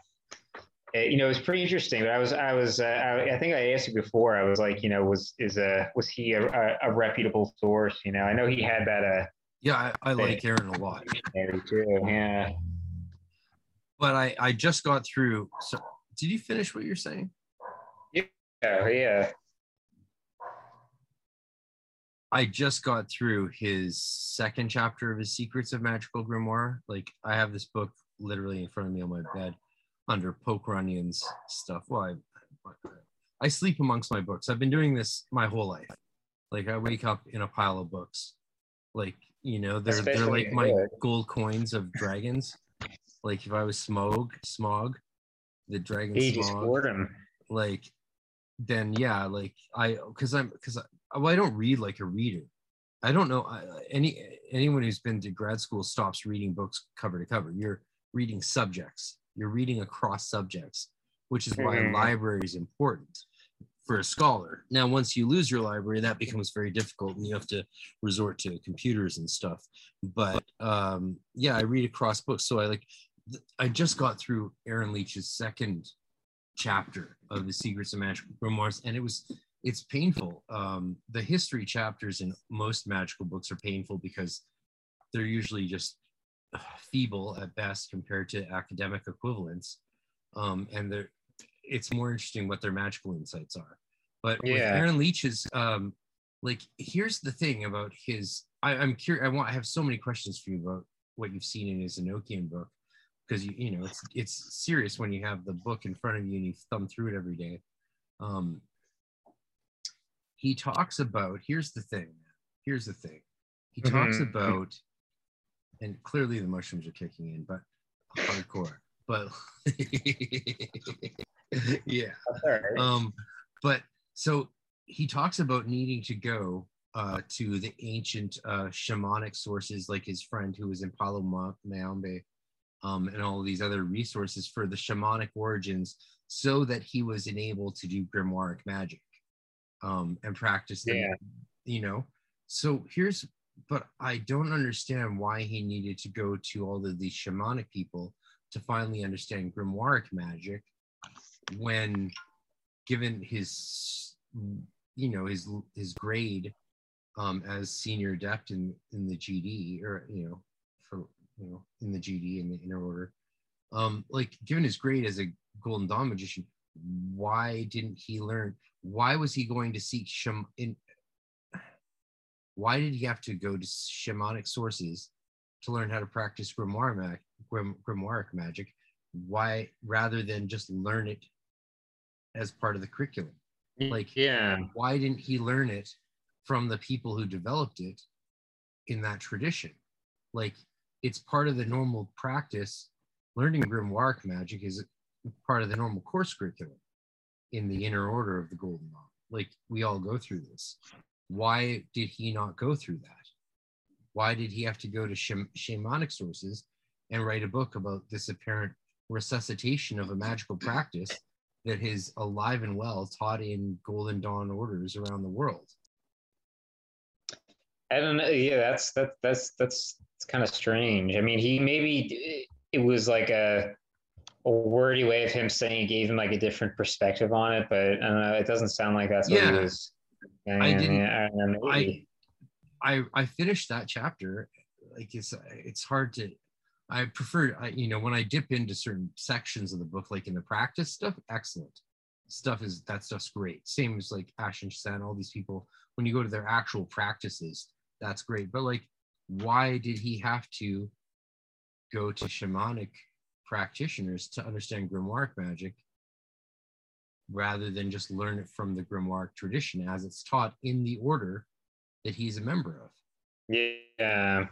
you know, it was pretty interesting. But I was I was uh, I, I think I asked you before. I was like, you know, was is a was he a, a, a reputable source? You know, I know he had that uh Yeah, I, I like Aaron a lot, too. Yeah. but I I just got through. So, did you finish what you're saying? Yeah, yeah. I just got through his second chapter of his Secrets of Magical Grimoire. Like I have this book literally in front of me on my bed under Poke Runyon's stuff. Well, I, I sleep amongst my books. I've been doing this my whole life. Like I wake up in a pile of books. Like, you know, they're they're like my gold coins of dragons. Like if I was Smaug, Smaug, the dragon Smaug scored him. like then yeah like i because i'm because I, well, I don't read like a reader i don't know I, any anyone who's been to grad school stops reading books cover to cover you're reading subjects you're reading across subjects which is why a Mhm. library is important for a scholar. Now once you lose your library that becomes very difficult and you have to resort to computers and stuff. But um yeah i read across books. So i like i just got through aaron leitch's second chapter of the secrets of magical grimoires and it was it's painful. Um the history chapters in most magical books are painful because they're usually just feeble at best compared to academic equivalents. Um and they're it's more interesting what their magical insights are. But with aaron leitch's um like here's the thing about his I, i'm curious i want i have so many questions for you about what you've seen in his enochian book. Because you you know it's it's serious when you have the book in front of you and you thumb through it every day. Um he talks about here's the thing here's the thing. He talks Mhm. about and clearly the mushrooms are kicking in but hardcore but [laughs] yeah right. um but so he talks about needing to go uh to the ancient uh shamanic sources like his friend who was in palo Ma- mayombe um and all these other resources for the shamanic origins so that he was enabled to do grimoire magic um and practice them, Yeah. you know so here's but i don't understand why he needed to go to all of these shamanic people to finally understand grimoire magic when given his you know his his grade um as senior adept in in the gd or you know for you know, in the GD in the inner order. Um, like given his grade as a Golden Dawn magician, why didn't he learn? Why was he going to seek sham in? Why did he have to go to shamanic sources to learn how to practice grimoire, mag- grim, grimoire magic? Why rather than just learn it as part of the curriculum? Mm, like, yeah, why didn't he learn it from the people who developed it in that tradition? Like, it's part of the normal practice. Learning grimoire magic is part of the normal course curriculum in the inner order of the Golden Dawn. Like, we all go through this. Why did he not go through that? Why did he have to go to sham- shamanic sources and write a book about this apparent resuscitation of a magical practice that is alive and well taught in Golden Dawn orders around the world. I don't know. Yeah, that's that that's that's it's kind of strange. I mean, he maybe it was like a a wordy way of him saying it gave him like a different perspective on it, but I don't know. It doesn't sound like that's what Yeah. he was. I didn't- I. I I finished that chapter. Like it's it's hard to. I prefer I, you know when I dip into certain sections of the book, like in the practice stuff, excellent stuff is that stuff's great. Same as like Ash and Sen, all these people. When you go to their actual practices, that's great. But like, why did he have to go to shamanic practitioners to understand grimoire magic rather than just learn it from the grimoire tradition as it's taught in the order that he's a member of? Yeah.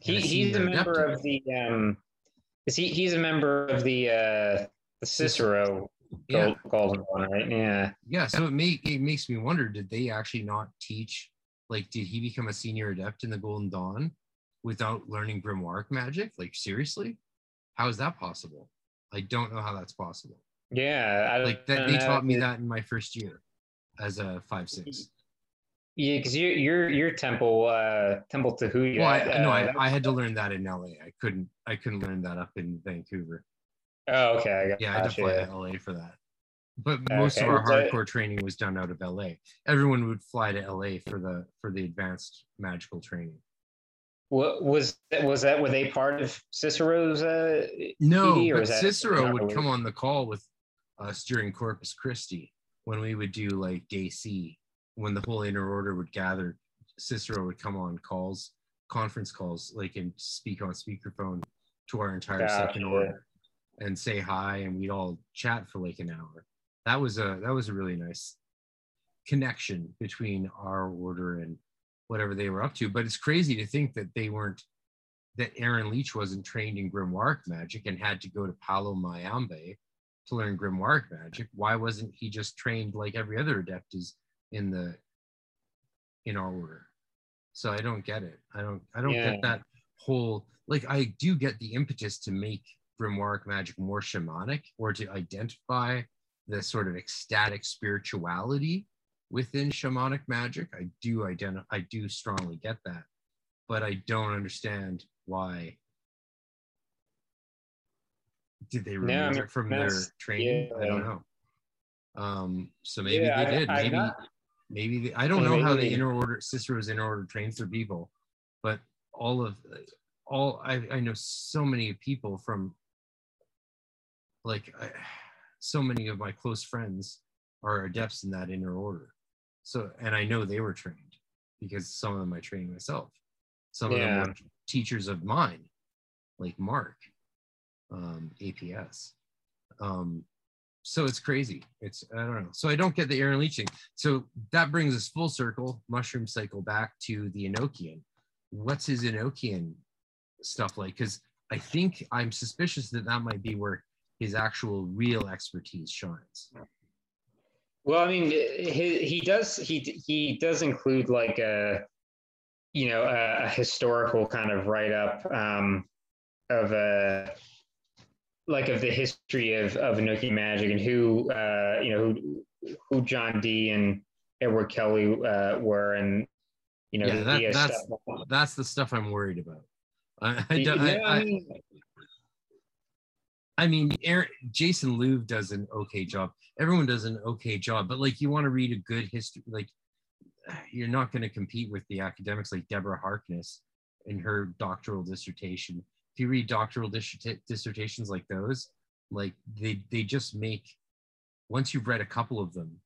He, he's a member of the um is he he's a member of the uh the Cicero Yeah. Gold, Golden one, right? Yeah. Yeah, so it make it makes me wonder: Did they actually not teach? Like, did he become a senior adept in the Golden Dawn without learning grimoire magic? Like, seriously, how is that possible? I don't know how that's possible. Yeah. I Like that, they taught me that in my first year as a five six. Yeah, because you're you're you're Temple uh Temple Tahuya. Well, I, uh, no, I, I had to learn that in LA. I couldn't, I couldn't learn that up in Vancouver. Oh, okay. I got Yeah, I had to fly to LA for that. But most of our hardcore training was done out of LA. Everyone would fly to LA for the for the advanced magical training. What was that, was that? Were they part of Cicero's? Uh, No, but Cicero would come on the call with us during Corpus Christi when we would do like day C, when the whole inner order would gather. Cicero would come on calls, conference calls, like and speak on speakerphone to our entire second order and say hi, and we'd all chat for like an hour. That was a that was a really nice connection between our order and whatever they were up to. But it's crazy to think that they weren't that Aaron Leitch wasn't trained in grimoire magic and had to go to Palo Mayombe to learn grimoire magic. Why wasn't he just trained like every other adept is in the in our order? So I don't get it. I don't I don't Yeah. get that whole like I do get the impetus to make grimoire magic more shamanic or to identify the sort of ecstatic spirituality within shamanic magic. I do identify I do strongly get that. But I don't understand why did they remove I mean, it from their training? I don't know. Um, so maybe Yeah, they I- did. I Maybe got- maybe they, I don't Yeah, know how the inner order Cicero's inner order trains their people, but all of all I, I know so many people from like I, so many of my close friends are adepts in that inner order. So and I know they were trained because some of them I trained myself. Some of them were teachers of mine, like Mark, um, APS. Um, so it's crazy. It's I don't know. So I don't get the Aaron Leitch thing. So that brings us full circle, mushroom cycle back to the Enochian. What's his Enochian stuff like? Because I think I'm suspicious that that might be where his actual real expertise shines. Well, I mean, he, he does he he does include like a you know a, a historical kind of write up um, of a like of the history of of Enoki magic and who uh, you know who who John Dee and Edward Kelley uh, were and you know Yeah, that- that's- stuff. That's the stuff I'm worried about. I, I, don't- Yeah, I, I mean, I mean, Aaron, Jason Louv does an okay job. Everyone does an okay job, but like you want to read a good history, like you're not going to compete with the academics like Deborah Harkness in her doctoral dissertation. If you read doctoral dissertations like those, like they they just make once you've read a couple of them,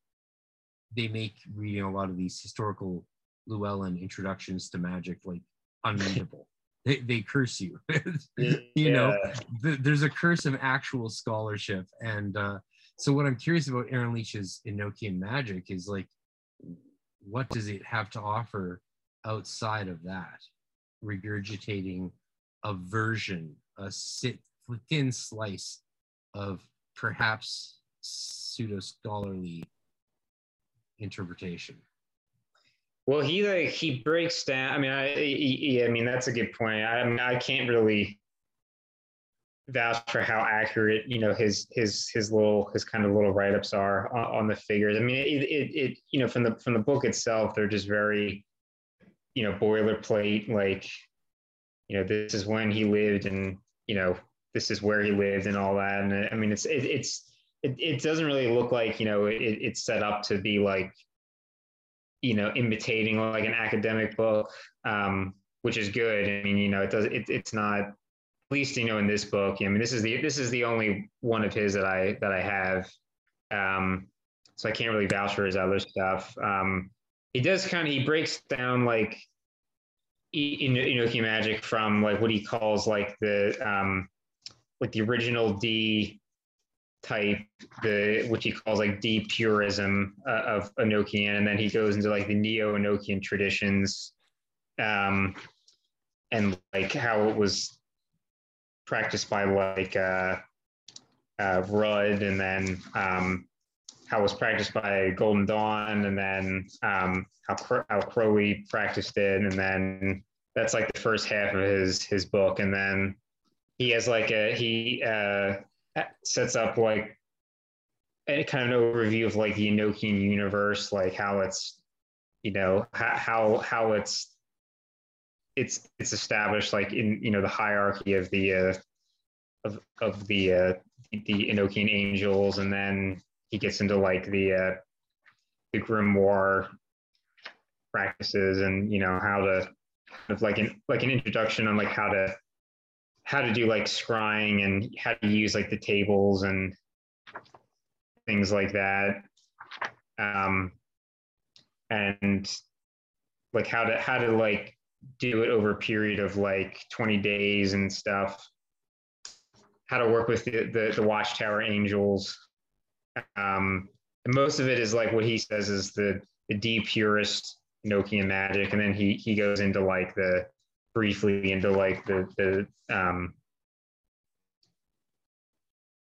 they make reading a lot of these historical Llewellyn introductions to magic like [laughs] unreadable. they, they curse you. [laughs] you yeah. know, th- there's a curse of actual scholarship. And uh, so, what I'm curious about Aaron Leitch's Enochian magic is like, what does it have to offer outside of that? Regurgitating a version, a thin slice of perhaps pseudo scholarly interpretation. Well, he like he breaks down. I mean, I I mean that's a good point. I, I mean, I can't really vouch for how accurate you know his his his little his kind of little write ups are on, on, the figures. I mean, it, it it you know from the from the book itself, they're just very you know boilerplate. Like you know, this is when he lived, and you know, this is where he lived, and all that. And I mean, it's it, it's it, it doesn't really look like you know it, it's set up to be like you know imitating like an academic book um, which is good. I mean you know it does it, it's not at least you know in this book i mean this is the this is the only one of his that i that i have. Um, so i can't really vouch for his other stuff. Um, he does kind of he breaks down like in Enochian magic from like what he calls like the um like the original D type, the which he calls like Dee purism uh, of Enochian, and then he goes into like the neo Enochian traditions, um, and like how it was practiced by like uh, uh, Rudd, and then um, how it was practiced by Golden Dawn, and then um, how how Crowley practiced it, and then that's like the first half of his his book, and then he has like a he uh, sets up like a kind of an overview of like the Enochian universe, like how it's, you know, how how it's it's it's established like in you know the hierarchy of the uh, of of the uh, the Enochian angels, and then he gets into like the uh, the grimoire practices, and you know how to of like an like an introduction on like how to how to do like scrying and how to use like the tables and things like that. Um, and like how to how to like do it over a period of like 20 days and stuff. How to work with the the, the watchtower angels um, and most of it is like what he says is the the Dee purist Enochian magic and then he he goes into like the briefly into like the the um,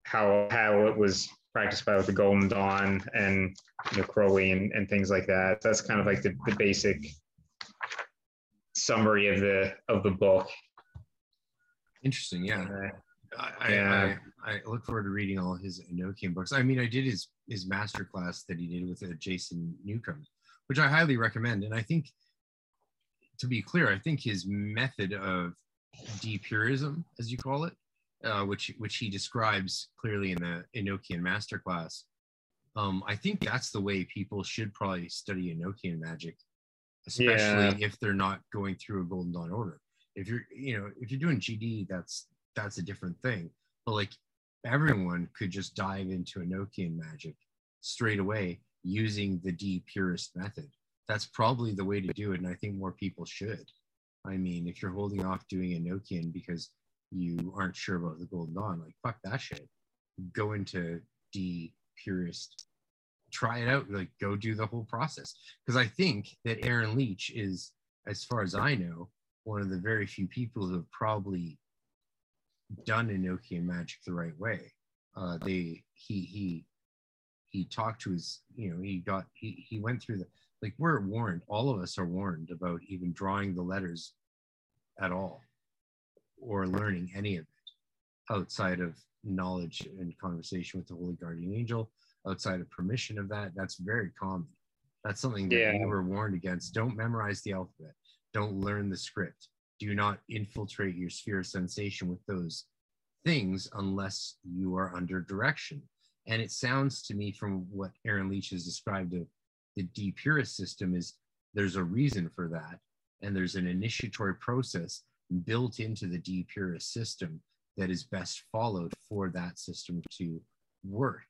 how how it was practiced by like the Golden Dawn and you know, Crowley and, and things like that. That's kind of like the, the basic summary of the of the book. Interesting, yeah. Uh, I, yeah. I, I, look forward to reading all his Enochian books. I mean, I did his his master class that he did with uh, Jason Newcomb, which I highly recommend. And I think to be clear, I think his method of depurism, as you call it, uh, which which he describes clearly in the Enochian masterclass, um, I think that's the way people should probably study Enochian magic, especially yeah. if they're not going through a Golden Dawn order. If you're, you know, if you're doing GD, that's that's a different thing. But like everyone could just dive into Enochian magic straight away using the Dee purist method that's probably the way to do it. And I think more people should. I mean, if you're holding off doing Enochian because you aren't sure about the Golden Dawn, like fuck that shit. Go into Dee purist, try it out, like go do the whole process. Because I think that Aaron Leitch is, as far as I know, one of the very few people who have probably done Enochian magic the right way. Uh, they he he he talked to his you know he got he he went through the like we're warned all of us are warned about even drawing the letters at all or learning any of it outside of knowledge and conversation with the holy guardian angel outside of permission of that. That's very common. That's something that yeah. we were warned against. Don't memorize the alphabet. Don't learn the script do not infiltrate your sphere of sensation with those things unless you are under direction and it sounds to me from what aaron Leitch has described of the Dee purist system is there's a reason for that and there's an initiatory process built into the Dee purist system that is best followed for that system to work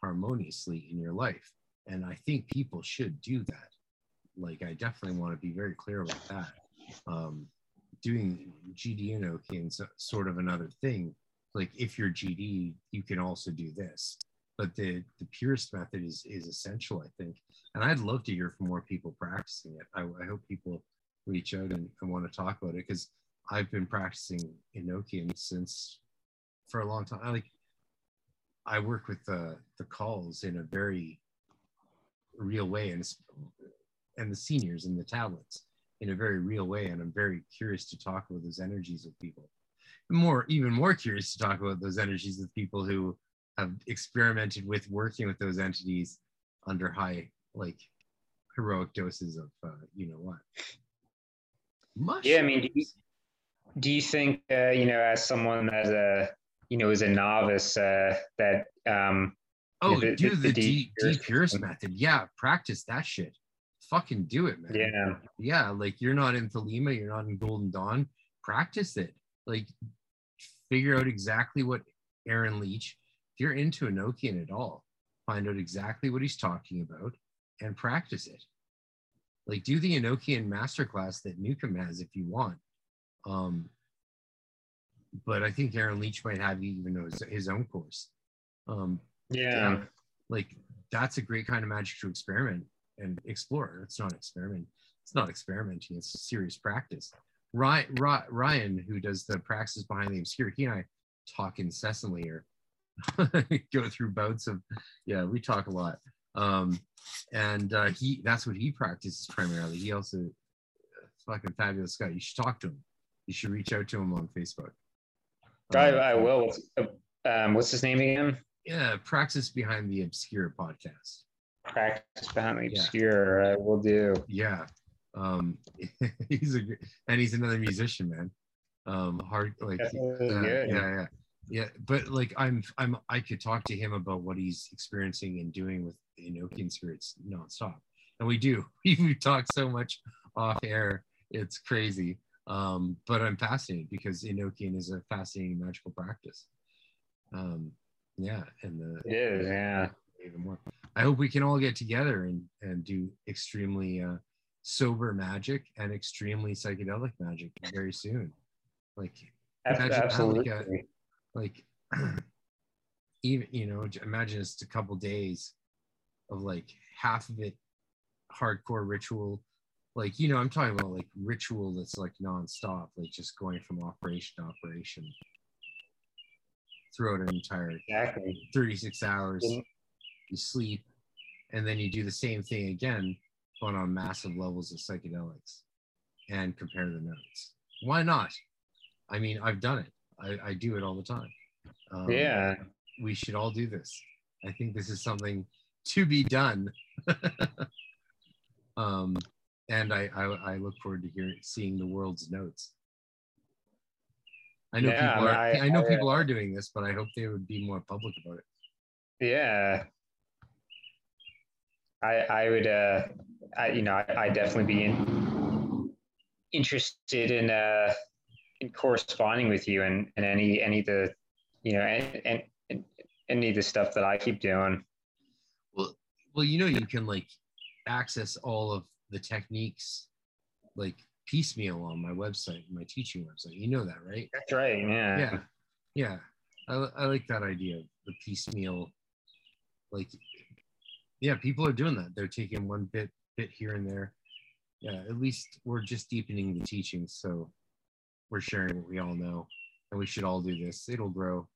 harmoniously in your life. And I think people should do that. Like, I definitely want to be very clear about that. Um, doing GD Enochian is sort of another thing. Like, if you're GD, you can also do this. But the, the purest method is, is essential, I think. And I'd love to hear from more people practicing it. I, I hope people reach out and, and want to talk about it because I've been practicing Enochian since for a long time. I like I work with the the calls in a very real way, and and the seniors and the tablets in a very real way. And I'm very curious to talk about those energies of people. More, even more curious to talk about those energies of people who have experimented with working with those entities under high, like heroic doses of, uh, you know what. Mushrooms. Yeah, I mean, do you, do you think, uh, you know, as someone as a, you know, as a novice, uh, that um, oh, the, do the, the, D, Dee purist method? Yeah, practice that shit. Fucking do it, man. Yeah, yeah. Like you're not in Thelema, you're not in Golden Dawn. Practice it. Like figure out exactly what Aaron Leitch, If you're into Enochian at all, find out exactly what he's talking about and practice it. Like do the Enochian masterclass that Newcomb has if you want. Um, but I think Aaron Leitch might have even his, his own course. Um, yeah. yeah. Like that's a great kind of magic to experiment and explore. It's not experiment. It's not experimenting. It's serious practice. Ryan, Ryan, who does the praxis behind the obscure, he and I talk incessantly or [laughs] go through bouts of, yeah, we talk a lot. Um, and uh, he, that's what he practices primarily. He also, fucking fabulous guy. You should talk to him. You should reach out to him on Facebook. I, um, I will. Um, what's his name again? Yeah, Praxis Behind the Obscure podcast. Practice Behind the Obscure. Yeah. Uh, will do. Yeah. Um, [laughs] he's a and he's another musician, man. Um, hard like uh, yeah, yeah, yeah. But like I'm, I'm, I could talk to him about what he's experiencing and doing with the Enochian spirits nonstop, and we do. [laughs] we talk so much off air. It's crazy. Um, but I'm fascinated because Enochian is a fascinating magical practice. Um, yeah, and the it is, yeah. Even more. I hope we can all get together and and do extremely uh, sober magic and extremely psychedelic magic very soon. Like absolutely, like, a, [clears throat] like even you know, imagine just a couple days of like half of it hardcore ritual like you know i'm talking about like ritual that's like nonstop like just going from operation to operation throughout an entire exactly. 36 hours you sleep and then you do the same thing again but on massive levels of psychedelics and compare the notes. Why not? I mean i've done it. I, I do it all the time. Um, yeah. we should all do this. I think this is something to be done. [laughs] Um and I, I, I look forward to hearing seeing the world's notes. I know yeah, people are I, I know I, people are doing this, but I hope they would be more public about it. Yeah. I I would uh I you know I, I definitely be in, interested in uh in corresponding with you and, and any any of the you know and, and any of the stuff that I keep doing. Well well you know you can like access all of the techniques like piecemeal on my website, my teaching website. You know that, right? That's right. Yeah. Yeah. Yeah. I, I like that idea of the piecemeal. Like, yeah, people are doing that. They're taking one bit, bit here and there. Yeah. At least we're just deepening the teaching. So we're sharing what we all know. And we should all do this. It'll grow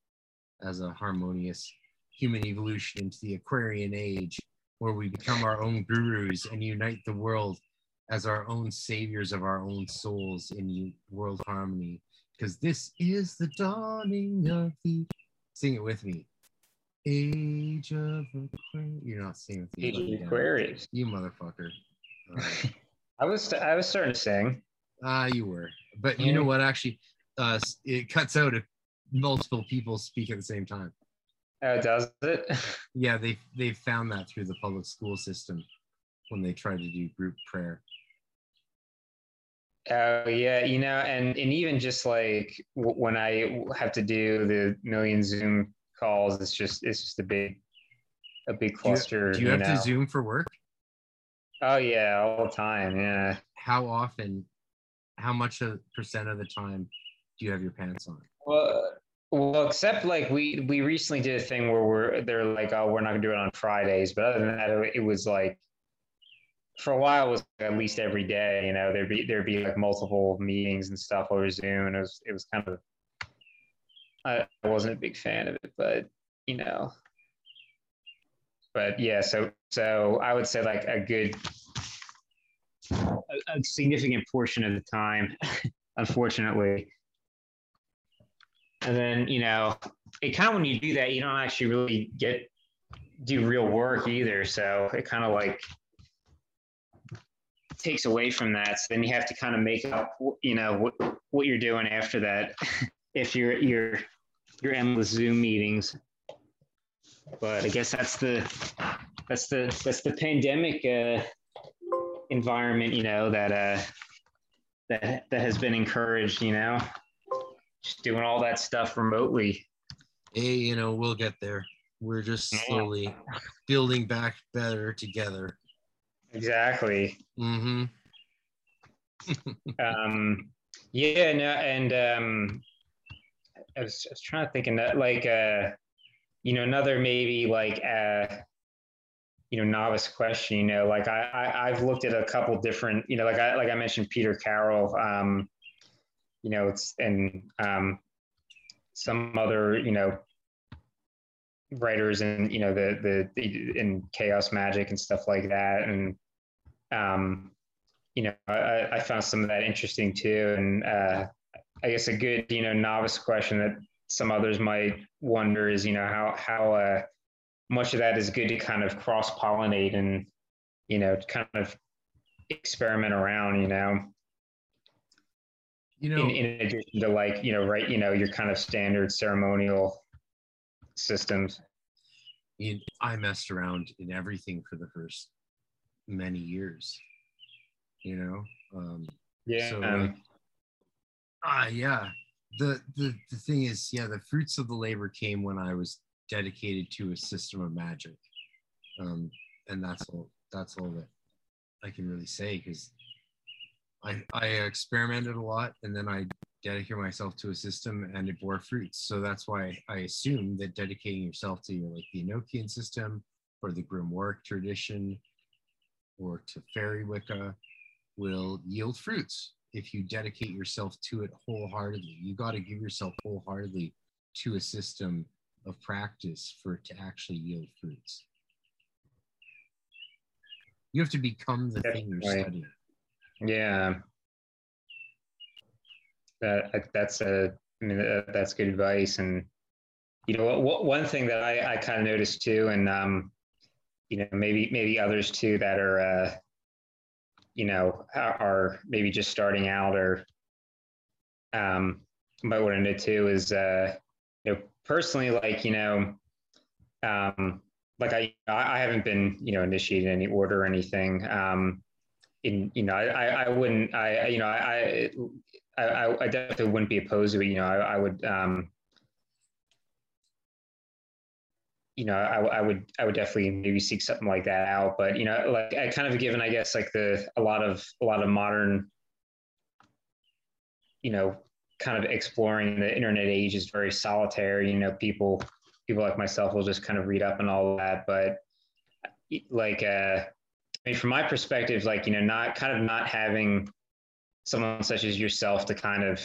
as a harmonious human evolution into the Aquarian age where we become our own gurus and unite the world as our own saviors of our own souls in world harmony. Because this is the dawning of the. Sing it with me. Age of Aquarius. You're not singing. Age of Aquarius. You motherfucker. [laughs] I was I was starting to sing. Ah, you were. But you know what? Actually, uh, it cuts out if multiple people speak at the same time. Oh, does it? [laughs] yeah, they they found that through the public school system when they tried to do group prayer. Oh yeah, you know, and and even just like w- when I have to do the million Zoom calls, it's just it's just a big a big cluster. Do you, do you have to Zoom for work? Oh yeah, all the time. Yeah. How often? How much of percent of the time do you have your pants on? Well, well, except like we we recently did a thing where we're they're like, oh, we're not gonna do it on Fridays, but other than that, it, it was like for a while it was at least every day. You know, there'd be there'd be like multiple meetings and stuff over Zoom, and it was it was kind of I wasn't a big fan of it, but you know, but yeah, so so I would say like a good a, a significant portion of the time, [laughs] unfortunately. And then, you know, it kind of when you do that, you don't actually really get do real work either. So it kind of like takes away from that. So then you have to kind of make up, you know, what what you're doing after that. [laughs] if you're you're your endless Zoom meetings. But I guess that's the that's the that's the pandemic uh, environment, you know, that uh, that that has been encouraged, you know, just doing all that stuff remotely. Hey, you know, we'll get there. We're just slowly yeah. building back better together. Exactly. Mm-hmm. [laughs] um, yeah, no, and um, I was, I was trying to think of that, like, uh, you know, another maybe like, uh, you know, novice question. You know, like I, I I've looked at a couple different, you know, like I like I mentioned Peter Carroll. Um, you know, it's and um, some other, you know, writers and you know the the, the in chaos magic and stuff like that and um you know I, I found some of that interesting too and uh I guess a good, you know, novice question that some others might wonder is, you know, how how uh, much of that is good to kind of cross pollinate and, you know, kind of experiment around, you know. You know, in, in addition to like, you know, right, you know, your kind of standard ceremonial systems. I messed around in everything for the first many years, you know. Um, yeah. So like, Ah, yeah. The, the the thing is, yeah, the fruits of the labor came when I was dedicated to a system of magic, um, and that's all. That's all that I can really say because I I experimented a lot, and then I dedicated myself to a system, and it bore fruits. So that's why I assume that dedicating yourself to your like the Enochian system or the Grimoire tradition or to fairy Wicca will yield fruits if you dedicate yourself to it wholeheartedly. You got to give yourself wholeheartedly to a system of practice for it to actually yield fruits. You have to become the thing you're right. studying. Yeah. That that's a I mean that's good advice and you know one thing that I, I kind of noticed too and um you know maybe maybe others too that are uh you know are maybe just starting out or um might want to know too is uh you know personally like you know um like i i haven't been you know initiated any order or anything um in you know i i wouldn't i you know i i i, definitely wouldn't be opposed to it. You know i, I would um you know, I, I, would I would definitely maybe seek something like that out. But you know, like I kind of given, I guess, like the a lot of a lot of modern, you know, kind of exploring the internet age is very solitary. You know, people people like myself will just kind of read up and all that. But like, uh, I mean, from my perspective, like you know, not kind of not having someone such as yourself to kind of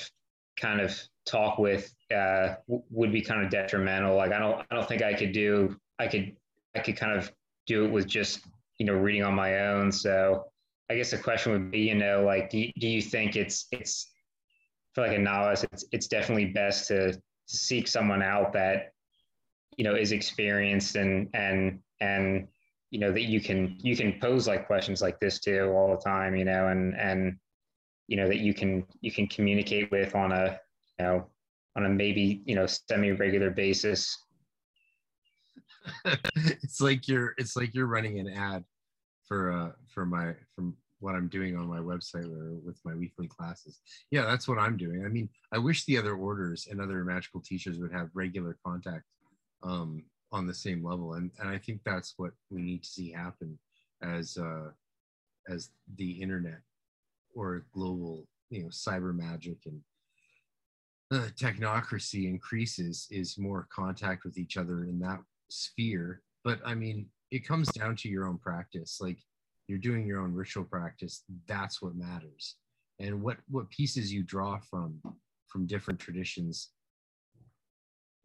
kind of talk with uh, would be kind of detrimental. Like I don't I don't think I could do I could I could kind of do it with just you know reading on my own. So I guess the question would be you know like do you, do you think it's it's for like a novice it's it's definitely best to seek someone out that you know is experienced and and and you know that you can you can pose like questions like this too all the time you know and and you know that you can you can communicate with on a know on a maybe you know semi-regular basis [laughs] it's like you're it's like you're running an ad for uh for my from what I'm doing on my website or with my weekly classes. Yeah, that's what I'm doing. I mean, I wish the other orders and other magical teachers would have regular contact um, on the same level, and and I think that's what we need to see happen as uh, as the internet or global, you know, cyber magic and uh, technocracy increases is more contact with each other in that sphere. But I mean, it comes down to your own practice. Like you're doing your own ritual practice. That's what matters. And what what pieces you draw from from different traditions,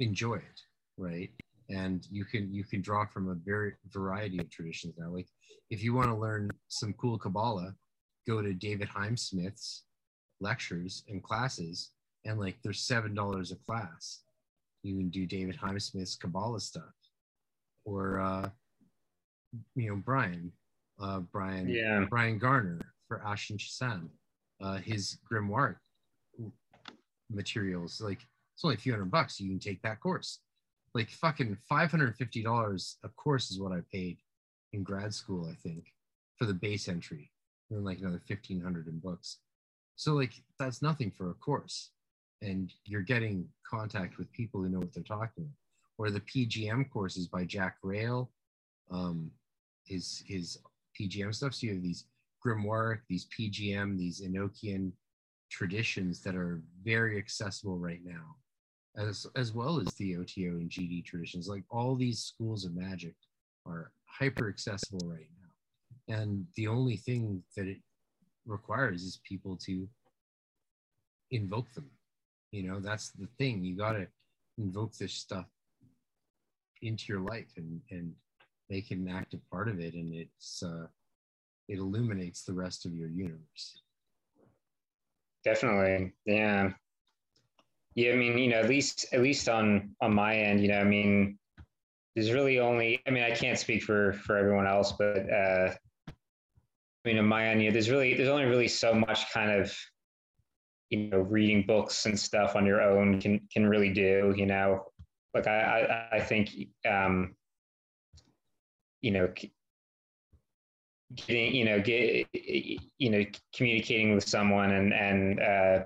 enjoy it, right? And you can you can draw from a very variety of traditions now. Like if you want to learn some cool Kabbalah, go to David Heimsmith's lectures and classes and like there's seven dollars a class. You can do David Chaim Smith's Kabbalah stuff, or uh, you know Brian, uh, Brian, Yeah. Brian Garner for Ashen Chassan, uh, his grimoire materials. Like it's only a few hundred bucks. You can take that course. Like fucking five hundred fifty dollars a course is what I paid in grad school. I think for the base entry, and then like another fifteen hundred in books. So like that's nothing for a course and you're getting contact with people who know what they're talking about. Or the PGM courses by Jack Grayle, um, his his PGM stuff. So you have these grimoire, these PGM, these Enochian traditions that are very accessible right now, as as well as the OTO and GD traditions. Like all these schools of magic are hyper accessible right now, and the only thing that it requires is people to invoke them you know that's the thing you got to invoke this stuff into your life and and make it an active part of it and it's uh it illuminates the rest of your universe Definitely. Yeah. Yeah, I mean, you know, at least at least on on my end, you know, I mean, there's really only I mean, I can't speak for for everyone else, but uh I mean on my end, you know, there's really there's only really so much kind of you know, reading books and stuff on your own can can really do, you know. Like I I, I think um you know getting you know get you know communicating with someone and and uh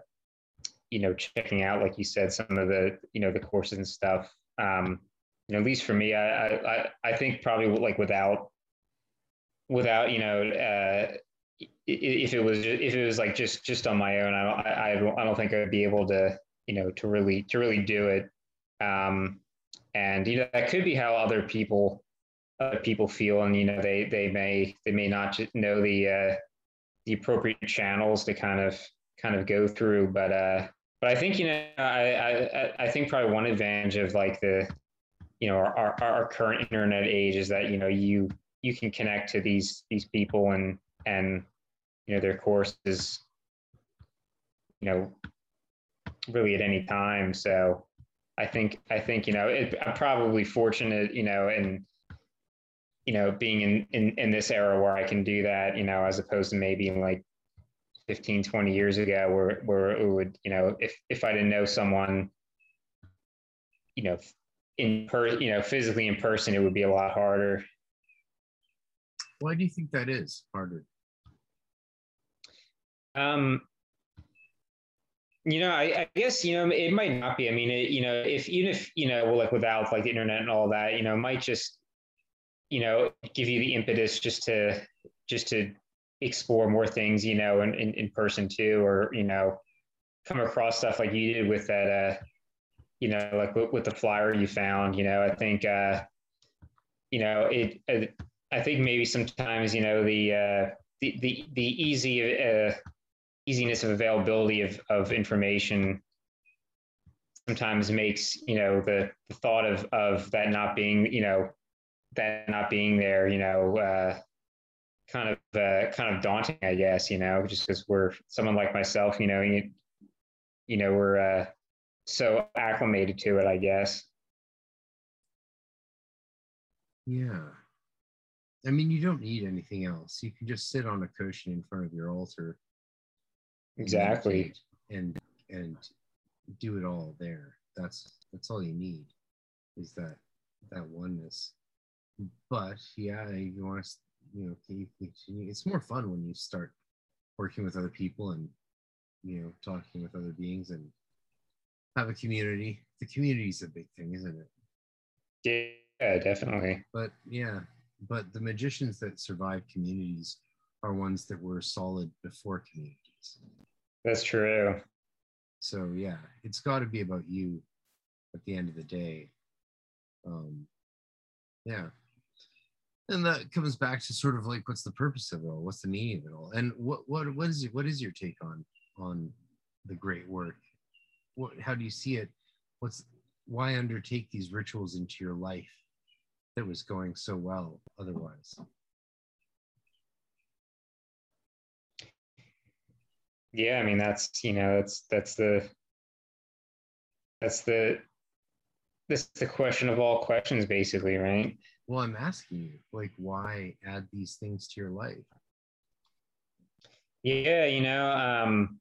you know checking out like you said some of the you know the courses and stuff um you know at least for me i i i think probably like without without you know uh if it was if it was like just just on my own i don't i don't, I don't think i'd be able to you know to really to really do it. Um and you know that could be how other people other people feel. And you know they they may they may not know the uh the appropriate channels to kind of kind of go through. But uh but i think you know i i i think probably one advantage of like the you know our our current internet age is that you know you you can connect to these these people and and you know their courses you know really at any time. So i think i think you know it, i'm probably fortunate you know and you know being in, in in this era where i can do that you know as opposed to maybe in like 15 20 years ago where where it would you know if if i didn't know someone you know in per you know physically in person it would be a lot harder. Why do you think that is harder um you know I, I guess you know it might not be i mean it, you know if even if you know well, like without like the internet and all that you know might just you know give you the impetus just to just to explore more things you know in, in, in person too or you know come across stuff like you did with that uh you know like with, with the flyer you found you know i think uh you know it uh, i think maybe sometimes you know the uh the the, the easy uh easiness of availability of, of information sometimes makes you know the, the thought of of that not being you know that not being there you know uh, kind of uh, kind of daunting i guess you know just because we're someone like myself you know you, you know we're uh, so acclimated to it i guess. Yeah. I mean you don't need anything else. You can just sit on a cushion in front of your altar exactly. and and do it all there. That's that's all you need is that that oneness. But yeah you want to you know you continue? It's more fun when you start working with other people and you know talking with other beings and have a community. The community is a big thing isn't it? Yeah definitely. But yeah but the magicians that survive communities are ones that were solid before communities that's true. So yeah it's got to be about you at the end of the day. Um yeah. And that comes back to sort of like what's the purpose of it all? What's the meaning of it all? And what what what is what is your take on on the great work? What how do you see it? What's why undertake these rituals into your life that was going so well otherwise yeah i mean that's you know that's that's the that's the this the question of all questions basically right? Well i'm asking you like why add these things to your life? Yeah you know um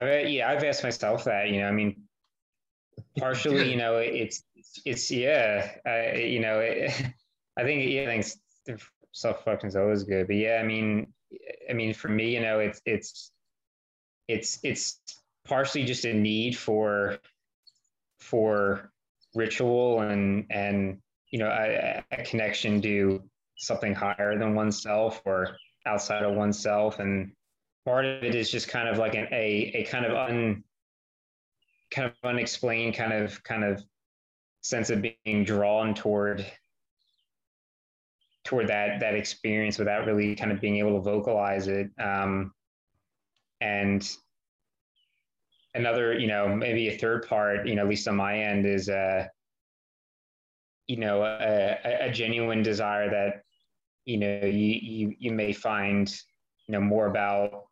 I, yeah i've asked myself that you know i mean partially you know it's it's yeah I, you know it, [laughs] i think yeah i think self-reflection is always good but yeah i mean i mean for me you know it's it's it's it's partially just a need for for ritual and and you know a, a connection to something higher than oneself or outside of oneself. And part of it is just kind of like an a a kind of un kind of unexplained kind of kind of sense of being drawn toward toward that that experience without really kind of being able to vocalize it. Um, and another you know maybe a third part you know at least on my end is a, you know a, a genuine desire that you know you you you may find you know more about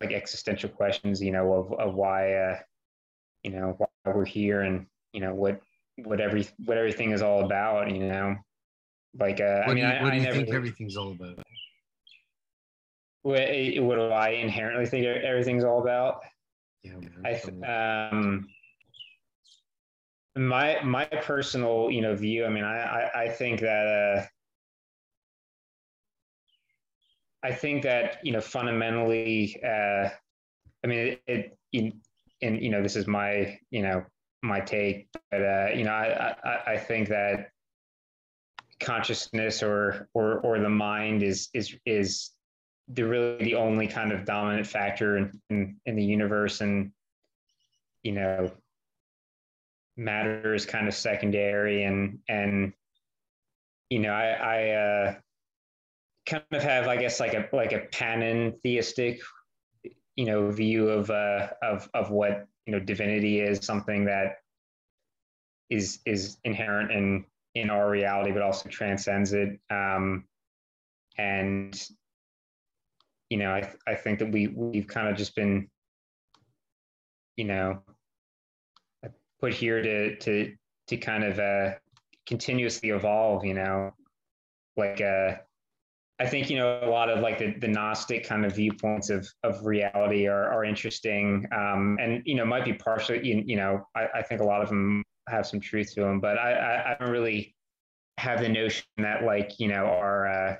like existential questions you know of, of why uh you know why we're here and you know what what every what everything is all about you know? Like uh what i mean do you, I, what do I you never think everything's all about what, what do i inherently think everything's all about yeah I th- um my my personal you know view. I mean, I I, I think that uh, I think that you know fundamentally. Uh, I mean, it, it in, and you know this is my you know my take, but uh, you know I, I I think that consciousness or or or the mind is is is the really the only kind of dominant factor in, in, in the universe and you know matter is kind of secondary and and you know i i uh kind of have i guess like a like a panentheistic you know view of uh of of what you know divinity is something that is is inherent in in our reality but also transcends it. Um and you know i i think that we we've kind of just been you know put here to to to kind of uh, continuously evolve. You know, like uh, I think you know a lot of like the, the Gnostic kind of viewpoints of of reality are are interesting, um, and you know might be partially you, you know I, I think a lot of them have some truth to them, but I I, I don't really have the notion that like you know our uh,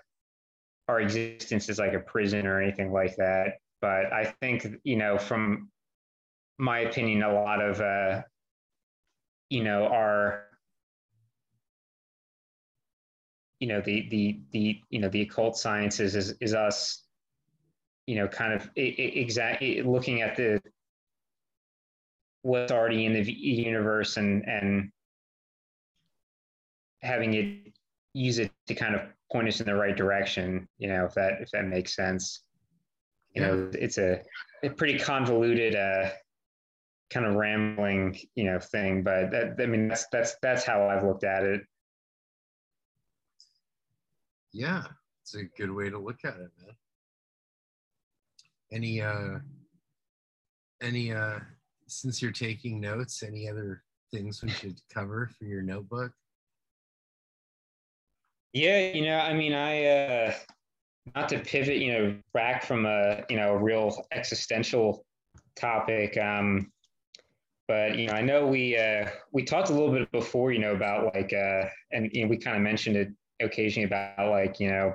our existence is like a prison or anything like that. But I think you know from my opinion, a lot of uh, you know our you know the the the you know the occult sciences is is us you know kind of exactly looking at the what's already in the universe and and having it use it to kind of point us in the right direction you know if that if that makes sense you know it's a, a pretty convoluted uh kind of rambling, you know, thing. But that, I mean, that's that's that's how I've looked at it. Yeah, it's a good way to look at it, man. Any uh, any uh, since you're taking notes, any other things we should cover for your notebook? Yeah, you know, I mean, I uh, not to pivot, you know, back from a you know a real existential topic. Um, but you know, I know we uh, we talked a little bit before, you know, about like, uh, and you know, we kind of mentioned it occasionally about like, you know,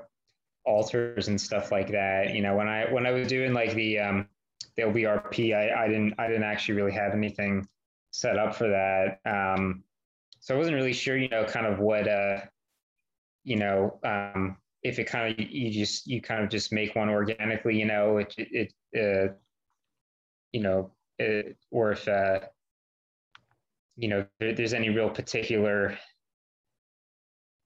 altars and stuff like that. You know, when I when I was doing like the um, the LBRP, I, I didn't I didn't actually really have anything set up for that. Um, so I wasn't really sure, you know, kind of what uh, you know, um, if it kind of you just you kind of just make one organically, you know, it it, uh, you know, it, or if uh, you know, there, there's any real particular,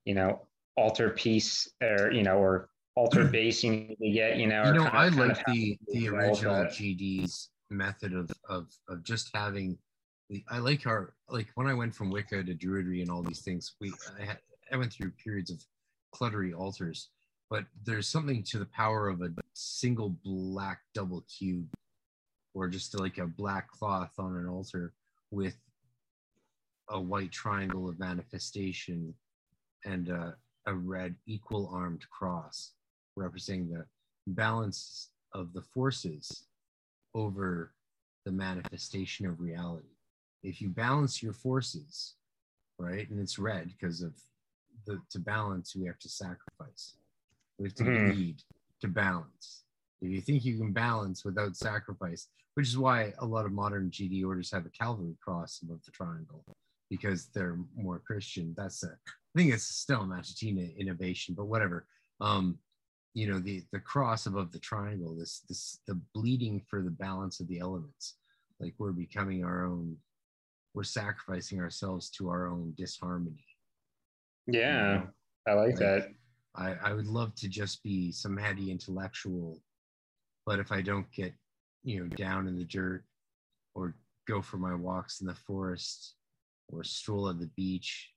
you know, altar piece or you know, or altar [clears throat] base you need to get, you know. You know, kind I like the the original. GD's method of of of just having. I like our like when I went from Wicca to Druidry and all these things. We I, had, I went through periods of cluttery altars, but there's something to the power of a single black double cube, or just like a black cloth on an altar with a white triangle of manifestation and a, a red equal armed cross representing the balance of the forces over the manifestation of reality. If you balance your forces, right, and it's red because of the to balance, we have to sacrifice. We have to Mhm. bleed to balance. If you think you can balance without sacrifice, which is why a lot of modern GD orders have a Calvary cross above the triangle, because they're more Christian. That's a I think it's Stella Matutina innovation, but whatever. Um, you know, the the cross above the triangle, this this the bleeding for the balance of the elements. Like we're becoming our own, we're sacrificing ourselves to our own disharmony. Yeah, I like Like, that. I, I would love to just be some heady intellectual, but if I don't get, you know, down in the dirt or go for my walks in the forest or stroll at the beach,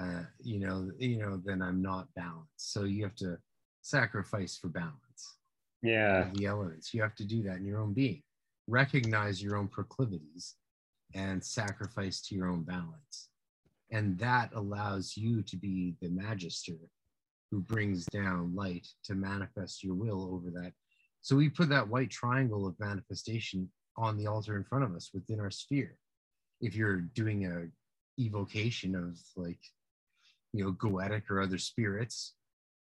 uh, you know, you know, then I'm not balanced. So you have to sacrifice for balance Yeah, the elements. You have to do that in your own being. Recognize your own proclivities and sacrifice to your own balance. And that allows you to be the magister who brings down light to manifest your will over that. So we put that white triangle of manifestation on the altar in front of us within our sphere. If you're doing a evocation of like, you know, goetic or other spirits,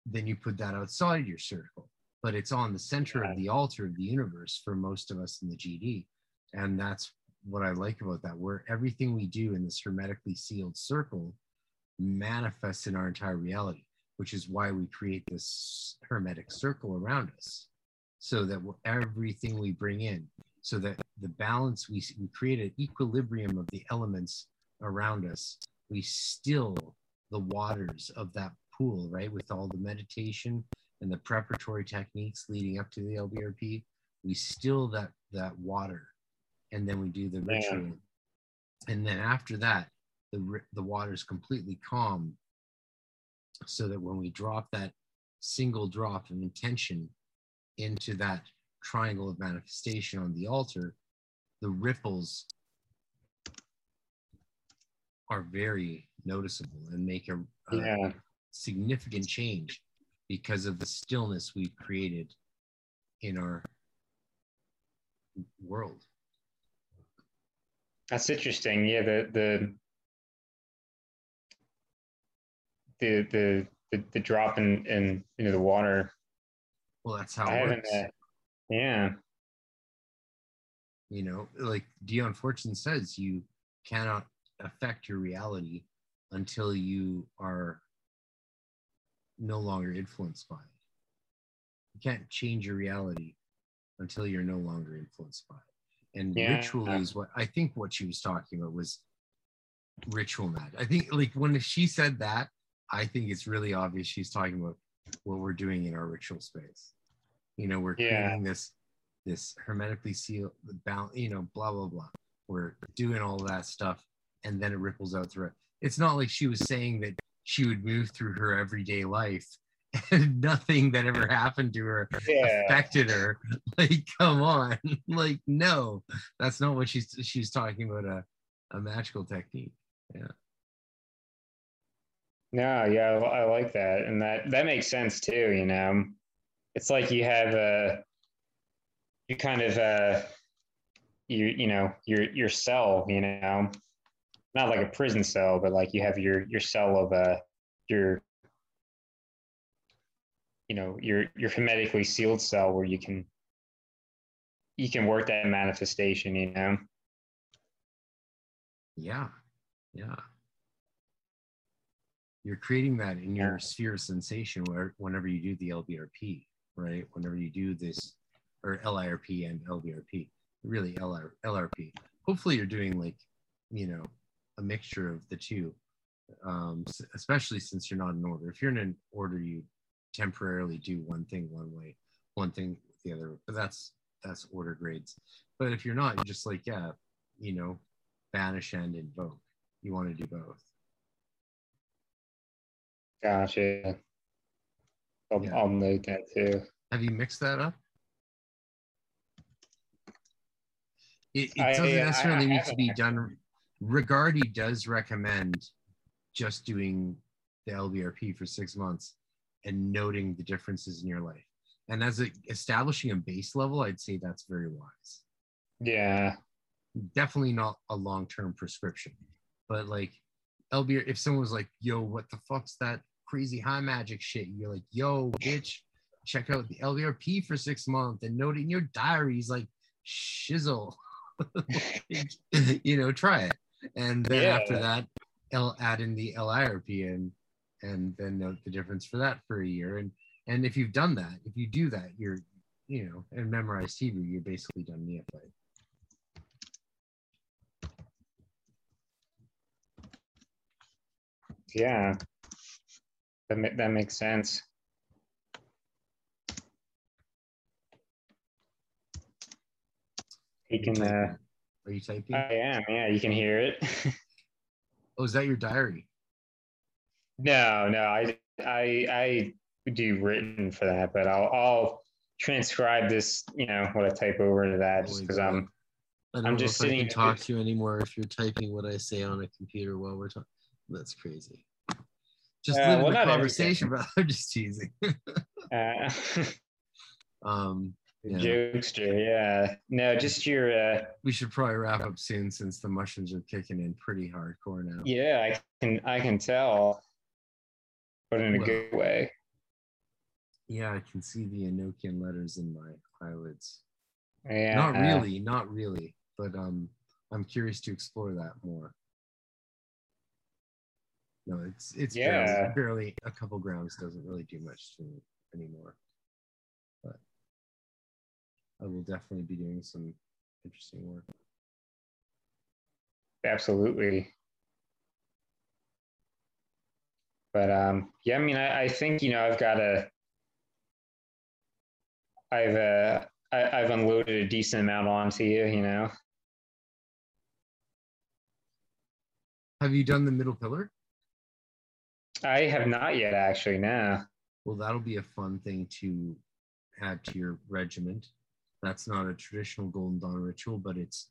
then you put that outside your circle but it's on the center Yeah. of the altar of the universe for most of us in the GD. And that's what I like about that, where everything we do in this hermetically sealed circle manifests in our entire reality, which is why we create this hermetic circle around us. So that everything we bring in, so that the balance we, we create an equilibrium of the elements around us, we still the waters of that pool, right? With all the meditation and the preparatory techniques leading up to the LBRP, we still that that water, and then we do the Yeah. ritual, and then after that, the the water is completely calm, so that when we drop that single drop of intention into that triangle of manifestation on the altar, the ripples are very noticeable and make a, a yeah, significant change because of the stillness we've created in our world. That's interesting. Yeah, the the the the the, the drop in, in into the water. Well, that's how I it works. Uh, yeah, You know, like Dion Fortune says, you cannot affect your reality until you are no longer influenced by it. You can't change your reality until you're no longer influenced by it. And Yeah. ritual is what I think what she was talking about was ritual magic. I think like when she said that, I think it's really obvious she's talking about what we're doing in our ritual space. You know, we're Yeah. creating this this hermetically sealed balance, you know, blah blah blah. We're doing all that stuff and then it ripples out through it. It's not like she was saying that she would move through her everyday life [laughs] nothing that ever happened to her yeah, affected her. [laughs] Like, come on. [laughs] like, no, that's not what she's she's talking about a, a magical technique. Yeah. No, yeah, I, I like that, and that that makes sense too. You know, it's like you have a you kind of uh you you know your your cell. You know, not like a prison cell, but like you have your your cell of uh your you know your your hermetically sealed cell where you can you can work that manifestation you know? Yeah. Yeah. You're creating that in your sphere of sensation where whenever you do the lbrp right? Whenever you do this or lirp and lbrp really LR, lrp hopefully you're doing like you know a mixture of the two um, especially since you're not in order. If you're in an order you temporarily do one thing one way one thing the other but that's that's order grades. But if you're not you're just like yeah you know banish and invoke. You want to do both. Gotcha. I'll, yeah. I'll note that too. Have you mixed that up? It, it doesn't I, necessarily I, I need to be done. Regardie does recommend just doing the LBRP for six months and noting the differences in your life. And as a, establishing a base level, I'd say that's very wise. Yeah. Definitely not a long term prescription, but like LBR, if someone was like, yo, what the fuck's that crazy high magic shit? You're like, yo, bitch, check out the LBRP for six months and note it in your diaries like shizzle. [laughs] you know, try it. And then yeah. after that, L add in the LIRP and and then note the difference for that for a year. And and if you've done that, if you do that, you're you know, and memorize Hebrew, you're basically done Neophyte. Yeah, that that makes sense. You can. Uh, Are you typing? I am. Yeah, you can hear it. [laughs] Oh, is that your diary? No, no, I I I do written for that, but I'll I'll transcribe this, you know, what I type over to that just because I'm I am just sitting. I can talk to you anymore if you're typing what I say on a computer while we're talking. That's crazy. Just uh, live well, the conversation, bro. [laughs] I'm just teasing. uh, [laughs] um, yeah. Jokester, yeah. No, just your. Uh, we should probably wrap up soon since the mushrooms are kicking in pretty hardcore now. Yeah, I can. I can tell, but in a well, good way. Yeah, I can see the Enochian letters in my eyelids. Yeah. Not really, not really, but um, I'm curious to explore that more. No, it's it's yeah. barely, barely a couple grams doesn't really do much to me anymore. But I will definitely be doing some interesting work. Absolutely. But um, yeah, I mean, I, I think you know I've got a, I've uh, I, I've unloaded a decent amount onto you, you know. Have you done the middle pillar? I have not yet, actually. Now. Well, that'll be a fun thing to add to your regiment that's not a traditional Golden Dawn ritual, but it's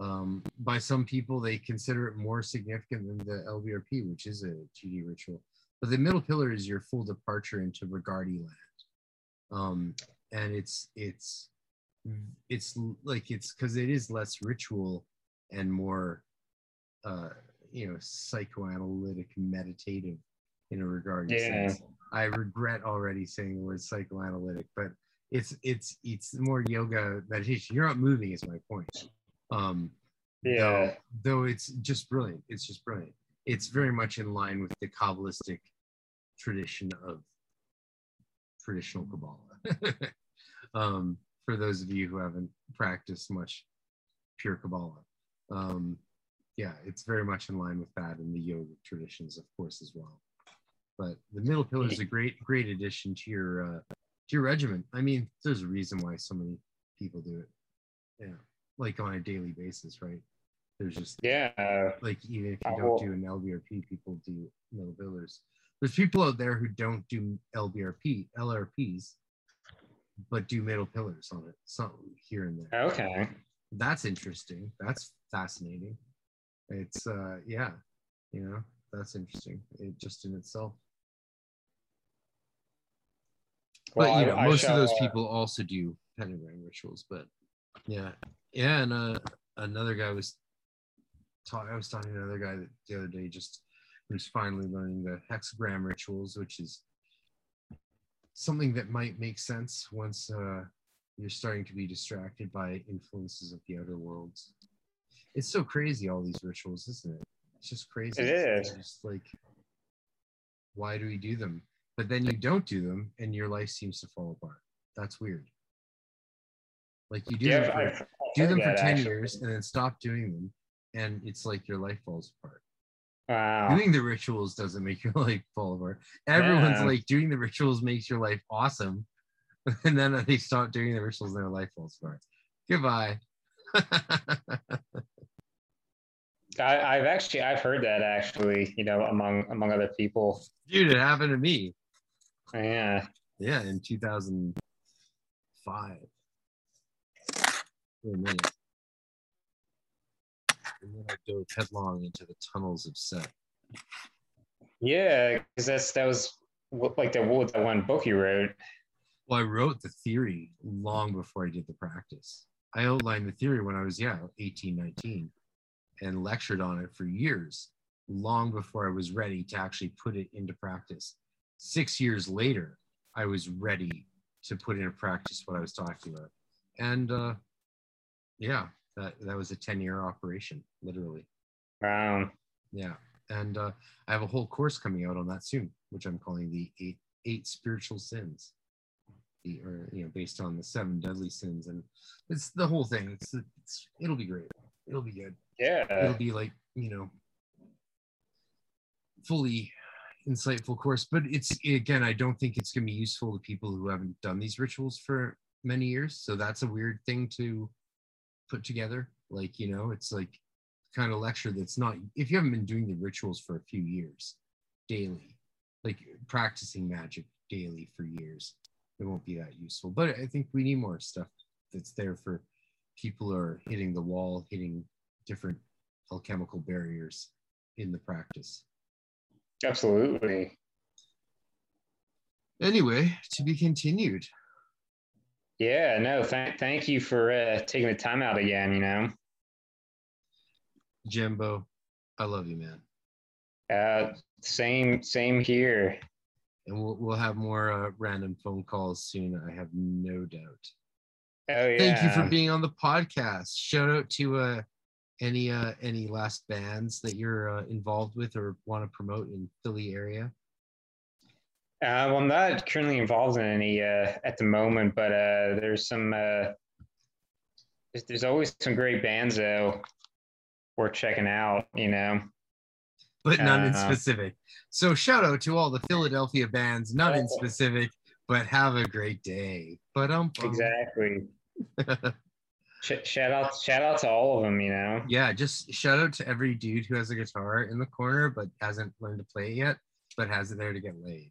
um, by some people they consider it more significant than the LBRP, which is a GD ritual. But the middle pillar is your full departure into Regardie land, um, and it's it's it's like it's because it is less ritual and more uh, you know psychoanalytic, meditative in a Regardie yeah. sense. I regret already saying the word psychoanalytic, but it's it's it's more yoga meditation. You're not moving, is my point. Um, yeah. Though, though it's just brilliant. It's just brilliant. It's very much in line with the Kabbalistic tradition of traditional Kabbalah. [laughs] um, for those of you who haven't practiced much pure Kabbalah. Um, yeah, it's very much in line with that and the yoga traditions, of course, as well. But the middle pillar is a great, great addition to your uh, your regimen. I mean, there's a reason why so many people do it. Yeah, like on a daily basis, right? There's just yeah, like even if you don't do an LBRP, people do middle pillars. There's people out there who don't do LBRP, LRPs, but do middle pillars on it, so here and there. Okay, that's interesting. That's fascinating. It's uh, yeah, you know, that's interesting. It just in itself. But well, you know, I, most I of those people also do pentagram rituals. But yeah, yeah, and uh, another guy was talking. I was talking to another guy that the other day, just who's finally learning the hexagram rituals, which is something that might make sense once uh, you're starting to be distracted by influences of the outer worlds. It's so crazy, all these rituals, isn't it? It's just crazy. It It's just like, why do we do them? But then you don't do them, and your life seems to fall apart. That's weird. Like you do Yeah, them for, I've, I've do them for 10 actually. years and then stop doing them and it's like your life falls apart Wow. doing the rituals doesn't make [laughs] your life fall apart everyone's Yeah. like doing the rituals makes your life awesome [laughs] and then they stop doing the rituals and their life falls apart goodbye [laughs] I, I've actually I've heard that actually, you know, among among other people. dude it happened to me Yeah. yeah in 2005 for a minute and then i dove headlong into the tunnels of set Yeah, because that's that was like the what, that one book you wrote. Well, I wrote the theory long before I did the practice. I outlined the theory when I was, yeah, 18, 19, and lectured on it for years, long before I was ready to actually put it into practice. Six years later, I was ready to put into practice what I was talking about. And uh, yeah, that, that was a 10 year operation, literally. Wow. Yeah. And uh, I have a whole course coming out on that soon, which I'm calling the eight, eight spiritual sins the or you know based on the seven deadly sins and it's the whole thing it's, it's it'll be great it'll be good Yeah. it'll be like you know fully insightful course but it's again i don't think it's going to be useful to people who haven't done these rituals for many years so that's a weird thing to put together like you know it's like kind of lecture that's not if you haven't been doing the rituals for a few years daily like practicing magic daily for years it won't be that useful. But i think we need more stuff that's there for people who are hitting the wall hitting different alchemical barriers in the practice. Absolutely. anyway to be continued Yeah. No. Thank thank you for uh, taking the time out again. You know. jimbo i love you man Uh, same same here. and we'll, we'll have more uh, random phone calls soon i have no doubt Oh yeah. thank you for being on the podcast shout out to uh any uh any last bands that you're uh, involved with or want to promote in philly area Uh, well, I'm not currently involved in any uh, at the moment, but uh, there's some. Uh, there's, always some great bands though worth checking out. You know. but none in Uh, specific so shout out to all the philadelphia bands none in Oh. specific but have a great day but um Exactly. [laughs] Shout out! Shout out to all of them. You know. yeah just shout out to every dude who has a guitar in the corner but hasn't learned to play it yet but has it there to get laid